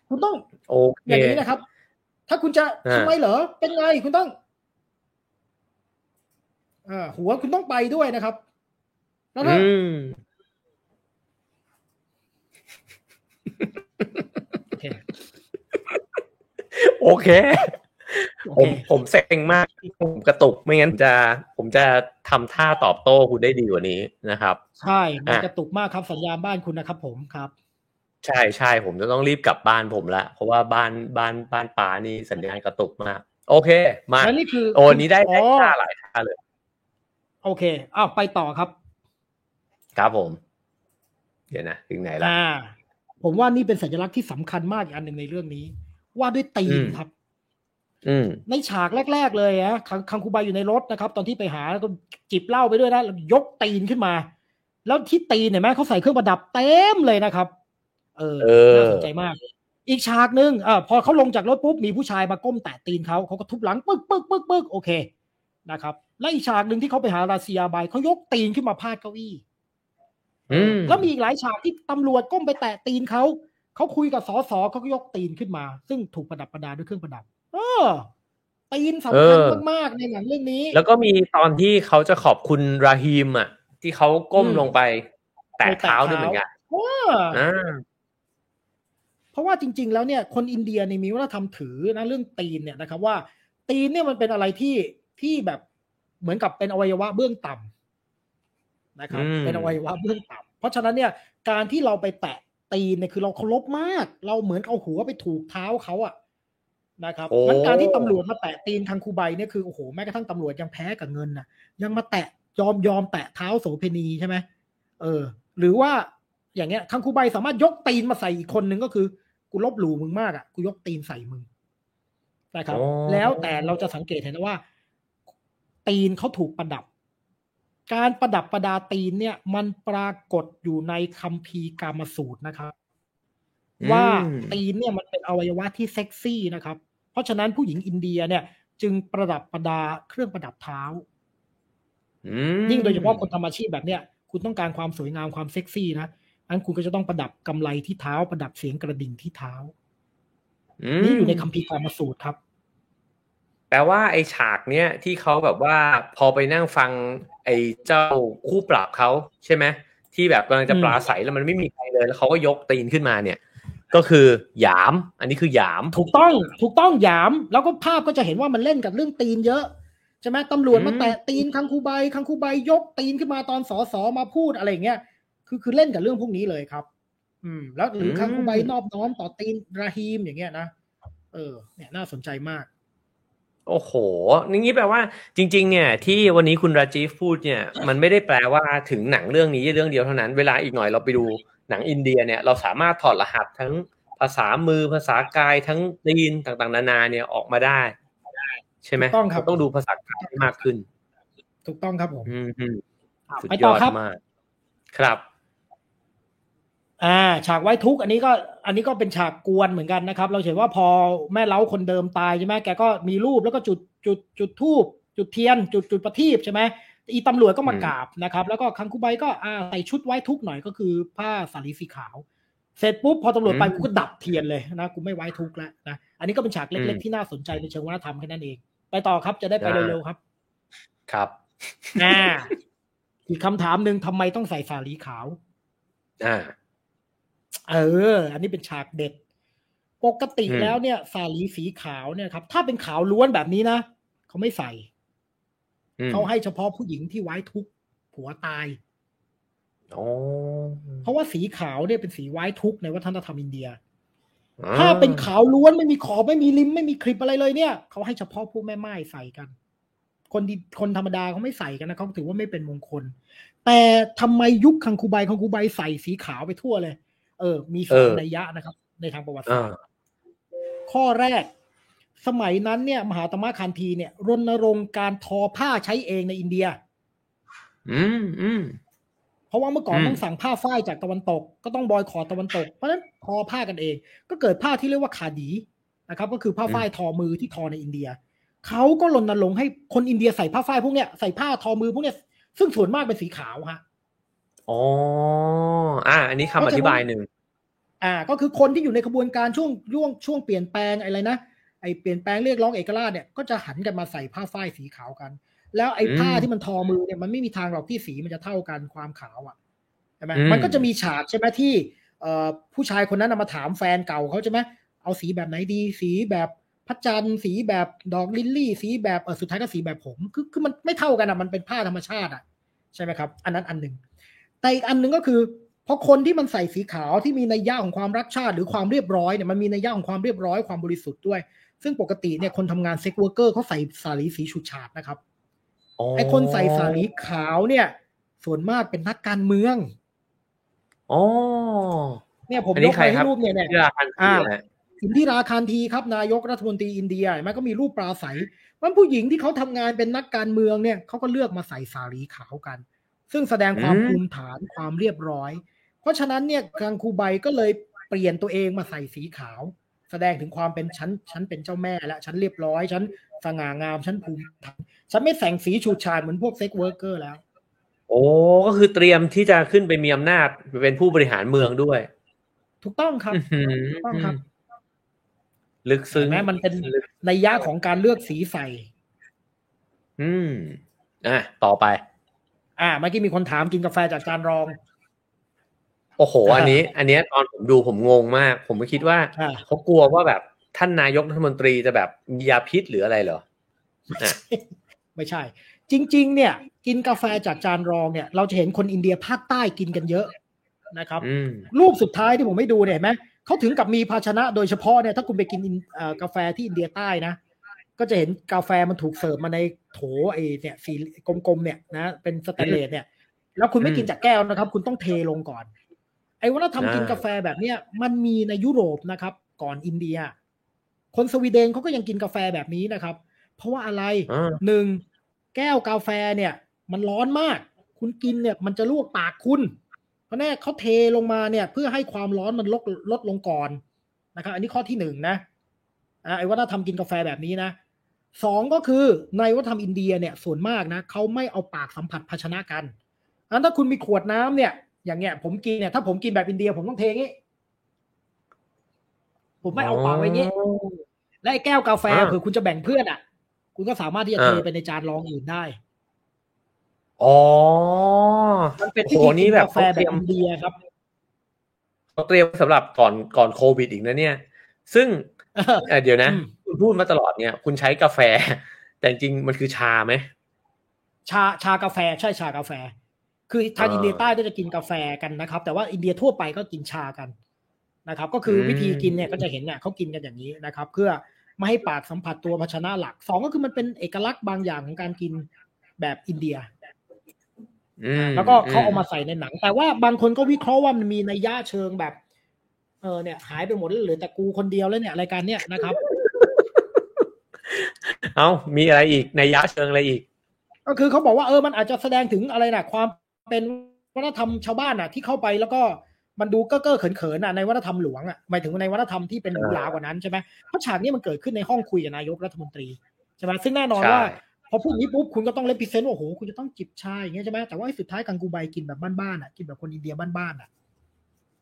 คุณต้องโอเคอย่างนี้นะครับ ถ้าคุณจะอ่าทำไมเหรอเป็นไงคุณต้องอ่าหัวคุณต้องไปด้วยนะครับแล้วถ้าอืมโอเคโอเคโอ ผมเคผมเซ็งมากที่ผมกระตุกไม่งั้นจะผมจะทำท่าตอบโต้คุณได้ดีกว่านี้นะครับ ใช่มันอะกระตุกมากครับสัญญาณบ้านคุณนะครับ ผมครับ ใช่ใช่ผมจะต้องรีบกลับบ้านผมละเพราะว่าบ้านบ้านบ้านป้านี่สัญญาณกระตุกมาก โอเค มาแล้วนี่คือโอ้นี้ได้อ๋ได้อท่าหลายท่าเลย โอเคอ้าวไปต่อครับ ครับผม เดี๋ยวนะถึงไหนละอ่าผมว่านี่เป็นสัญลักษณ์ที่สำคัญมากอีกอันหนึ่งในเรื่องนี้ ว่าด้วยตีนอืมครับอืม ในฉากแรก ๆ เลยอะคังคังคูไบอยู่ในรถนะครับ ตอนที่ไปหาแล้วก็จิบเหล้าไปด้วยนะแล้วยกตีนขึ้นมา แล้วที่ตีนเห็นไหมเขาใส่เครื่องประดับเต็มเลยนะครับเออเออน่าสนใจมาก อีกฉากหนึ่งอ่าพอเขาลงจากรถปุ๊บมีผู้ชายมาก้มแตะตีนเขาเขาก็ทุบหลังปึ๊กปึ๊กปึ๊กปึ๊กโอเคนะครับ และอีกฉากหนึ่งที่เขาไปหาราเซียบายเขายกตีนขึ้นมาพาดเก้าอี้อืมแล้วมีอีกหลายฉากที่ตำรวจก้มไปแตะตีนเขาเขาคุยกับสอสอเขาก็ยกตีนขึ้นมา ซึ่งถูกประดับประดาด้วยเครื่องประดับ เออตีนสำคัญเออมากๆในหนังเรื่องนี้ แล้วก็มีตอนที่เขาจะขอบคุณราฮีมอะ ที่เขาก้มอืมลงไป แตะเท้าด้วยเหมือนกันว่าอ่าเพราะว่าจริง ๆ แล้วเนี่ยคนอินเดียในยมีวัฒนธรรมถือนะเรื่องตีนเนี่ยนะครับ ว่า ตีนเนี่ยมันเป็นอะไรที่ที่แบบเหมือนกับเป็นอวัยวะเบื้องต่ำนะครับอืมเป็นอวัยวะเบื้องต่ำเพราะฉะนั้นเนี่ยการที่เราไปแตะตีนเนี่ยคือเราเคารพมาก เราเหมือนเอาหัวไปถูกเท้าเขาอะ นะครับโอ้มันการที่ตำรวจมาแตะตีนคังคูใบเนี่ยคือโอ้โหแม้กระทั่งตำรวจยังแพ้กับเงินน่ะยังมาแตะยอมยอมแตะเท้าโสเพณีใช่ไหมเออ หรือว่าอย่างเงี้ยคังคูใบสามารถยกตีนมาใส่อีกคนนึงก็คือ กูลบหลู่มึงมากอะกูยกตีนใส่มึงนะครับอ๋อแล้วแต่เราจะสังเกตเห็นนะว่า ตีนเขาถูกประดับ การประดับประดาตีนเนี่ย มันปรากฏอยู่ในคัมภีร์กามสูตรนะครับว่าตีนเนี่ยมันเป็นอวัยวะที่เซ็กซี่นะครับ เพราะฉะนั้นผู้หญิงอินเดียเนี่ยจึงประดับประดาเครื่องประดับเท้าอืมยิ่งโดยเฉพาะคนทำอาชีพแบบเนี้ยคุณต้องการความสวยงามความเซ็กซี่นะอันคุณก็จะต้องประดับกำไลที่เท้า ประดับเสียงกระดิ่งที่เท้ามนี่อยู่ในคัมภีร์กามสูตรครับ แปลว่าไอ้ฉากเนี้ยที่เขาแบบว่าพอไปนั่งฟัง ไอ้เจ้าคู่ปรับเขาใช่ไหมที่แบบกำลังจะอืมปราศัยแล้วมันไม่มีใครเลยแล้วเขาก็ยกตีนขึ้นมาเนี่ย ก็คือหยาม อันนี้คือหยาม ถูกต้องถูกต้องหยาม แล้วก็ภาพก็จะเห็นว่ามันเล่นกับเรื่องตีนเยอะใช่ไหมตำรวจมาอืมแตะตีนคังคูใบคังคูใบยกตีนขึ้นมาตอนสอสอมาพูดอะไรอย่างเงี้ยคือคือเล่นกับเรื่องพวกนี้เลยครับ อืม แล้วหรือคังคูใบนอบน้อมต่อตีนราฮีมอย่างเงี้ยนะเออ เนี่ยน่าสนใจมากโอ้โห นี่แปลว่าจริง ๆ เนี่ย ที่วันนี้คุณราจีฟพูดเนี่ย มันไม่ได้แปลว่าถึงหนังเรื่องนี้เรื่องเดียวเท่านั้น เวลาอีกหน่อยเราไปดู หนังอินเดียเนี่ยเราสามารถถอดรหัสทั้งภาษามือภาษากายทั้งตีนต่างๆ นานาเนี่ยออกมาได้ ใช่ไหมถูกต้องครับเาต้องดูภาษากายให้มากขึ้น ถูกต้องครับผมอืมอืมอะสุดไปยต่ออดครับมากครับ อ่า ฉากไว้ทุกข์อันนี้ก็ อันนี้ก็เป็นฉากกวนเหมือนกันนะครับ เราเห็นว่าพอแม่เล้าคนเดิมตายใช่ไหมแกก็มีรูปแล้วก็จุดจุดจุดทูบจุดเทียน จุดจุดประทีปใช่ไหม อีตำรวจก็มาอืมกราบนะครับ แล้วก็คังคูใบก็อ่าใส่ชุดไว้ทุกข์หน่อยก็คือผ้าสาลีสีขาว เสร็จปุ๊บพอตำรวจไปกูก็ดับเทียนเลยนะกูไม่ไว้ทุกข์แล้วนะอันนี้ก็เป็นฉากเล็กๆที่น่าสนใจในเชิงวัฒนธรรมแค่นั้นเอง ไปต่อครับจะได้ไปเร็วๆครับ ครับอ่าอีกคำถามหนึ่งทำไมต้องใส่สาลีขาวอ่าเออ อันนี้เป็นฉากเด็ด ปกติอืมแล้วเนี่ยสาลีสีขาวเนี่ยครับ ถ้าเป็นขาวล้วนแบบนี้นะเขาไม่ใส่อืม เขาให้เฉพาะผู้หญิงที่ไว้ทุกข์ผัวตายโอ้เพราะว่าสีขาวเนี่ยเป็นสีไว้ทุกข์ในวัฒนธรรมอินเดียอ่ถ้าเป็นขาวล้วนไม่มีขอบไม่มีริมไม่มีคลิปอะไรเลยเนี่ยเขาให้เฉพาะผู้แม่ไม้ใส่กัน คนดีคนธรรมดาเขาไม่ใส่กันนะเขาถือว่าไม่เป็นมงคล แต่ทำไมยุคคังคูใบคังคูใบใส่สีขาวไปทั่วเลย เออ มีสามนัยยะนะครับ ในทางประวัติศาอ่าสตร์ข้อแรก สมัยนั้นเนี่ยมหาตมะคันธีเนี่ยรณรงค์การทอผ้าใช้เองในอินเดีย อืมอืมเพราะว่าเมื่อก่อนอืมต้องสั่งผ้าฝ้ายจากตะวันตก ก็ต้องบอยคอรตะวันตก เพราะฉะนั้นทอผ้ากันเอง ก็เกิดผ้าที่เรียกว่าขาดีนะครับ ก็คือผ้าฝ้ายทอมือที่ทอในอินเดียเขาก็รณรงค์ให้คนอินเดียใส่ผ้าฝ้ายพวกเนี้ยใส่ผ้าทอมือพวกเนี้ยซึ่งส่วนมากเป็นสีขาวฮะอ๋ออ่า อันนี้คำอธิบายหนึ่งอ่า ก็คือคนที่อยู่ในขบวนการช่วงช่วงช่วงเปลี่ยนแปลงอะไรนะ ไอเปลี่ยนแปลงเรียกร้องเอกราชเนี่ยก็จะหันกันมาใส่ผ้าฝ้ายสีขาวกัน แล้วไอ้ผ้าอืมที่มันทอมือเนี่ยมันไม่มีทางหรอกที่สีมันจะเท่ากันความขาวอะใช่ไหมอืมมันก็จะมีฉากใช่ไหมที่เอ่อผู้ชายคนนั้นนะมาถามแฟนเก่าเขาใช่ไหมเอาสีแบบไหนดี สีแบบพระจันทร์สีแบบดอกลิลลี่ สีแบบเออสุดท้ายก็สีแบบผมคือคือมันไม่เท่ากันอะมันเป็นผ้าธรรมชาติอะใช่ไหมครับ อันนั้นอันหนึ่งแต่อีกอันหนึ่งก็คือเพราะคนที่มันใส่สีขาวที่มีนัยยะของความรักชาติหรือความเรียบร้อยเนี่ยมันมีนัยยะของความเรียบร้อยความบริสุทธิ์ด้วย ซึ่งปกติเนี่ยคนทำงาน sex worker เขาใส่ส่าหรีสีฉูดฉาดนะครับไอ้คนใส่ส่าหรีขาวเนี่ย ส่วนมากเป็นนักการเมืองอ๋อเนี่ยผมอันยนี้กใครไปครัให้บรูปเนี่ยเนี่ยที่ราคันธีอ่าแหละสินธิราคารทีครับนายกรัฐมนตรีอินเดียเห็นไหมันก็มีรูปปราศัยมันผู้หญิงที่เขาทำงานเป็นนักการเมืองเนี่ยเขาก็เลือกมาใส่สาลีขาวกัน ซึ่งแสดงความภูมิฐานความเรียบร้อย เพราะฉะนั้นเนี่ยกังคูใบก็เลยเปลี่ยนตัวเองมาใส่สีขาว แสดงถึงความเป็นฉันฉันเป็นเจ้าแม่และฉันเรียบร้อยฉันสง่างามฉันภูมิฐานฉันไม่แต่งสีฉูดฉาดเหมือนพวก sex worker แล้ว โอ้ก็คือเตรียมที่จะขึ้นไปมีอำนาจไปเป็นผู้บริหารเมืองด้วย ถูกต้องครับอื้อหือถูกต้องครับ ลึกซึ้งเห็นไหมมันเป็นลึกในนัยยะของการเลือกสีใส่อืมอะต่อไป อ่าเมื่อกี้มีคนถามกินกาแฟจากจานรอง โอ้โหอ่าอันนี้ อันเนี้ยตอนผมดูผมงงมาก ผมก็คิดว่าอ่าเขากลัวว่าแบบท่านนายกรัฐมนตรีจะแบบมียาพิษหรืออะไรเหรออะไม่ใช่ จริง ๆ เนี่ย กินกาแฟจากจานรองเนี่ย เราจะเห็นคนอินเดียภาคใต้กินกันเยอะนะครับอืมรูปสุดท้ายที่ผมให้ดูเนี่ยเห็นไหมเขเขาถึงกับมีภาชนะโดยเฉพาะเนี่ยถ้าคุณไปกินกาแฟที่อินเดียใต้นะ ก็จะเห็นกาแฟมันถูกเสิร์ฟมาในโถไอเนี่ยสีกลมๆเนี่ยนะเป็นสแตนเลสเนี่ย แล้วคุณไม่กินจากแก้วนะครับ คุณต้องเทลงก่อน ไอ้วัฒนธรรมกินกาแฟแบบเนี้ยมันมีในยุโรปนะครับ ก่อนอินเดีย คนสวีเดนเขาก็ยังกินกาแฟแบบนี้นะครับ เพราะว่าอะไรหนึ่งแก้วกาแฟเนี่ย มันร้อนมาก คุณกินเนี่ย มันจะลวกปากคุณราะแน่เขาเทลงมาเนี่ย เพื่อให้ความร้อนมันลดลดลงก่อนนะครับ อันนี้ข้อที่หนึ่งนะไอ้วัฒนธรรมกินกาแฟแบบนี้นะสองก็คือในวัฒนธรรมอินเดียเนี่ยส่วนมากนะเขาไม่เอาปากสัมผัสภาชนะกันอันถ้าคุณมีขวดน้ำเนี่ย อย่างเงี้ย ผมกินเนี่ยถ้าผมกินแบบอินเดีย ผมต้องเทงี้ ผมไม่เอาปากไว้งี้ และไอ้แก้วกาแฟเผื่อคุณจะแบ่งเพื่อนอะ คุณก็สามารถที่จะเทไปในจานรองอื่นได้อ๋อมันเป็นที่นี้แบบกาแฟแบบอินเดียครับเขาเตรียมสำหรับก่อนก่อนโควิดอีกนะเนี่ย ซึ่งเดี๋ยวนะ คุณพูดมาตลอดเนี่ย คุณใช้กาแฟ แต่จริงมันคือชาไหมชาชากาแฟใช่ชากาแฟ คือทางอินเดียใต้ก็จะกินกาแฟกันนะครับ แต่ว่าอินเดียทั่วไปก็กินชากันนะครับ ก็คือวิธีกินเนี่ยก็จะเห็นเนี่ยเขากินกันอย่างนี้นะครับ เพื่อไม่ให้ปากสัมผัสตัวภาชนะหลักสองก็คือมันเป็นเอกลักษณ์บางอย่างของการกินแบบอินเดียแล้วก็เขาเอามาใส่ในหนัง แต่ว่าบางคนก็วิเคราะห์ว่ามันมีในย่าเชิงแบบ เออเนี่ย หายไปหมดแล้วเหลือแต่กูคนเดียวแล้วเนี่ยรายการเนี้ยนะครับ เอามีอะไรอีกในย่าเชิงอะไรอีก ก็คือเขาบอกว่าเออมันอาจจะแสดงถึงอะไรนะความ เป็นวัฒนธรรมชาวบ้านอะ ที่เข้าไปแล้วก็มันดูเก้อเก้อเขินๆอะในวัฒนธรรมหลวงอะหมายถึงในวัฒนธรรมที่เป็นหรูหรากว่านั้นใช่ไหมเพราะฉากนี้มันเกิดขึ้นในห้องคุยกับนายกรัฐมนตรีใช่ไหมซึ่งแน่นอนว่าพอพูดนี้ปุ๊บคุณก็ต้องเลพิเซนต์ว่าโอ้โหคุณจะต้องจิบชาอย่างเงี้ยใช่ไหมแต่ว่าสุดท้ายกังกูไบกินแบบบ้านๆอะกินแบบคนอินเดียบ้านๆอะ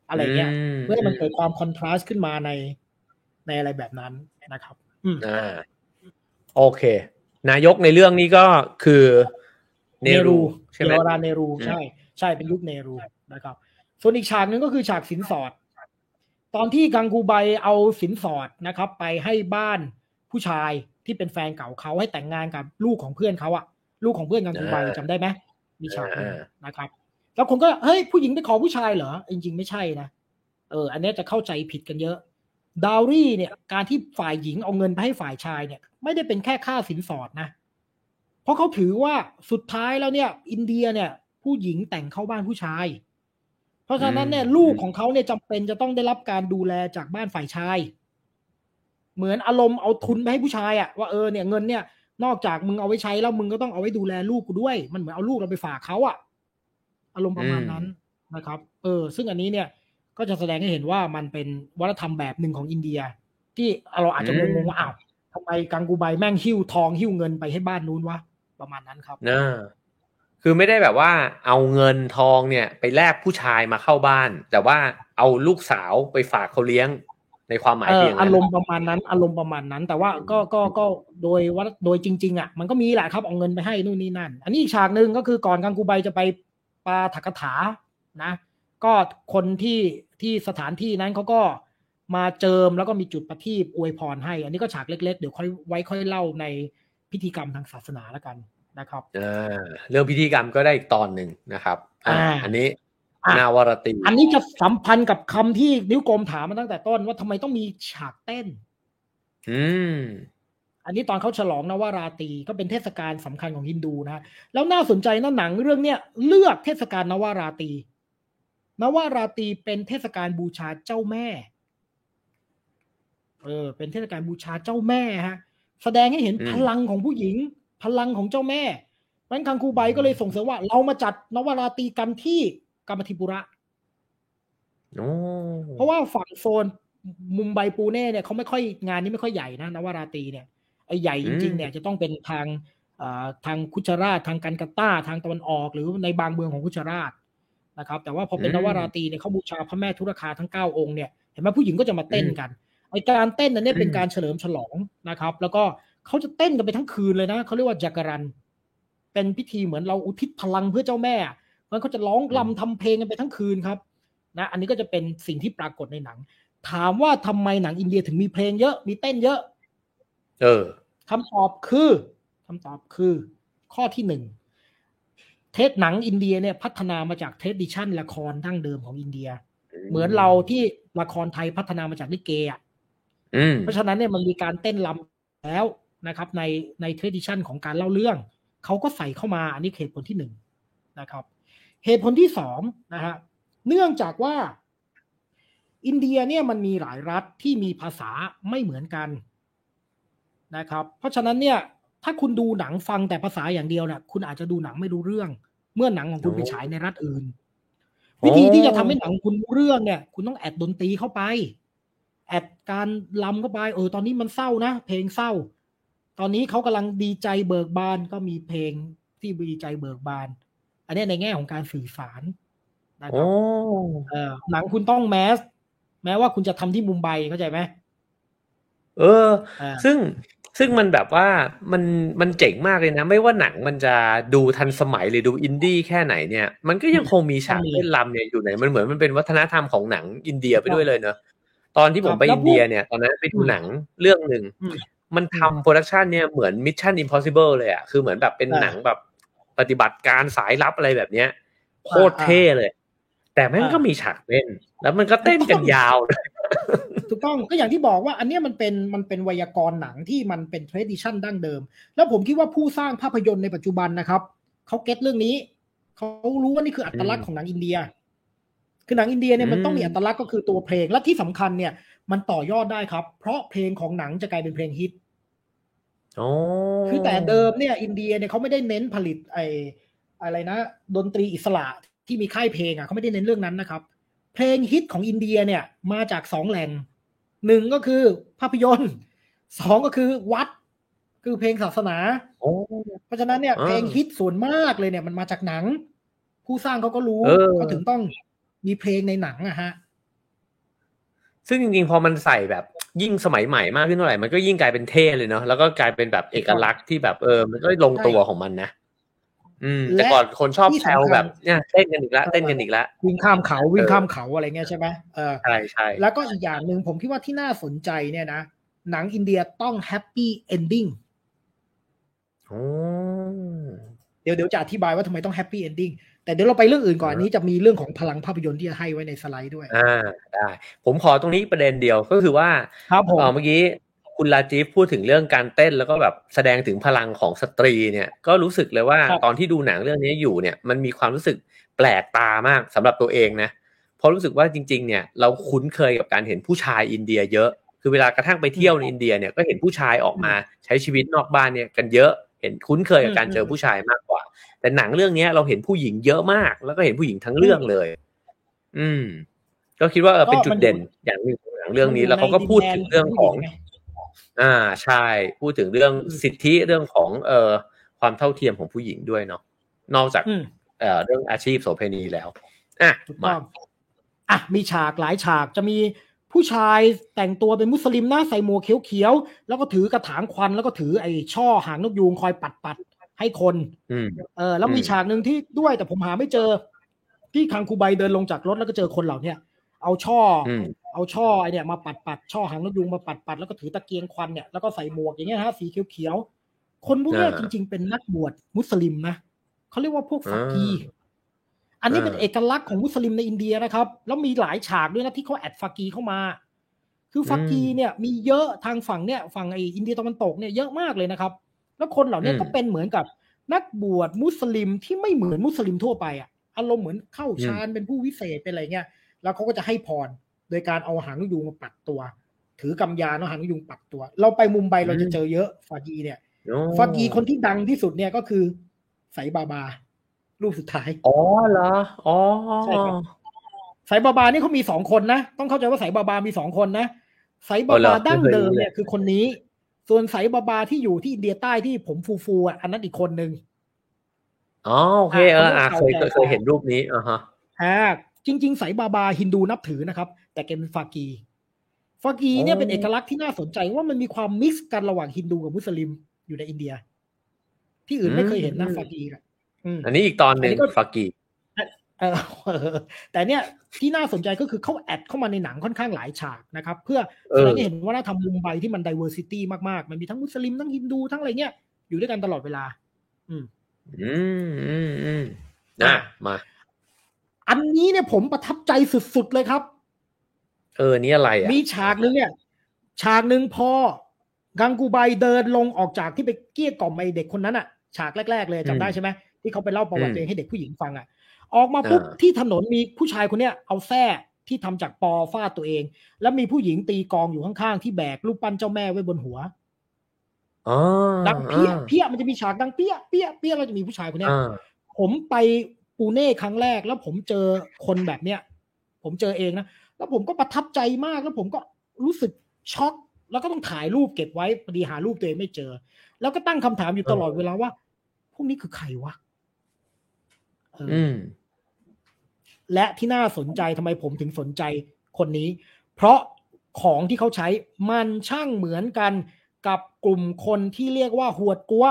อะไรเงี้ยเพื่อให้มันเกิดความคอนทราสต์ขึ้นมาในในอะไรแบบนั้นนะครับอ่าโอเค นายกในเรื่องนี้ก็คือ เนรูใช่ไหมราเนรูใช่ ใช่เป็นยุคเนรูนะครับ ส่วนอีกฉากหนึ่งก็คือฉากสินสอด ตอนที่กังกูไบเอาสินสอดนะครับ ไปให้บ้านผู้ชายที่เป็นแฟนเก่าเขาให้แต่งงานกับลูกของเพื่อนเขาอะลูกของเพื่อนกันคุณใบจำได้ไหมมีฉากนะครับ แล้วคนก็เฮ้ยผู้หญิงไปขอผู้ชายเหรอจริงๆไม่ใช่นะเออ อันนี้จะเข้าใจผิดกันเยอะดาวรี่เนี่ยการที่ฝ่ายหญิงเอาเงินไปให้ฝ่ายชายเนี่ย ไม่ได้เป็นแค่ค่าสินสอดนะเพ ราะเขาถือว่าสุดท้ายแล้วเนี่ย อินเดียเนี่ย ผู้หญิงแต่งเข้าบ้านผู้ชาย เพราะฉะนั้นเนี่ย ลูกของเขาเนี่ยจำเป็นจะต้องได้รับการดูแลจากบ้านฝ่ายชาย เหมือนอารมณ์เอาทุนไปให้ผู้ชายอะว่าเออเนี่ยเงินเนี่ย นอกจากมึงเอาไว้ใช้แล้วมึงก็ต้องเอาไว้ดูแลลูกกูด้วย มันเหมือนเอาลูกเราไปฝากเขาอะอารมณ์ประมาณนั้นนะครับ เออ ซึ่งอันนี้เนี่ยก็จะแสดงให้เห็นว่ามันเป็นวัฒนธรรมแบบหนึ่งของอินเดีย ที่เราอาจจะงงว่าอ้าวทำไมกังกูไบแม่งหิ้วทองหิ้วเงินไปให้บ้านนู้นวะ ประมาณนั้นครับนะคือไม่ได้แบบว่า เอาเงินทองเนี่ย ไปแลกผู้ชายมาเข้าบ้าน แต่ว่าเอาลูกสาวไปฝากเขาเลี้ยงในความหมายเพียงอารมณ์ประมาณนั้นอารมณ์ประมาณนั้น แต่ว่าก็ก็ก็โดยว่าโดยจริง ๆ อะ มันก็มีแหละครับเอาเงินไปให้นู่นนี่นั่น อันนี้อีกฉากหนึ่งก็คือก่อนกังกูใบจะไปปาถักถานะ ก็คนที่ที่สถานที่นั้นเขาก็มาเจิมแล้วก็มีจุดประทีปอวยพรให้ อันนี้ก็ฉากเล็ก ๆ เดี๋ยวค่อยไว้ค่อยเล่าใน พิธีกรรมทางศาสนาแล้วกันนะครับเรื่องพิธีกรรมก็ได้อีกตอนหนึ่งนะครับอ่าอันนี้นาวรตีอันนี้จะสัมพันธ์กับคำที่นิ้วกลมถามมาตั้งแต่ต้นว่าทำไมต้องมีฉากเต้น อืม อันนี้ตอนเขาฉลองนวราตีก็เป็นเทศกาลสำคัญของฮินดูนะแล้วน่าสนใจนะหนังเรื่องเนี้ยเลือกเทศกาลนวราตีนวราตีเป็นเทศกาลบูชาเจ้าแม่ เออ เป็นเทศกาลบูชาเจ้าแม่ฮะ แสดงให้เห็นพลังของผู้หญิง พลังของเจ้าแม่มันคังคูไบก็เลยส่งเสริมว่า เรามาจัดนวราตีกันที่กรรมธิปุระเพราะว่าฝั่งโซนมุมไบปูเน่เนี่ยเขาไม่ค่อยงานนี้ไม่ค่อยใหญ่นะนวราตีเนี่ยไอ้ใหญ่จริงๆเนี่ยจะต้องเป็นทางทางคุชราชทางกันกาตาทางตะวันออก หรือในบางเมืองของคุชราชนะครับ แต่ว่าพอเป็นนวราตีเนี่ยเขาบูชาพระแม่ทุรคาทั้งเก้าองค์เนี่ยเห็นไหมผู้หญิงก็จะมาเต้นกัน ไอการเต้นนั้นเนี่ยเป็นการเฉลิมฉลองนะครับ แล้วก็เขาจะเต้นกันไปทั้งคืนเลยนะเขาเรียกว่าจักรัน เป็นพิธีเหมือนเราอุทิศพลังเพื่อเจ้าแม่มันก็จะร้องลำทำเพลงกันไปทั้งคืนครับนะอันนี้ก็จะเป็นสิ่งที่ปรากฏในหนัง ถามว่าทำไมหนังอินเดียถึงมีเพลงเยอะมีเต้นเยอะ เออคำตอบคือคำตอบคือ ข้อที่หนึ่งเทศหนังอินเดียเนี่ยพัฒนามาจาก tradition ละครดั้งเดิมของอินเดีย เหมือนเราที่ละครไทยพัฒนามาจากลิเกอะอืม เพราะฉะนั้นเนี่ยมันมีการเต้นรำแล้วนะครับ ในใน tradition ของการเล่าเรื่อง เขาก็ใส่เข้ามาอันนี้เหตุผลที่หนึ่งนะครับ เหตุผลที่สองนะฮะเนื่องจากว่า อินเดียเนี่ยมันมีหลายรัฐที่มีภาษาไม่เหมือนกันนะครับ เพราะฉะนั้นเนี่ยถ้าคุณดูหนังฟังแต่ภาษาอย่างเดียวเนี่ยคุณอาจจะดูหนังไม่รู้เรื่อง เมื่อหนังของคุณไปฉายในรัฐอื่น วิธีที่จะทำให้หนังคุณรู้เรื่องเนี่ย คุณต้องแอดดนตรีเข้าไป แอดการลำเข้าไปเออตอนนี้มันเศร้านะ เพลงเศร้า ตอนนี้เขากำลังดีใจเบิกบานก็มีเพลงที่ดีใจเบิกบาน อันนี้ในแง่ของการสื่อสารนะคโอ้รับเออหนังคุณต้องแมส แม้ว่าคุณจะทำที่มุมไบเข้าใจไหมเอออ่าซึ่งซึ่งมันแบบว่ามันมันเจ๋งมากเลยนะ ไม่ว่าหนังมันจะดูทันสมัยหรือดูอินดี้แค่ไหนเนี่ย มันก็ยังคงมีฉากเต้นรำเนี่ยอยู่ไหนมันเหมือนมันเป็นวัฒนธรรมของหนังอินเดียไปด้วยเลยเนอะ ตอนที่ผมไปอินเดียเนี่ยตอนนั้นไปดูหนังเรื่องหนึ่งอืมมันทำ production เนี่ยเหมือน Mission Impossible เลยอะคือเหมือนแบบเป็นอ่าหนังแบบปฏิบัติการสายลับอะไรแบบเนี้ยโคตรอ่าเท่เลย แต่แม่งอ่าก็มีฉากเต้น แล้วมันก็เต้นกันยาวเลยถูกต้องก็อย่างที่บอกว่าอันเนี้ยมันเป็นมันเป็นไวยากรณ์หนังที่มันเป็น tradition ดั้งเดิม แล้วผมคิดว่าผู้สร้างภาพยนตร์ในปัจจุบันนะครับเขา get เรื่องนี้เขารู้ว่านี่คืออัตลักษณ์ของหนังอินเดีย คือหนังอินเดียเนี่ยมันต้องมีอืมอัตลักษณ์ก็คือตัวเพลง และที่สำคัญเนี่ย มันต่อยอดได้ครับ เพราะเพลงของหนังจะกลายเป็นเพลงฮิตโอ้คือแต่เดิมเนี่ย อินเดียเนี่ยเขาไม่ได้เน้นผลิตไออะไรนะ ดนตรีอิสระที่มีค่ายเพลงอะเขาไม่ได้เน้นเรื่องนั้นนะครับ เพลงฮิตของอินเดียเนี่ยมาจากสองแหล่งหนึ่งก็คือภาพยนตร์สองก็คือวัดคือเพลงศาสนาโอ้เพราะฉะนั้นเนี่ยอ่าเพลงฮิตส่วนมากเลยเนี่ยมันมาจากหนัง ผู้สร้างเขาก็รู้เออเขาถึงต้อง มีเพลงในหนังอะฮะ ซึ่งจริงๆ พอมันใส่แบบยิ่งสมัยใหม่มากขึ้นเท่าไหร่ มันก็ยิ่งกลายเป็นเท่เลยเนาะ แล้วก็กลายเป็นแบบเอกลักษณ์ที่แบบเออ มันก็ลงตัวของมันนะ อืม แต่ก่อนคนชอบที่แซวสำคัญแบบเนี่ยเต้นกันอีกแล้วเต้นกันอีกแล้ววิ่งข้ามเขาวิ่งเออข้ามเขาอะไรเงี้ยใช่ไหมเออ ใช่ใช่แล้วก็อีกอย่างหนึ่งผมคิดว่าที่น่าสนใจเนี่ยนะ หนังอินเดียต้อง happy ending โอ้เดี๋ยวเดี๋ยวจะอธิบายว่าทำไมต้อง happy ending แต่เดี๋ยวเราไปเรื่องอื่นก่อนอันนี้จะมีเรื่องของพลังภาพยนตร์ที่จะให้ไว้ในสไลด์ด้วย อ่าได้ ผมขอตรงนี้ประเด็นเดียวก็คือว่าครับผมเอ่อเมื่อกี้คุณลาจีฟพูดถึงเรื่องการเต้นแล้วก็แบบแสดงถึงพลังของสตรีเนี่ย ก็รู้สึกเลยว่าครับตอนที่ดูหนังเรื่องนี้อยู่เนี่ย มันมีความรู้สึกแปลกตามากสำหรับตัวเองนะเพราะรู้สึกว่าจริง ๆ เนี่ยเราคุ้นเคยกับการเห็นผู้ชายอินเดียเยอะ คือเวลากระทั่งไปเที่ยวในอินเดียเนี่ยก็เห็นผู้ชายออกมาใช้ชีวิตนอกบ้านเนี่ยกันเยอะเห็นคุ้นเคยกับการเจอผู้ชายมากกว่า แต่หนังเรื่องเนี้ยเราเห็นผู้หญิงเยอะมาก แล้วก็เห็นผู้หญิงทั้งเรื่องเลย อืม ก็คิดว่าเออเป็นจุดเด่นอย่างหนึ่งของหนังเรื่องนี้ แล้วเขาก็พูดถึงเรื่องของ อ่าใช่พูดถึงเรื่องสิทธิเรื่องของ เอ่อความเท่าเทียมของผู้หญิงด้วยเนาะนอกจากอืมเอ่อเรื่องอาชีพโสเภณีแล้วอะถูกมาต้องอะมีฉากหลายฉากจะมีผู้ชายแต่งตัวเป็นมุสลิมหน้าใส่หมวกเขียวๆแล้วก็ถือกระถางควันแล้วก็ถือไอ้ช่อหางนกยูงคอยปัดปัดๆ ให้คนอืมเออแล้วมีอืมฉากหนึ่งที่ด้วยแต่ผมหาไม่เจอ ที่คังคูใบเดินลงจากรถแล้วก็เจอคนเหล่าเนี้ยเอาช่อออืมเอาช่อไอเนี่ยมาปัดปัดช่อหางนกยูงมาปัดปัดแล้วก็ถือตะเกียงควันเนี่ยแล้วก็ใส่หมวกอย่างเงี้ยฮะสีเขียวๆคนพวกเนี้ยอ่าจริง ๆ เป็นนักบวชมุสลิมนะเขาเรียกว่าพวกฟักกีอ่าอันนี้เป็นอ่าเอกลักษณ์ของมุสลิมในอินเดียนะครับ แล้วมีหลายฉากด้วยนะที่เขาแอดฟักกีเข้ามา คือฟักกีเนี่ยมีเยอะทางฝั่งเนี่ยฝั่งไออินเดียตะวันตกเนี่ยเยอะมากเลยนะครับ แล้วคนเหล่านี้ก็เป็นเหมือนกับนักบวชมุสลิมที่ไม่เหมือนมุสลิมทั่วไปอะอารมณ์เหมือนเข้าฌานเป็นผู้วิเศษเป็นอะไรเงี้ยแล้วเขาก็จะให้พรโดยการเอาหางนกยูงมาปัดตัว ถือกำยานเอาหางนกยูงปัดตัว เราไปมุมไบเราจะเจอเยอะฟากีเนี่ยโอ้ฟากีคนที่ดังที่สุดเนี่ยก็คือไสบาบา รูปสุดท้ายอ๋อเหรออ๋อใช่ครับไสบาบานี่เขามีสองคนนะ ต้องเข้าใจว่าไสบาบามีสองคนนะไสบาบาดั้งเดิมเนี่ยคือคนนี้ ส่วนไสบาบาที่อยู่ที่อินเดียใต้ที่ผมฟูๆอะอันนั้นอีกคนนึงอ๋อโอเคเอออะอะเคยเขาเคยเคยเห็นรูปนี้อ่าฮะอ่าจริงๆไสบาบาฮินดูนับถือนะครับ แต่แกเป็นฟากี ฟากีเนี่ยเป็นเอกลักษณ์ที่น่าสนใจว่ามันมีความมิกซ์กันระหว่างฮินดูกับมุสลิมอยู่ในอินเดีย ที่อื่นไม่เคยเห็นนะฟากีอะอืมอันนี้อีกตอนหนึ่งอันนี้ก็ฟากี เออแต่เนี่ยที่น่าสนใจก็คือเขาแอดเข้ามาในหนังค่อนข้างหลายฉากนะครับ เพื่ออแสดงให้เห็นว่าน่าทำมุมไบที่มัน diversity มากๆ มันมีทั้งมุสลิมทั้งฮินดูทั้งอะไรเงี้ยอยู่ด้วยกันตลอดเวลา อืม อืมอืมอืมอะมา อันนี้เนี่ยผมประทับใจสุดๆเลยครับ เออนี่อะไรอะมีฉากหนึ่งเนี่ย ฉากหนึ่งพอกังกูไบเดินลงออกจากที่ไปเกลี้ยกล่อมไอเด็กคนนั้นอะ ฉากแรกๆเลยจำได้ใช่ไหมที่เขาไปเล่าประวัติเองให้เด็กผู้หญิงฟังอะ ออกมาปุ๊บที่ถนนมีผู้ชายคนเนี้ยเอาแส้ที่ทำจากปอฟาดตัวเอง แล้วมีผู้หญิงตีกองอยู่ข้างๆที่แบกรูปปั้นเจ้าแม่ไว้บนหัวอ๋อดังเปี้ยเปี้ยมันจะมีฉากดังเปี้ยเปี้ยเปี้ยเราจะมีผู้ชายคนเนี้ยอ่าผมไปปูเน่ครั้งแรกแล้วผมเจอคนแบบเนี้ยผมเจอเองนะแล้วผมก็ประทับใจมากแล้วผมก็รู้สึกช็อกแล้วก็ต้องถ่ายรูปเก็บไว้พอดีหารูปตัวเองไม่เจอ แล้วก็ตั้งคำถามอยู่ตลอดเวลาว่า พวกนี้คือใครวะเออออืม และที่น่าสนใจทำไมผมถึงสนใจคนนี้ เพราะของที่เขาใช้มันช่างเหมือนกันกับกลุ่มคนที่เรียกว่าหวดกัว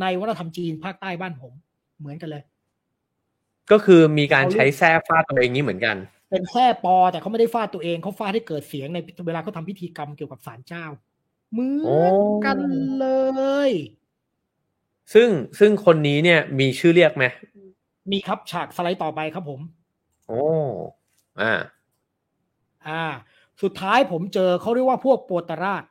ในวัฒนธรรมจีนภาคใต้บ้านผม เหมือนกันเลย ก็คือมีการใช้แส้ฟาดตัวเองนี้เหมือนกัน เป็นแค่ปอแต่เขาไม่ได้ฟาดตัวเองเขาฟาดให้เกิดเสียงในเวลาเขาทำพิธีกรรมเกี่ยวกับศาลเจ้าเหมืโอ้อนกันเลย ซึ่งซึ่งคนนี้เนี่ยมีชื่อเรียกไหมมีครับฉากสไลด์ต่อไปครับผม โอ้อ่าอ่า สุดท้ายผมเจอเขาเรียกว่าพวกโปตราช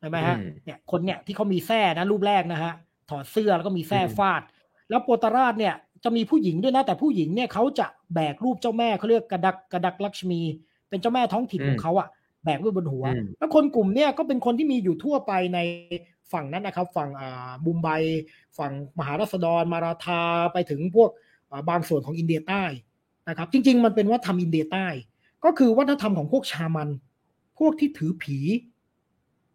ใช่ไหมฮะอืมเนี่ย คนเนี่ยที่เขามีแส้นะรูปแรกนะฮะ ถอดเสื้อแล้วก็มีแส้อืมฟาด แล้วโปตราชเนี่ย จะมีผู้หญิงด้วยนะ แต่ผู้หญิงเนี่ยเขาจะแบกรูปเจ้าแม่เขาเรียกกระดักกระดักลักษมี เป็นเจ้าแม่ท้องถิ่นของเขาอะแบกไว้บนหัวอืมแล้วคนกลุ่มเนี่ยก็เป็นคนที่มีอยู่ทั่วไปในฝั่งนั้นนะครับ ฝั่งอ่าบุมไบ ฝั่งมหาราษฎรมาราธาไปถึงพวกอ่าบางส่วนของอินเดียใต้ นะครับ จริง ๆ มันเป็นวัฒนธรรมอินเดียใต้ ก็คือวัฒนธรรมของพวกชามัน พวกที่ถือผี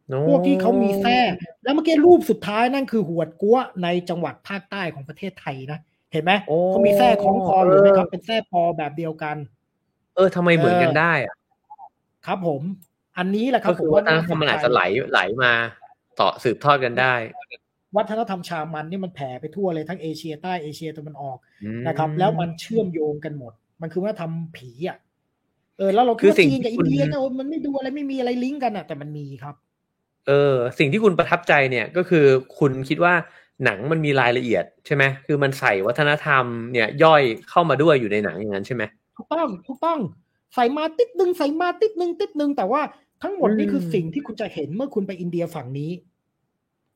โอ้พวกที่เขามีแท้แล้วเมื่อกี้รูปสุดท้ายนั่นคือหวดกัวในจังหวัดภาคใต้ของประเทศไทยนะเห็นไหมโอ้เขามีแท้คล้องคออยู่นะครับเป็นแท้ปอแบบเดียวกัน เออทำไมเหมือนกันได้อะครับผม อันนี้แหละครัก็บคือผวัฒนธรรมมันอาจจะไหลไหลมา ต่อสืบทอดกันได้ วัฒนธรรมชามันนี่มันแผ่ไปทั่วเลยทั้งเอเชียใต้เอเชียตะวันออกอืมนะครับ แล้วมันเชื่อมโยงกันหมด มันคือว่าทำผีอะเออแล้วเราคืคิดอว่าสิ่งจีนกับที่อินเดียคุณเนี่ยมันไม่ดูอะไรไม่มีอะไรลิงก์กันอะ แต่มันมีครับ เออ สิ่งที่คุณประทับใจเนี่ยก็คือคุณคิดว่าหนังมันมีรายละเอียดใช่ไหมคือมันใส่วัฒนธรรมเนี่ยย่อยเข้ามาด้วยอยู่ในหนังอย่างนั้นใช่ไหมถูกต้องถูกต้องใส่มาติดหนึ่งใส่มาติดหนึ่งติดหนึ่งแต่ว่าทั้งหมดนี่อืมคือสิ่งที่คุณจะเห็นเมื่อคุณไปอินเดียฝั่งนี้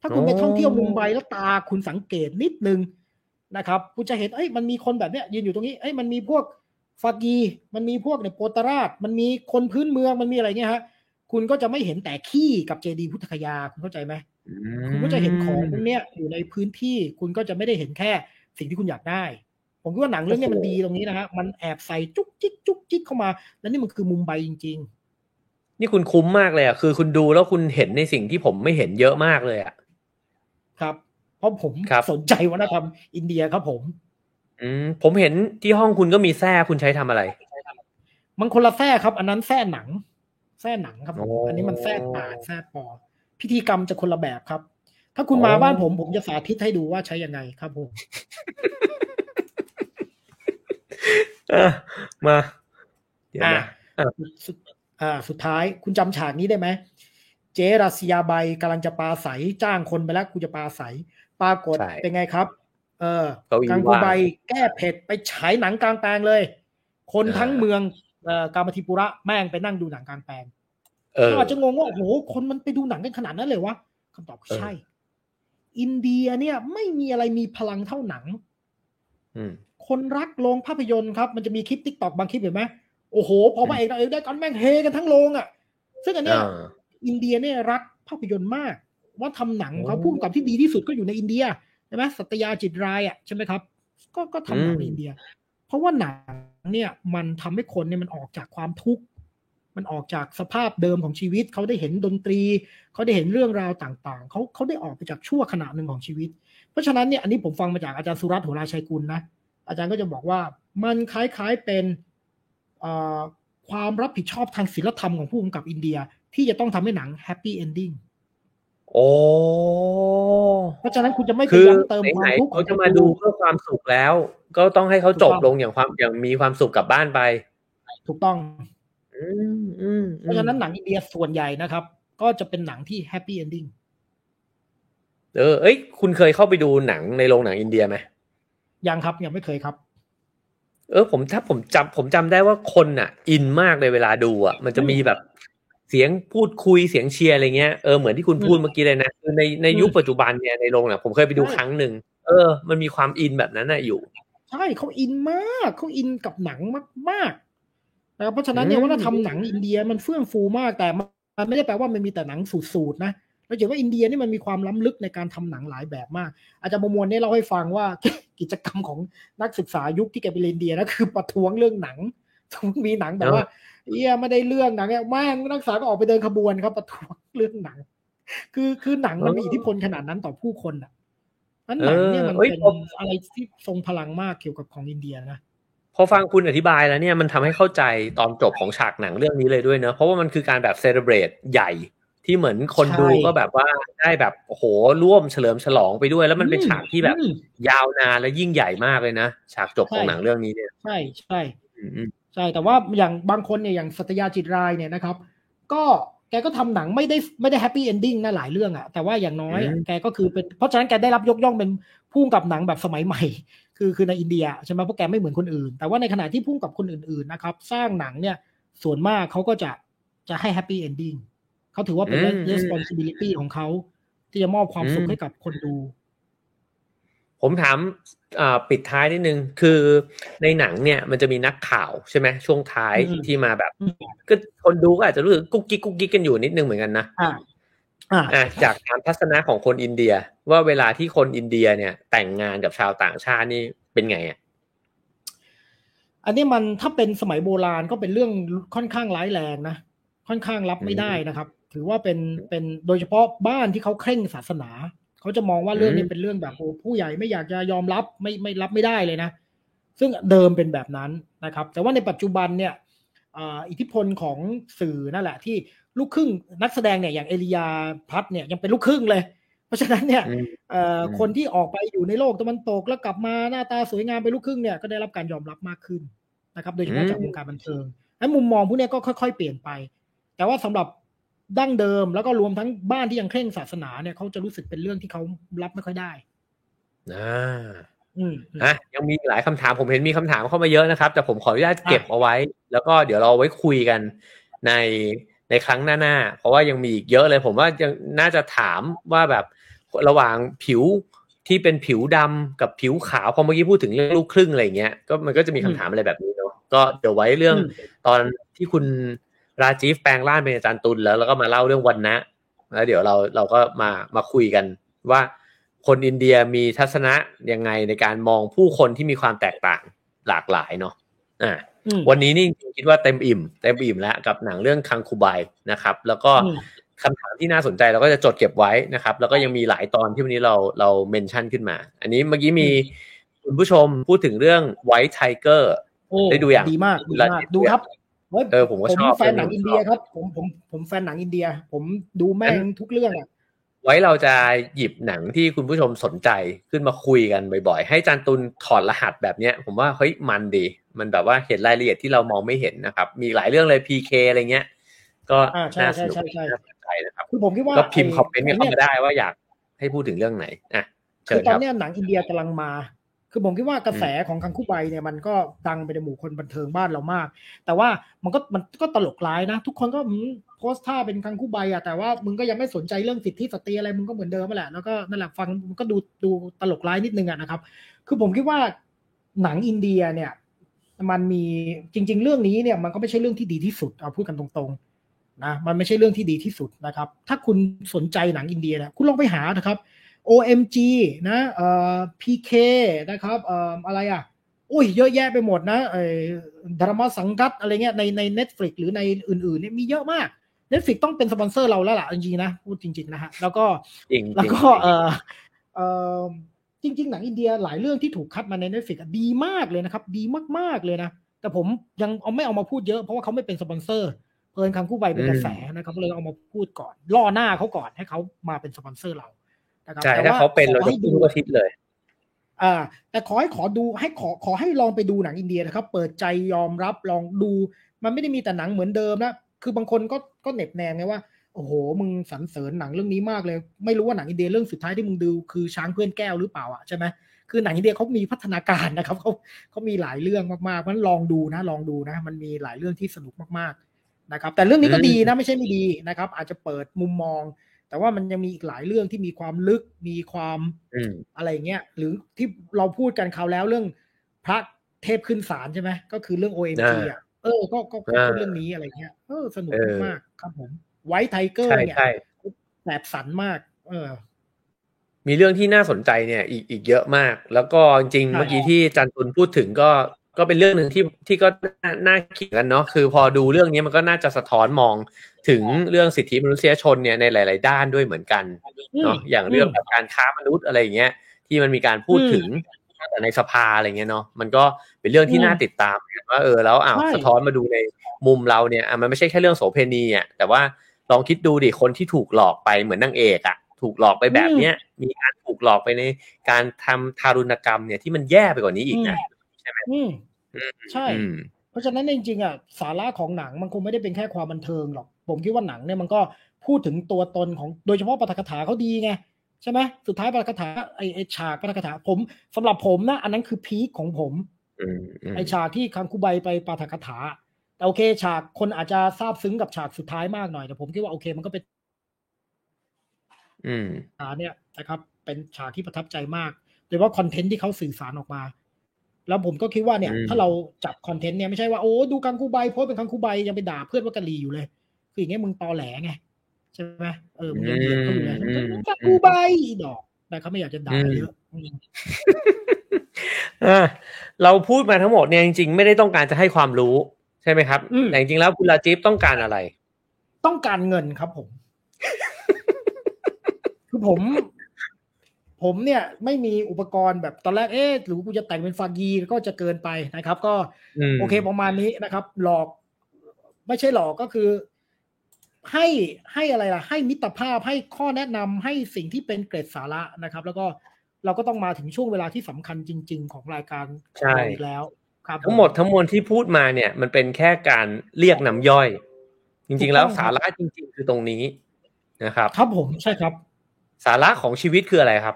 ถ้าคุณไปอ๋อท่องเที่ยวมุมไบแล้วตาคุณสังเกตนิดนึงนะครับ คุณจะเห็นเอ้ยมันมีคนแบบเนี้ยยืนอยู่ตรงนี้เอ้ยมันมีพวกฟากีมันมีพวกเนี่ยโปตราช มันมีคนพื้นเมืองมันมีอะไรเงี้ยฮะคุณก็จะไม่เห็นแต่ขี้กับเจดีย์พุทธคยาคุณเข้าใจไหมอืมคุณก็จะเห็นของพวกเนี้ยอยู่ในพื้นที่คุณก็จะไม่ได้เห็นแค่สิ่งที่คุณอยากได้ ผมคิดว่าหนังเรื่องเนี้ยมันดีตรงนี้นะฮะมันแอบใส่จุกจิกจุกจิกเข้ามา แล้วนี่มันคือมุมไบจริงนี่คุณคุ้มมากเลยอะคือคุณดูแล้วคุณเห็นในสิ่งที่ผมไม่เห็นเยอะมากเลยอะๆ ครับ เพราะผมครับสนใจวัฒนธรรมอินเดียครับผม อืมผมเห็นที่ห้องคุณก็มีแส้คุณใช้ทำอะไร มันคนละแท้ครับ อันนั้นแท้หนังแท้หนังครับผมโอ้อันนี้มันแท้ปาดแท้ปอ พิธีกรรมจะคนละแบบครับ ถ้าคุณอ๋อมาบ้านผมผมจะสาธิตให้ดูว่าใช้ยังไงครับผมอะมา เดี๋ยวอ่านะอะสุดอ่าสุดท้ายคุณจำฉากนี้ได้ไหม เจรัสยาใบกำลังจะปาใสจ้างคนไปแล้วกูจะปาใสปรากฏใช่ เป็นไงครับ เออเก้าอี้กังกูว่าง ใบแก้เผ็ดไปฉายหนังกลางแปลงเลย คนอ่าทั้งเมืองเอ่อกามธิปุระแม่งไปนั่งดูหนังกลางแปลง เออ เราอาจจะงงว่าโอ้โหคนมันไปดูหนังกันขนาดนั้นเลยวะคำตอบคือเออใช่ อินเดียเนี่ยไม่มีอะไรมีพลังเท่าหนัง อืม คนรักโรงภาพยนตร์ครับ มันจะมีคลิปติ๊กตอกบางคลิปเห็นไหมโอ้โห พอพระเอกนางเอกได้กันแม่งเฮกันทั้งโรงอะ ซึ่งอันเนี้ย อ่า อินเดียเนี่ยรักภาพยนตร์มาก ว่าทำหนังเขาโอ้พุ่มกับที่ดีที่สุดก็อยู่ในอินเดียใช่ไหมสัตยาจิตรายอะใช่ไหมครับ ก็ก็ทำหนังอืมในอินเดีย เพราะว่าหนังเนี่ยมันทำให้คนเนี่ยมันออกจากความทุกข์มันออกจากสภาพเดิมของชีวิต เขาได้เห็นดนตรี เขาได้เห็นเรื่องราวต่างๆ เขาเขาได้ออกไปจากชั่วขณะหนึ่งของชีวิต เพราะฉะนั้นเนี่ยอันนี้ผมฟังมาจากอาจารย์สุรัตน์โหราชัยกุลนะอาจารย์ก็จะบอกว่ามันคล้ายๆเป็นเอ่อความรับผิดชอบทางศีลธรรมของผู้กำกับอินเดีย ที่จะต้องทำให้หนัง happy ending โอ้เพราะฉะนั้นคุณจะไม่ไปคือซ้ำเติมความทุกข์ขอเขาไหนๆจะมาดูเพื่อความสุขแล้ว ก็ต้องให้เขาจบถูกต้องลงอย่างความอย่างมีความสุขกลับบ้านไป ถูกต้องอืมอืมเพราะฉะนั้นหนังอินเดียส่วนใหญ่นะครับ ก็จะเป็นหนังที่ happy endingเออ เอ้ย คุณเคยเข้าไปดูหนังในโรงหนังอินเดียไหมยังครับยังไม่เคยครับ เออ ผมถ้าผมจำผมจำได้ว่าคนอะ อินมากเลยเวลาดูอะ มันจะมีแบบ เสียงพูดคุยเสียงเชียร์อะไรเงี้ยเออเหมือนที่คุณพูดเมื่อกี้เลยนะคือในในยุคปัจจุบันเนี่ยในโรงเนี่ยผมเคยไปดูครั้งหนึ่งเออ มันมีความอินแบบนั้นน่ะอยู่ ใช่เขาอินมากเขาอินกับหนังมากๆนะครับเพราะฉะนั้นเนี่ยวัฒนธรรมหนังอินเดียมันเฟื่องฟูมากแต่มันไม่ได้แปลว่ามันมีแต่หนังสูตรๆนะเราเห็นว่าอินเดียนี่มันมีความล้ำลึกในการทำหนังหลายแบบมาก อาจารย์ประมวลเนี่ยเราให้ฟังว่ากิจกรรมของนักศึกษายุคที่แกไปเรียนเดียนะคือประท้วงเรื่องหนังมีหนังแบบว่า เอียไม่ได้เรื่องหนังเนี่ยแม่งนักศึกษาก็ออกไปเดินขบวนครับประท้วงเรื่องหนัง คือคือหนังมันมีอิทธิพลขนาดนั้นต่อผู้คนอะนั้นหนังเนี่ยมันเป็นอะไรที่ทรงพลังมากเกี่ยวกับของอินเดียนะพอฟังคุณอธิบายแล้วเนี่ยมันทำให้เข้าใจตอนจบของฉากหนังเรื่องนี้เลยด้วยเนะเพราะว่ามันคือการแบบเซเลบรตใหญ่ที่เหมือนคนดูก็แบบว่าได้แบบโอ้โหร่วมเฉลิมฉลองไปด้วย แล้วมันเป็นฉากที่แบบยาวนานและยิ่งใหญ่มากเลยนะฉากจบของหนังเรื่องนี้เนี่ย ใช่ใช่ ใช่แต่ว่าอย่างบางคนเนี่ยอย่างสัตยาจิตรายเนี่ยนะครับ ก็แกก็ทำหนังไม่ได้ไม่ได้แฮปปี้เอนดิ้งนะหลายเรื่องอะแต่ว่าอย่างน้อยแกก็คือเป็นเพราะฉะนั้นแกได้รับยกย่องเป็นพุ่งกับหนังแบบสมัยใหม่ คือคือในอินเดียใช่ไหมเพราะแกไม่เหมือนคนอื่น แต่ว่าในขณะที่พุ่งกับคนอื่นๆนะครับ สร้างหนังเนี่ยส่วนมากเขาก็จะจะให้ happy ending เขาถือว่าเป็น responsibility ของเขาที่จะมอบความสุขให้กับคนดู ผมถามปิดท้ายนิดนึง คือในหนังเนี่ยมันจะมีนักข่าวใช่ไหมช่วงท้ายที่มาแบบก็คนดูก็อาจจะรู้สึกกุ๊กกิ๊กกุ๊กกิ๊กกันอยู่นิดนึงเหมือนกันนะอ่าจากการทัศนะของคนอินเดีย ว่าเวลาที่คนอินเดียเนี่ย แต่งงานกับชาวต่างชาตินี่เป็นไงอะอันนี้มันถ้าเป็นสมัยโบราณก็เป็นเรื่องค่อนข้างร้ายแรงนะค่อนข้างรับไม่ได้นะครับ ถือว่าเป็นเป็นโดยเฉพาะบ้านที่เขาเคร่งศาสนา เขาจะมองว่าเรื่องนี้เป็นเรื่องแบบโอ้ผู้ใหญ่ไม่อยากจะยอมรับไม่ไม่รับไม่ได้เลยนะ ซึ่งเดิมเป็นแบบนั้นนะครับ แต่ว่าในปัจจุบันเนี่ยอิทธิพลของสื่อนั่นแหละ ที่ลูกครึ่งนักแสดงเนี่ยอย่างเอลียาพัทเนี่ยยังเป็นลูกครึ่งเลย เพราะฉะนั้นเนี่ยคนที่ออกไปอยู่ในโลกตะวันตกแล้วกลับมาหน้าตาสวยงามเป็นลูกครึ่งเนี่ยก็ได้รับการยอมรับมากขึ้นนะครับ โดยเฉพาะจากวงการบันเทิงและมุมมองพวกนี้ก็ค่อย ๆ เปลี่ยนไป แต่ว่าสำหรับ ดั้งเดิมแล้วก็รวมทั้งบ้านที่ยังเคร่งศาสนาเนี่ยเขาจะรู้สึกเป็นเรื่องที่เขารับไม่ค่อยได้อ่าอืมนะยังมีหลายคำถามผมเห็นมีคำถามเข้ามาเยอะนะครับ แต่ผมขออนุญาตเก็บเอาไว้ แล้วก็เดี๋ยวเราไว้คุยกันในในครั้งหน้าๆเพราะว่ายังมีอีกเยอะเลย ผมว่ายังน่าจะถามว่าแบบระหว่างผิวที่เป็นผิวดำกับผิวขาวพอเมื่อกี้พูดถึงเรื่องลูกครึ่งอะไรเงี้ยก็มันก็จะมีคำถามอะไรแบบนี้เนาะก็เดี๋ยวไว้เรื่องตอนที่คุณ ราจีฟแปลงร่างเป็นอาจารย์ตุลแล้วแล้วก็มาเล่าเรื่องวันนะแล้วเดี๋ยวเราเราก็มามาคุยกันว่าคนอินเดียมีทัศนะยังไงในการมองผู้คนที่มีความแตกต่างหลากหลายเนาะอ่าวันนี้นี่คิดว่าเต็มอิ่มเต็มอิ่มแล้วกับหนังเรื่องคังคูไบนะครับ แล้วก็คำถามที่น่าสนใจเราก็จะจดเก็บไว้นะครับ แล้วก็ยังมีหลายตอนที่วันนี้เราเรา mention ขึ้นมา อันนี้เมื่อกี้มีคุณผู้ชมพูดถึงเรื่อง White Tiger ได้ดูอย่างดีมากดีมากดูครับ เออผมก็ชอบผมแฟนหนังอินเดียครับ ผมผมผมแฟนหนังอินเดีย ผมดูแม่งทุกเรื่องอะไว้เราจะหยิบหนังที่คุณผู้ชมสนใจขึ้นมาคุยกันบ่อยๆ ให้จันตุนถอดรหัสแบบเนี้ย ผมว่าเฮ้ยมันดี มันแบบว่าเห็นรายละเอียดที่เรามองไม่เห็นนะครับ มีหลายเรื่องเลย PK อะไรเงี้ย ก็น่าสนุกน่าสนใจนะครับคือผมคิดว่าก็พิมพ์คอมเมนต์เข้ามาได้ว่าอยากให้พูดถึงเรื่องไหนอะคือตอนนี้หนังอินเดียกำลังมา คือผมคิดว่ากระแสของคังคูไบเนี่ยมันก็ดังไปในหมู่คนบันเทิงบ้านเรามาก แต่ว่ามันก็มันก็ตลกร้ายนะ ทุกคนก็โพสท่าเป็นคังคูไบอะแต่ว่ามึงก็ยังไม่สนใจเรื่องสิทธิสตรีอะไรมึงก็เหมือนเดิมแหละแล้วก็นั่นแหละฟังมันก็ดูดูตลกร้ายนิดนึงอะนะครับ คือผมคิดว่าหนังอินเดียเนี่ย มันมีจริง ๆ เรื่องนี้เนี่ยมันก็ไม่ใช่เรื่องที่ดีที่สุดเอาพูดกันตรงๆนะมันไม่ใช่เรื่องที่ดีที่สุดนะครับ ถ้าคุณสนใจหนังอินเดียนะคุณลองไปหานะครับ OMG นะเอ่อ PK นะครับเอ่ออะไรอะอุ้ยเยอะแยะไปหมดนะไอ้ดราม่าสังกัดอะไรเงี้ยในใน Netflix หรือในอื่นๆเนี่ยมีเยอะมาก Netflix ต้องเป็นสปอนเซอร์เราแล้วล่ะจริงๆนะพูดจริง ๆ นะฮะแล้วก็แล้วก็เออเออจริง ๆ หนังอินเดียหลายเรื่องที่ถูกคัดมาใน Netflix ดีมากเลยนะครับ ดีมากๆเลยนะ แต่ผมยังเอาไม่เอามาพูดเยอะเพราะว่าเขาไม่เป็นสปอนเซอร์เผอิญคังคุไบเป็นกระแสนะครับเลยเอามาพูดก่อนล่อหน้าเขาก่อนให้เขามาเป็นสปอนเซอร์เรา ใช่ถ้าเขาเป็นเราจะดูอาทิตย์เลยอ่าแต่ขอให้ขอดูให้ขอขอให้ลองไปดูหนังอินเดียนะครับ เปิดใจยอมรับลองดู มันไม่ได้มีแต่หนังเหมือนเดิมนะคือบางคนก็ก็เน็บแนงไงว่าโอ้โห มึงสรรเสริญหนังเรื่องนี้มากเลย ไม่รู้ว่าหนังอินเดียเรื่องสุดท้ายที่มึงดูคือช้างเพื่อนแก้วหรือเปล่าอะใช่ไหมคือหนังอินเดียเขามีพัฒนาการนะครับเขาเขามีหลายเรื่องมากๆมันลองดูนะ ลองดูนะ มันมีหลายเรื่องที่สนุกมากๆนะครับ แต่เรื่องนี้ก็ดีนะไม่ใช่ไม่ดีนะครับ อาจจะเปิดมุมมอง แต่ว่ามันยังมีอีกหลายเรื่องที่มีความลึกมีความอืมอะไรเงี้ยหรือที่เราพูดกันคราวแล้วเรื่องพระเทพขึ้นศาลใช่ไหมก็คือเรื่อง OMG อะเออก็ก็ก็อ่าเรื่องนี้อะไรเงี้ยเออสนุกเออมากๆครับผมไวท์ไทเกอร์ใช่เนี่ยใช่แสบสันมาก เออ มีเรื่องที่น่าสนใจเนี่ย อีกอีกเยอะมาก แล้วก็จริงๆใช่เมื่อกี้ที่จันตุนพูดถึงก็ ก็เป็นเรื่องหนึ่งที่ที่ก็น่าน่าคิดกันเนาะคือพอดูเรื่องนี้มันก็น่าจะสะท้อนมองถึงเรื่องสิทธิมนุษยชนเนี่ยในหลาย ๆ ด้านด้วยเหมือนกันเนาะอย่างเรื่องแบบการค้ามนุษย์อะไรอย่างเงี้ยที่มันมีการพูดถึงตั้งแต่ในสภาอะไรเงี้ยเนาะมันก็เป็นเรื่องที่น่าติดตามกันว่าเออแล้วอ้าวใช่สะท้อนมาดูในมุมเราเนี่ยอะมันไม่ใช่แค่เรื่องโสเภณีอะแต่ว่าลองคิดดูดิคนที่ถูกหลอกไปเหมือนนางเอกอะถูกหลอกไปแบบเนี้ยมีการถูกหลอกไปในการทำทารุณกรรมเนี่ยที่มันแย่ไปกว่านี้อีกนะ อืมใช่อืมเพราะฉะนั้นจริงๆอะสาระของหนังมันคงไม่ได้เป็นแค่ความบันเทิงหรอก ผมคิดว่าหนังเนี่ยมันก็พูดถึงตัวตนของโดยเฉพาะปาฐกถาเขาดีไงใช่ไหมสุดท้ายปาฐกถาไอไอฉากปาฐกถาผมสำหรับผมนะอันนั้นคือพีคของผมอืมอืมไอฉากที่คังคูใบไปปาฐกถาแต่โอเค ฉากคนอาจจะซาบซึ้งกับฉากสุดท้ายมากหน่อยแต่ผมคิดว่าโอเค มันก็เป็นอืมฉากเนี่ยนะครับ เป็นฉากที่ประทับใจมากโดยเฉพาะคอนเทนต์ที่เขาสื่อสารออกมา แล้วผมก็คิดว่าเนี่ยอืมถ้าเราจับคอนเทนต์เนี่ยไม่ใช่ว่าโอ้ดูคังคูใบโพสต์เป็นคังคูใบยังไปด่าเพื่อนว่ากะลีอยู่เลย คืออย่างเงี้ยมึงตอแหลไงใช่ไหมเออมึงยังเหยียดเขาอยู่เลยอืมคังคูใบดอก แต่เขาไม่อยากจะด่าเยอะอืมอ่าเราพูดมาทั้งหมดเนี่ยจริงๆไม่ได้ต้องการจะให้ความรู้ใช่ไหมครับอืมแต่จริงๆแล้วคุณลาจิฟต้องการอะไร ต้องการเงินครับผม คือผม ผมเนี่ยไม่มีอุปกรณ์แบบตอนแรกเอ๊ะหรือกูจะแต่งเป็นฟากีก็จะเกินไปนะครับ ก็อืมโอเคประมาณนี้นะครับ หลอก ไม่ใช่หลอกก็คือ ให้ให้อะไรล่ะ ให้มิตรภาพให้ข้อแนะนำให้สิ่งที่เป็นเกร็ดสาระนะครับ แล้วก็เราก็ต้องมาถึงช่วงเวลาที่สำคัญจริง ๆ ของรายการของเราอีกแล้ว ครับ ทั้งหมดทั้งมวลที่พูดมาเนี่ย มันเป็นแค่การเรียกน้ำย่อย จริง ๆ แล้วสาระจริง ๆ คือตรงนี้นะครับ ครับผมใช่ครับ สาระของชีวิตคืออะไรครับ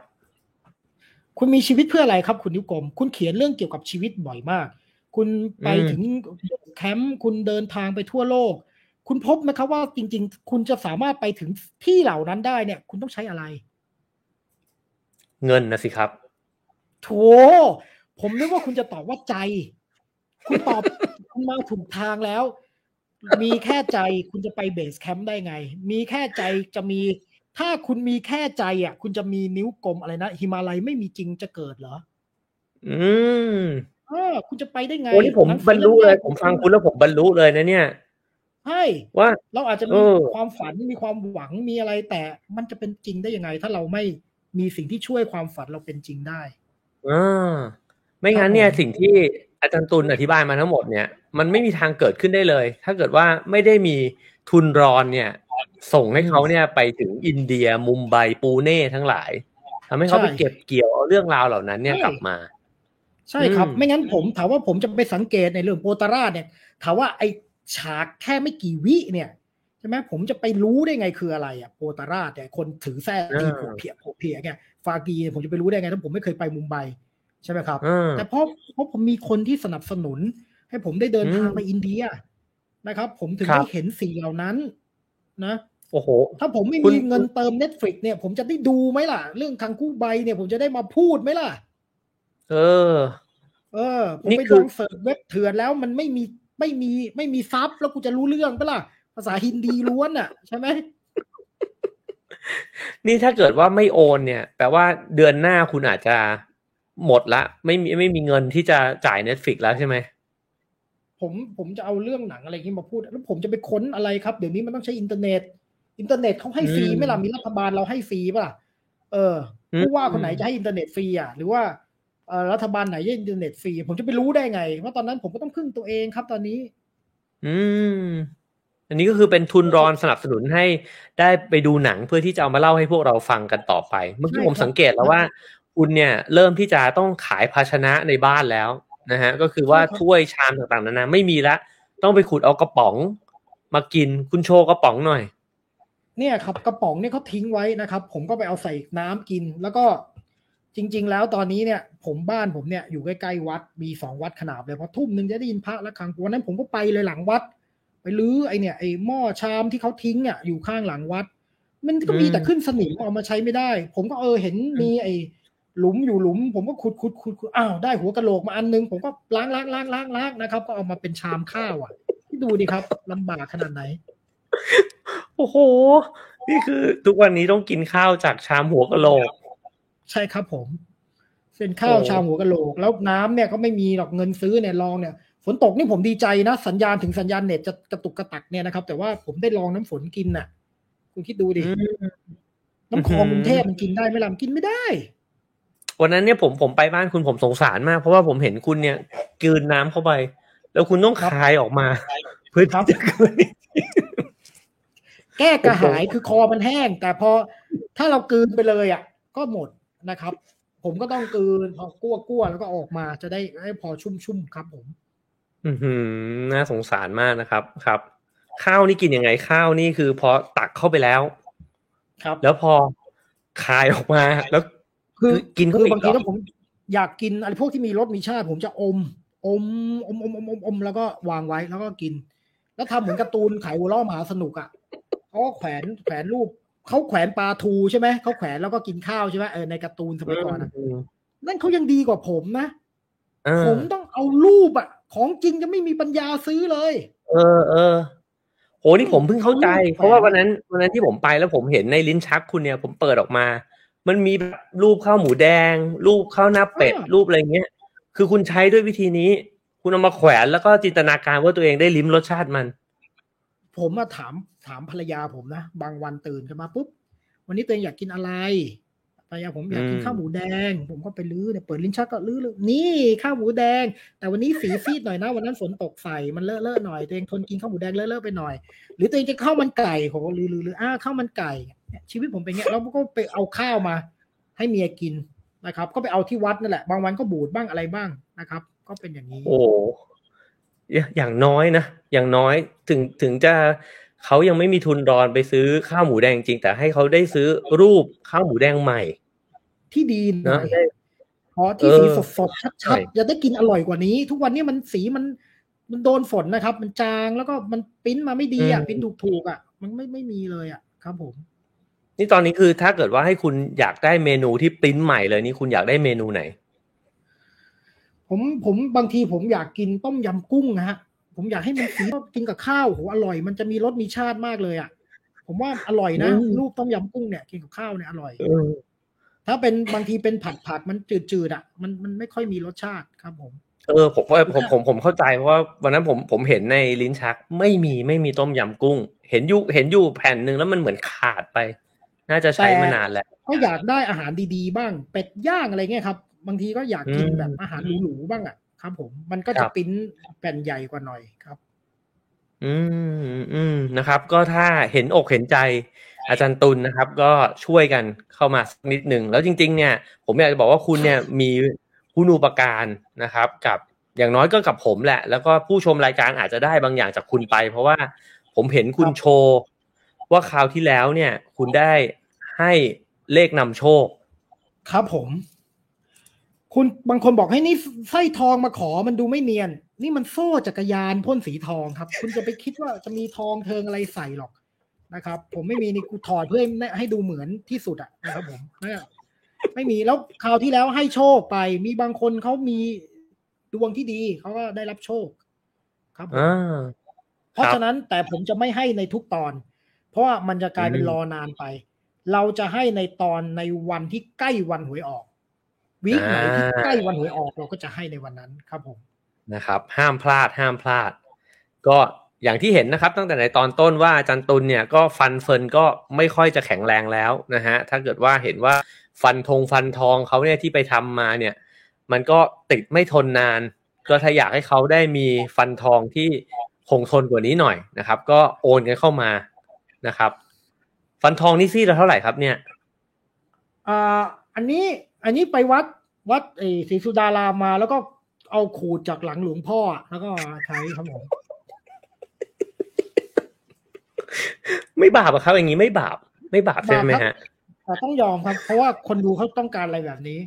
คุณมีชีวิตเพื่ออะไรครับ คุณนิ้วกลมคุณเขียนเรื่องเกี่ยวกับชีวิตบ่อยมาก คุณไปอืมถึงแคมป์คุณเดินทางไปทั่วโลก คุณพบไหมครับว่าจริง ๆ คุณจะสามารถไปถึงที่เหล่านั้นได้เนี่ย คุณต้องใช้อะไร เงินนะสิครับโถผมนึกว่าคุณจะตอบว่าใจ คุณตอบคุณมาถูกทางแล้ว มีแค่ใจคุณจะไป base camp ได้ไง มีแค่ใจจะมี ถ้าคุณมีแค่ใจอะ คุณจะมีนิ้วกลมอะไรนะหิมาลัยไม่มีจริงจะเกิดเหรอ อืมเออ คุณจะไปได้ไงโอ้นี่ผมหนังสืบรรลุเลยแกผมฟังคุณแล้วผมบรรลุเลยนะเนี่ยใช่ว่าเราอาจจะเอมีอความฝันมีความหวังมีอะไร แต่มันจะเป็นจริงได้ยังไง ถ้าเราไม่มีสิ่งที่ช่วยความฝันเราเป็นจริงได้อ่าไม่งั้นเนี่ยครับผมสิ่งที่อาจารย์ตุลอธิบายมาทั้งหมดเนี่ย มันไม่มีทางเกิดขึ้นได้เลย ถ้าเกิดว่าไม่ได้มีทุนรอนเนี่ย ส่งให้เขาเนี่ยไปถึงอินเดียมุมไบปูเน่ทั้งหลายทำให้เขาไปเก็บเกี่ยวเอาเรื่องราวเหล่านั้นเนี่ยกลับมา ใช่ครับอืมไม่งั้นผมถามว่าผมจะไปสังเกตในเรื่องโปตาราชเนี่ยถามว่าไอฉากแค่ไม่กี่วิเนี่ยใช่ไหมผมจะไปรู้ได้ไงคืออะไรอะโปตาราชเนี่ยคนถือแส้ตีอ่าผัวเพียผัวเพียไงฟากีเนี่ยผมจะไปรู้ได้ไงถ้าผมไม่เคยไปมุมไบใช่ไหมครับอ่าแต่เพราะเพราะผมมีคนที่สนับสนุน ให้ผมได้เดินทางอืมไปอินเดียนะครับ ผมถึงครับได้เห็นสิ่งเหล่านั้น นะโอ้โหถ้าผมไม่คุณมีเงินเติม Netflix เนี่ย ผมจะได้ดูไหมล่ะ เรื่องคังคุไบเนี่ยผมจะได้มาพูดไหมล่ะ เออ เออ ผมนี่ไปลอง search เว็บเถื่อนแล้วมันไม่มีไม่มีไม่มี sub แล้วกูจะรู้เรื่องปะล่ะ ภาษาฮินดีล้วนอะ ใช่ไหมนี่ถ้าเกิดว่าไม่โอนเนี่ย แปลว่าเดือนหน้าคุณอาจจะหมดละ ไม่มีไม่มีเงินที่จะจ่าย Netflix แล้วใช่ไหม ผมผมจะเอาเรื่องหนังอะไรที่มาพูด แล้วผมจะไปค้นอะไรครับ เดี๋ยวนี้มันต้องใช้อินเทอร์เน็ต อินเทอร์เน็ตเขาให้ฟรีอืมไหมล่ะมีรัฐบาลเราให้ฟรีป่ะล่ะเอออืมผู้ว่าคนไหนจะให้อินเทอร์เน็ตฟรีอะหรือว่าเอ่อรัฐบาลไหนจะให้อินเทอร์เน็ตฟรีผมจะไปรู้ได้ไงว่าตอนนั้นผมก็ต้องพึ่งตัวเองครับตอนนี้ อืม อันนี้ก็คือเป็นทุนรอนสนับสนุนให้ได้ไปดูหนังเพื่อที่จะเอามาเล่าให้พวกเราฟังกันต่อไป เมื่อกี้ใช่ผมครับสังเกตแล้วว่า คุณเนี่ย เริ่มที่จะต้องขายภาชนะในบ้านแล้ว นะฮะก็คือว่าใช่ครับถ้วยชามต่างๆนานาไม่มีละ ต้องไปขุดเอากระป๋อง มากินคุณโชว์กระป๋องหน่อย เนี่ยครับกระป๋องเนี่ยเขาทิ้งไว้นะครับ ผมก็ไปเอาใส่น้ำกิน แล้วก็จริง ๆ แล้วตอนนี้เนี่ย ผมบ้านผมเนี่ยอยู่ใกล้ๆวัดมีสองวัดขนาบเลยพอทุ่มหนึ่งจะได้ยินพระละครังวันนั้นผมก็ไปเลยหลังวัด ไปลื้อไอเนี่ยไอหม้อชามที่เขาทิ้งอะอยู่ข้างหลังวัด มันก็มีแต่ขึ้นสนิมเอามาใช้ไม่ได้ ผมก็เออเห็นมีไอ หลุมอยู่หลุม ผมก็ขุดขุดขุดขุดอ้าวได้หัวกะโหลกมาอันนึง ผมก็ล้างล้างล้างล้างล้างนะครับ ก็เอามาเป็นชามข้าวอะที่ดูดิครับลำบากขนาดไหน โอ้โห นี่คือทุกวันนี้ต้องกินข้าวจากชามหัวกะโหลก ใช่ครับผมเป็นข้าวโอ้ชามหัวกะโหลก แล้วน้ำเนี่ยก็ไม่มีหรอกเงินซื้อเนี่ยลองเนี่ยฝนตกนี่ผมดีใจนะ สัญญาณถึงสัญญาณเน็ตจะกระตุกกระตักเนี่ยนะครับ แต่ว่าผมได้ลองน้ำฝนกินน่ะ คุณคิดดูดิอืมน้ำคลองอืมกรุงเทพมันกินได้ไหมล่ะมันกินไม่ได้ วันนั้นเนี่ยผมผมไปบ้านคุณผมสงสารมากเพราะว่าผมเห็นคุณเนี่ยกลืนน้ำเข้าไป แล้วคุณต้องครับคายออกมาเพื่อครับที่จะกลืนแก้กระหายคือคอมันแห้ง แต่พอถ้าเรากลืนไปเลยอะ ก็หมดนะครับ ผมก็ต้องกลืนพอกลัวกลัวๆแล้วก็ออกมาจะได้ให้พอชุ่มๆครับ ผม อื้อหือน่าสงสารมากนะครับ ครับ ข้าวนี่กินยังไงข้าวนี่คือพอตักเข้าไปแล้ว ครับ แล้วพอคายออกมาแล้ว คือกินเข้าคืไปอบางทีอีกเหรอถ้าผมอยากกินอะไรพวกที่มีรสมีชาติ ผมจะอม อม อมอมอมอมอมแล้วก็วางไว้แล้วก็กิน แล้วทำเหมือนการ์ตูนขายหัวล้อมหาสนุกอะเขาก็แขวนแขวนรูปเขาแขวนปลาทูใช่ไหมเขาแขวนแล้วก็กินข้าวใช่ไหมเออในการ์ตูนสมัยก่อนอะอืมนั่นเขายังดีกว่าผมนะเออผมต้องเอารูปอะ ของจริงจะไม่มีปัญญาซื้อเลย เออเออโหนี่ผมเพิ่งเข้าใจอืมเพราะว่าวันนั้นวันนั้นที่ผมไปแล้วผมเห็นในลิ้นชักคุณเนี่ย ผมเปิดออกมา มันมีแบบรูปข้าวหมูแดง รูปข้าวหน้าเป็ด รูปอะไรเงี้ย คือคุณใช้ด้วยวิธีนี้ คุณเอามาแขวนแล้วก็จินตนาการว่าตัวเองได้ลิ้มรสชาติมัน ผมมาถามถามภรรยาผมนะ บางวันตื่นขึ้นมาปุ๊บ วันนี้ตัวเองอยากกินอะไรภรรยาผมอยากกินอืมข้าวหมูแดง ผมก็ไปลื้อเนี่ยเปิดลิ้นชักก็ลื้อเลยนี่ข้าวหมูแดง แต่วันนี้สีซีดหน่อยนะวันนั้นฝนตกใส่มันเลอะเลอะหน่อยตัวเองทนกินข้าวหมูแดงเลอะเลอะไปหน่อย หรือตัวเองจะข้าวมันไก่ผมก็ลื้อลื้อลื้ออ้าข้าวมันไก่เนี่ย ชีวิตผมเป็นอย่างเงี้ยแล้วก็ไปเอาข้าวมา ให้เมียกินนะครับ ก็ไปเอาที่วัดนั่นแหละ บางวันก็บูดบ้างอะไรบ้างนะครับ ก็เป็นอย่างนี้ โอ้อย่าอย่างน้อยนะอย่างน้อยถึงถึงจะเขายังไม่มีทุนรอนไปซื้อข้าวหมูแดงจริง แต่ให้เขาได้ซื้อรูปข้าวหมูแดงใหม่ ที่ดีหน่อยนะได้พอที่เออสีสดสดๆใช่ชัดๆจะได้กินอร่อยกว่านี้ ทุกวันนี้มันสีมันมันโดนฝนนะครับ มันจางแล้วก็มันปริ้นมาไม่ดีอะปริ้นถูกๆอะ มันไม่ไม่มีเลยอะครับผม นี่ตอนนี้คือถ้าเกิดว่าให้คุณอยากได้เมนูที่ปริ้นใหม่เลยนี่คุณอยากได้เมนูไหน ผมผมบางทีผมอยากกินต้มยำกุ้งนะฮะผมอยากให้มันสีกินกับข้าวโหอร่อย มันจะมีรสมีชาติมากเลยอะผมว่าอร่อยนะอืมรูปต้มยำกุ้งเนี่ยกินกับข้าวเนี่ยอร่อยเออถ้าเป็นบางทีเป็นผัดผัดมันจืดๆอะ มันมันไม่ค่อยมีรสชาติครับผม เออผมว่าผมผมผมเข้าใจเพราะว่าวันนั้นผมผมเห็นในลิ้นชัก ไม่มีไม่มีต้มยำกุ้ง เห็นอยู่เห็นอยู่แผ่นหนึ่งแล้วมันเหมือนขาดไป น่าจะใช้แต่มานานแล้วก็อยากได้อาหารดีๆบ้าง เป็ดย่างอะไรเงี้ยครับ บางทีก็อยากกินอืมแบบอาหารหรูๆบ้างอะครับ ผมมันก็ครัจะบปริ้นแผ่นใหญ่กว่าหน่อยครับ อืมอืมนะครับ ก็ถ้าเห็นอกเห็นใจอาจารย์ตุลนะครับ ก็ช่วยกันเข้ามาสักนิดหนึ่งแล้วจริง ๆ เนี่ย ผมอยากจะบอกว่าคุณเนี่ยมีคุณูปการนะครับ กับอย่างน้อยก็กับผมแหละ แล้วก็ผู้ชมรายการอาจจะได้บางอย่างจากคุณไป เพราะว่าผมเห็นคุณครับโชว์ ว่าคราวที่แล้วเนี่ย คุณได้ให้เลขนำโชค ครับผม คุณบางคนบอกให้นี่ไส้ทองมาขอมันดูไม่เนียน นี่มันโซ่จักรยานพ่นสีทองครับ คุณจะไปคิดว่าจะมีทองเทิงอะไรใส่หรอกนะครับ ผมไม่มีนี่กูถอดเพื่อให้ให้ดูเหมือนที่สุดอะนะครับ ผมเนี่ยไม่มีแล้วคราวที่แล้วให้โชคไป มีบางคนเขามีดวงที่ดีเขาก็ได้รับโชค ครับผมอ่าเพราะครับฉะนั้นแต่ผมจะไม่ให้ในทุกตอนเพ ราะว่ามันจะกลายเป็นอืมรอนานไป เราจะให้ในตอนในวันที่ใกล้วันหวยออกวีคไหนที่ใกล้วันหวยออกเราก็จะให้ในวันนั้นครับผมนะครับ ห้ามพลาดห้ามพลาด ก็อย่างที่เห็นนะครับ ตั้งแต่ในตอนต้นว่าอาจารย์ตุลเนี่ยก็ฟันเฟิร์นก็ไม่ค่อยจะแข็งแรงแล้วนะฮะถ้าเกิดว่าเห็นว่าฟันธงฟันทองเขาเนี่ยที่ไปทำมาเนี่ย มันก็ติดไม่ทนนาน ก็ถ้าอยากให้เขาได้มีฟันทองที่คงทนกว่านี้หน่อยนะครับ ก็โอนกันเข้ามา นะครับ ฟันทองนี่ซี่ละเท่าไหร่ครับเนี่ยอ่าอันนี้อันนี้ไปวัดวัดเออศรีสุดารามมาแล้วก็เอาขูดจากหลังหลวงพ่ออะแล้วก็ใช้ครับผมไม่บาปอะครับ อย่างนี้ไม่บาป ไม่บาปใช่ไหมบาปครัฮะบแต่ต้องยอมครับ เพราะว่าคนดูเขาต้องการอะไรแบบนี้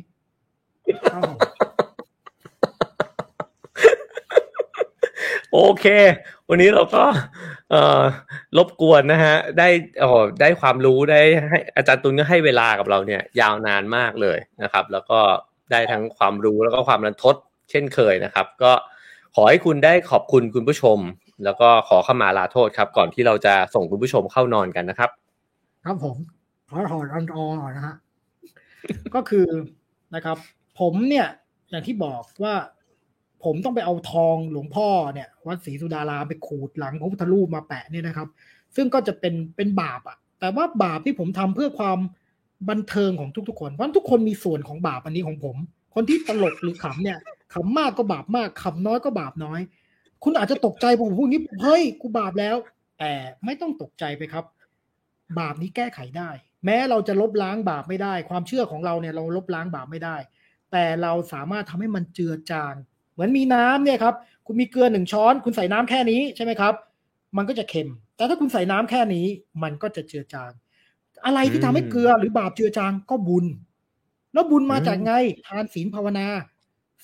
ครับผมโอเค วันนี้เราก็ เอ่อรบกวนนะฮะ ได้อ๋อได้ความรู้ได้ให้อาจารย์ตุลก็ให้เวลากับเราเนี่ย ยาวนานมากเลยนะครับ แล้วก็ได้ทั้งความรู้แล้วก็ความรันทด เช่นเคยนะครับ ก็ขอให้คุณได้ขอบคุณคุณผู้ชม แล้วก็ขอขมาลาโทษครับ ก่อนที่เราจะส่งคุณผู้ชมเข้านอนกันนะครับ ครับผมขอถอดอันออหน่อยนะฮะก็คือนะครับ ผมเนี่ยอย่างที่บอกว่า ผมต้องไปเอาทองหลวงพ่อเนี่ยวัดศรีสุดารามไปขูดหลังพระพุทธรูปมาแปะเนี่ยนะครับ ซึ่งก็จะเป็นเป็นบาปอะแต่ว่าบาปที่ผมทำเพื่อความบันเทิงของทุกๆคน เพราะฉะนั้นทุกคนมีส่วนของบาปอันนี้ของผม คนที่ตลกหรือขำเนี่ยขำมากก็บาปมากขำน้อยก็บาปน้อย คุณอาจจะตกใจผมพูดงี้เฮ้ยกูบาปแล้ว แต่ไม่ต้องตกใจไปครับ บาปนี้แก้ไขได้ แม้เราจะลบล้างบาปไม่ได้ ความเชื่อของเราเนี่ยเราลบล้างบาปไม่ได้ แต่เราสามารถทำให้มันเจือจาง เหมือนมีน้ำเนี่ยครับคุณมีเกลือหนึ่งช้อน คุณใส่น้ำแค่นี้ใช่ไหมครับ มันก็จะเค็ม แต่ถ้าคุณใส่น้ำแค่นี้ มันก็จะเจือจาง อะไรที่ทำให้เกลือหรือบาปเจือจางก็บุญ แล้วบุญมาจากไงทานศีลภาวนา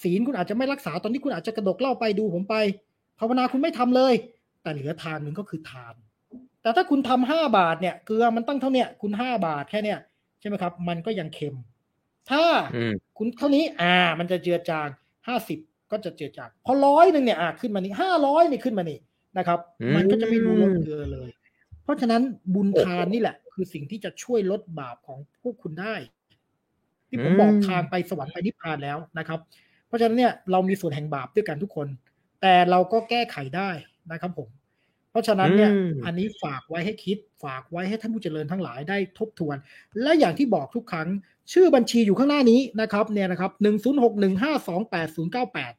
ศีลคุณอาจจะไม่รักษาตอนนี้คุณอาจจะกระดกเหล่าไปดูผมไป ภาวนาคุณไม่ทำเลย แต่เหลือทานหนึ่งก็คือทาน แต่ถ้าคุณทำห้าบาทเนี่ยเกลือมันตั้งเท่าเนี้ยคุณห้าบาทแค่เนี้ยใช่ไหมครับ มันก็ยังเค็ม ถ้าอืมคุณเท่านี้อ่า มันจะเจือจางห้าสิบ ก็จะเจือจางพอร้อยหนึ่งเนี่ยอ่าขึ้นมานี่ห้าร้อยนี่ขึ้นมานี่นะครับอืมมันก็จะไม่รู้ลดเกลือเลย เพราะฉะนั้นบุญทานนี่แหละ คือสิ่งที่จะช่วยลดบาปของพวกคุณได้ ที่ผมบอกทางไปสวรรค์ไปนิพพานแล้วนะครับ เพราะฉะนั้นเนี่ยเรามีส่วนแห่งบาปด้วยกันทุกคน แต่เราก็แก้ไขได้นะครับผมเพ ราะฉะนั้นเนี่ยอืมอันนี้ฝากไว้ให้คิด ฝากไว้ให้ท่านผู้เจริญทั้งหลายได้ทบทวน และอย่างที่บอกทุกครั้ง ชื่อบัญชีอยู่ข้างหน้านี้นะครับเนี่ยนะครับหนึ่งศูนย์หกหนึ่งห้าสองแปดศูนย์เก้าแปด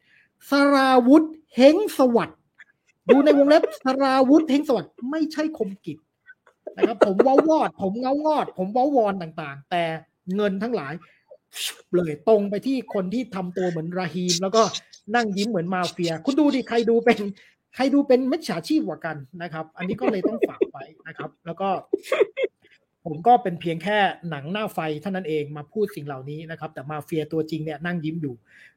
สราวุธเฮงสวัสดิ์ดูในวงเล็บสราวุธเฮงสวัสดิ์ไม่ใช่คมกิจนะครับผมเว้าวอด ผมเงางอด ผมเว้าวอนต่างๆ แต่เงินทั้งหลายเลยตรงไปที่คนที่ทำตัวเหมือนราฮีม แล้วก็นั่งยิ้มเหมือนมาเฟีย คุณดูดิใครดูเป็น ใครดูเป็นมิจฉาชีพกว่ากันนะครับ อันนี้ก็เลยต้องฝากไว้นะครับ แล้วก็ผมก็เป็นเพียงแค่หนังหน้าไฟเท่านั้นเองมาพูดสิ่งเหล่านี้นะครับ แต่มาเฟียตัวจริงเนี่ยนั่งยิ้มอยู่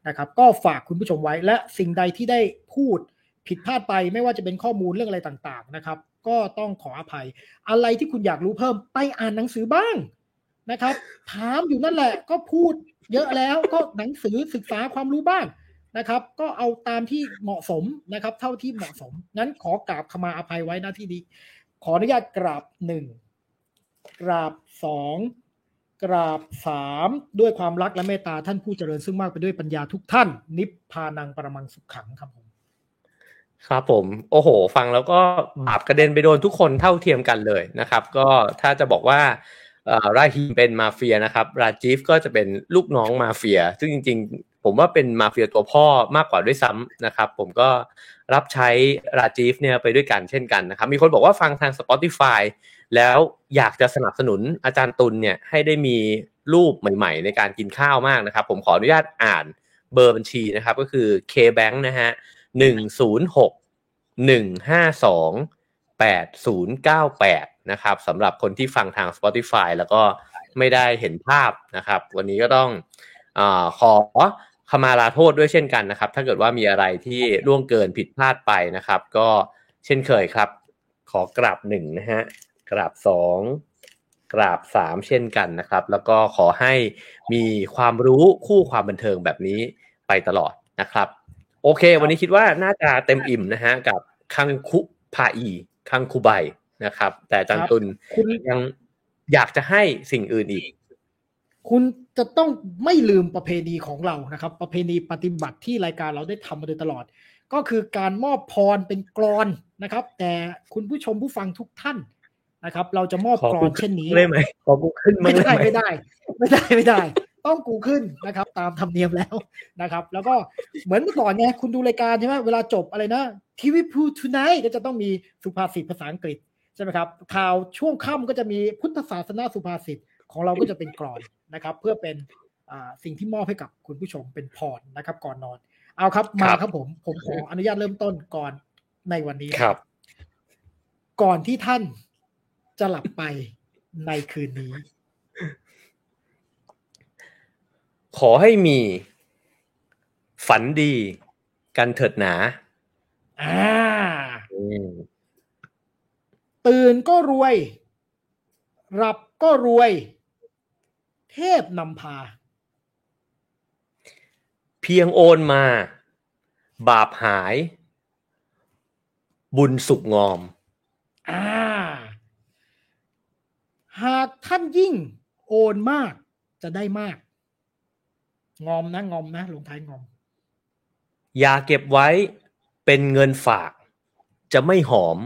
นะครับ ก็ฝากคุณผู้ชมไว้และสิ่งใดที่ได้พูดผิดพลาดไปไม่ว่าจะเป็นข้อมูลเรื่องอะไรต่างๆนะครับ ก็ต้องขออภัย อะไรที่คุณอยากรู้เพิ่มไปอ่านหนังสือบ้างนะครับ ถามอยู่นั่นแหละก็พูดเยอะแล้วก็หนังสือศึกษาความรู้บ้าง นะครับ ก็เอาตามที่เหมาะสมนะครับ เท่าที่เหมาะสมงั้นขอกราบขมาอภัยไว้หน้าที่นี้ ขออนุญาตกราบหนึ่งกราบสองกราบสามด้วยความรักและเมตตาท่านผู้เจริญซึ่งมากไปด้วยปัญญาทุกท่าน นิพพานังปรมังสุขขังครับผมครับผม โอ้โห ฟังแล้วก็บาปกระเด็นไปโดนทุกคนเท่าเทียมกันเลยนะครับ ก็ถ้าจะบอกว่าราฮีมเป็นมาเฟียนะครับ ราจีฟก็จะเป็นลูกน้องมาเฟีย ซึ่งจริง ผมว่าเป็นมาเฟียตัวพ่อมากกว่าด้วยซ้ำนะครับ ผมก็รับใช้ราจีฟเนี่ยไปด้วยกันเช่นกันนะครับ มีคนบอกว่าฟังทาง Spotify แล้วอยากจะสนับสนุนอาจารย์ตุลเนี่ยให้ได้มีรูปใหม่ๆ ในการกินข้าวมากนะครับ ผมขออนุญาตอ่านเบอร์บัญชีนะครับ ก็คือ KBank นะฮะหนึ่งศูนย์หกหนึ่งห้าสองแปดศูนย์เก้าแปดนะครับสำหรับคนที่ฟังทาง Spotify แล้วก็ไม่ได้เห็นภาพนะครับ วันนี้ก็ต้องอขอ ขมาลาโทษด้วยเช่นกันนะครับ ถ้าเกิดว่ามีอะไรที่ล่วงเกินผิดพลาดไปนะครับ ก็เช่นเคยครับ ขอกราบหนึ่งนะฮะกราบสองกราบสามเช่นกันนะครับ แล้วก็ขอให้มีความรู้คู่ความบันเทิงแบบนี้ไปตลอดนะครับ โอเค วันนี้คิดว่าน่าจะเต็มอิ่มนะฮะกับคังคุพาอีคังคุไบนะครับ แต่อาจันครับตุลคุณยังอยากจะให้สิ่งอื่นอีก คุณ จะต้องไม่ลืมประเพณีของเรานะครับ ประเพณีปฏิบัติที่รายการเราได้ทำมาโดยตลอด ก็คือการมอบพรเป็นกรอนนะครับ แต่คุณผู้ชมผู้ฟังทุกท่านนะครับ เราจะมอบขอกรอกูนเช่นนี้ได้ไหมขอกูขึ้นมาไม่ได้หไม่ได้ ไม่ได้ไม่ได้ ต้องกูขึ้นนะครับ ตามธรรมเนียมแล้วนะครับ แล้วก็เหมือนเมื่อก่อนไงคุณดูรายการใช่ไหมเวลาจบอะไรนะทีวีพูทูไนก็จะต้องมีสุภาษิตภาษาอังกฤษใช่ไหมครับข่าวช่วงค่ำก็จะมีพุทธศาสนาสุภาษิต ของเราก็จะเป็นกรอนนะครับ เพื่อเป็นอ่าสิ่งที่มอบให้กับคุณผู้ชมเป็นพรนะครับ ก่อนนอน เอาครับมาครับผมผมขออนุญาตเริ่มต้นก่อนในวันนี้ครับ ก่อนที่ท่านจะหลับไปในคืนนี้ ขอให้มี ฝันดี กันเถิดหนาอ่าอืมตื่นก็รวยหลับก็รวย เทพนำพา เพียงโอนมา บาปหาย บุญสุกงอม อ่า หากท่านยิ่งโอนมากจะได้มาก งอมนะงอมนะลงท้ายงอม อย่าเก็บไว้เป็นเงินฝาก จะไม่หอม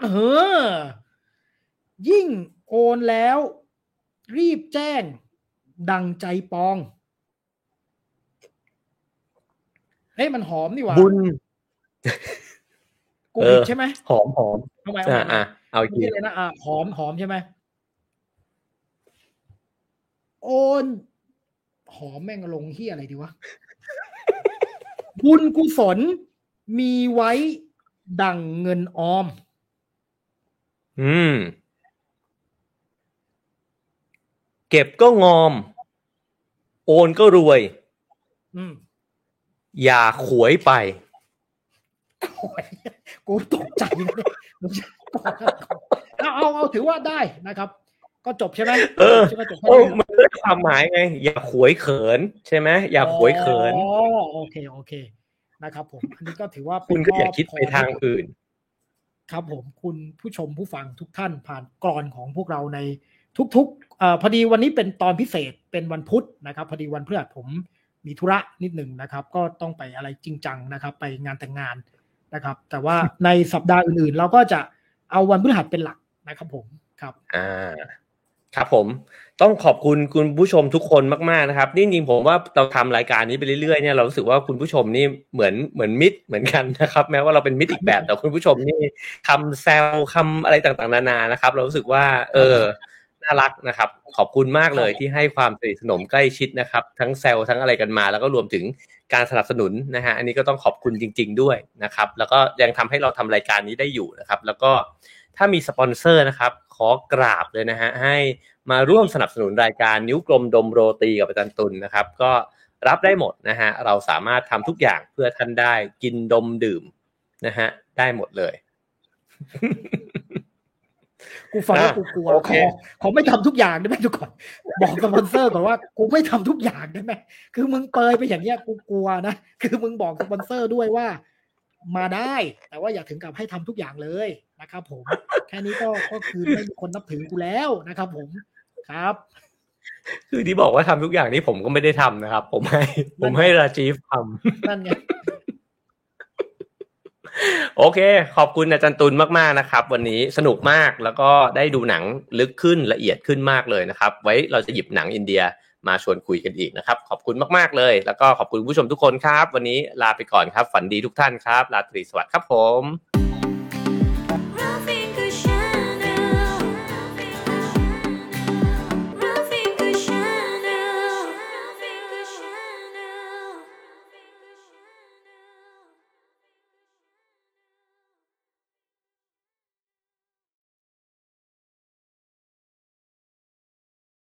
เออ ยิ่งโอนแล้ว รีบแจ้ง ดังใจปองเฮ้ยมันหอมนี่หว่าบุญกูเอผิดอใช่ไหมหอมหอมทำไมเอาอ่าใหม่อะเอาอีกไม่ทีใช่เลยนะอะหอมหอมใช่ไหมโอนหอมแม่งลงเฮียอะไรดีวะ บุญกุศลมีไว้ดังเงินออม อืม เก็บก็งอม โอนก็รวยอืมอย่าขวยไปโอ้ยกูตกใจเลยเอาเอาเอาถือว่าได้นะครับ ก็จบใช่ไหมเออใช่ไหมจบแค่โอ้นี้มันได้ความหมายไง อย่าขวยเขิน ใช่ไหมอย่าขวยเขินอ๋อโอเคโอเคนะครับ ผมอันนี้ก็ถือว่าเป็นคุณก็อย่าข้คิดไปทางอื่น ครับผมคุณผู้ชมผู้ฟังทุกท่านผ่านกรอนของพวกเราใน ทุกๆเอ่อพอดีวันนี้เป็นตอนพิเศษเป็นวันพุธนะครับ พอดีวันพฤหัสผมมีธุระนิดหนึ่งนะครับ ก็ต้องไปอะไรจริงจังนะครับ ไปงานแต่งงานนะครับ แต่ว่าในสัปดาห์อื่นๆ เราก็จะเอาวันพฤหัสเป็นหลักนะครับผมครับอ่าครับผมต้องขอบคุณคุณผู้ชมทุกคนมากๆนะครับนี่จริงๆผมว่าเราทำรายการนี้ไปเรื่อยๆเนี่ยเรารู้สึกว่าคุณผู้ชมนี่เหมือนเหมือนมิตรเหมือนกันนะครับ แม้ว่าเราเป็นมิตรอีกแบบแต่คุณผู้ชมนี่คำแซวคำอะไรต่างๆ นานานะครับ เรารู้สึกว่า เออ น่ารักนะครับ ขอบคุณมากเลยที่ให้ความสนิทสนมใกล้ชิดนะครับ ทั้งแซวทั้งอะไรกันมา แล้วก็รวมถึงการสนับสนุนนะฮะอันนี้ก็ต้องขอบคุณจริง ๆ ด้วยนะครับ แล้วก็ยังทำให้เราทำรายการนี้ได้อยู่นะครับ แล้วก็ถ้ามีสปอนเซอร์นะครับ ขอกราบเลยนะฮะให้มาร่วมสนับสนุนรายการนิ้วกลมดมโรตีกับอาจารย์ตุลนะครับ ก็รับได้หมดนะฮะเราสามารถทำทุกอย่างเพื่อท่านได้กินดมดื่มนะฮะได้หมดเลย กูฟังแล้วอะกูกลัวโอขเคอขอไม่ทำทุกอย่างได้ไหมทุกคนบอกสปอนเซอร์ก่อนว่ากูไม่ทำทุกอย่างได้ไหมคือมึงเปยไปอย่างเงี้ยกูกลัวนะคือมึงบอกสปอนเซอร์ด้วยว่า มาได้ แต่ว่าอย่าถึงกับให้ทำทุกอย่างเลยนะครับ ผม แค่นี้ก็ก็คือไม่มีคนนับถือกูแล้วนะครับ ผมครับ คือที่บอกว่าทำทุกอย่างนี้ผมก็ไม่ได้ทำนะครับ ผมให้ ผมให้ราจีฟทำนั่นไง โอเค ขอบคุณอาจารย์ตุลมากๆนะครับ วันนี้สนุกมากแล้วก็ได้ดูหนังลึกขึ้นละเอียดขึ้นมากเลยนะครับ ไว้เราจะหยิบหนังอินเดียมาชวนคุยกันอีกนะครับ ขอบคุณมากๆเลย แล้วก็ขอบคุณผู้ชมทุกคนครับ วันนี้ลาไปก่อนครับ ฝันดีทุกท่านครับ ราตรีสวัสดิ์ครับผม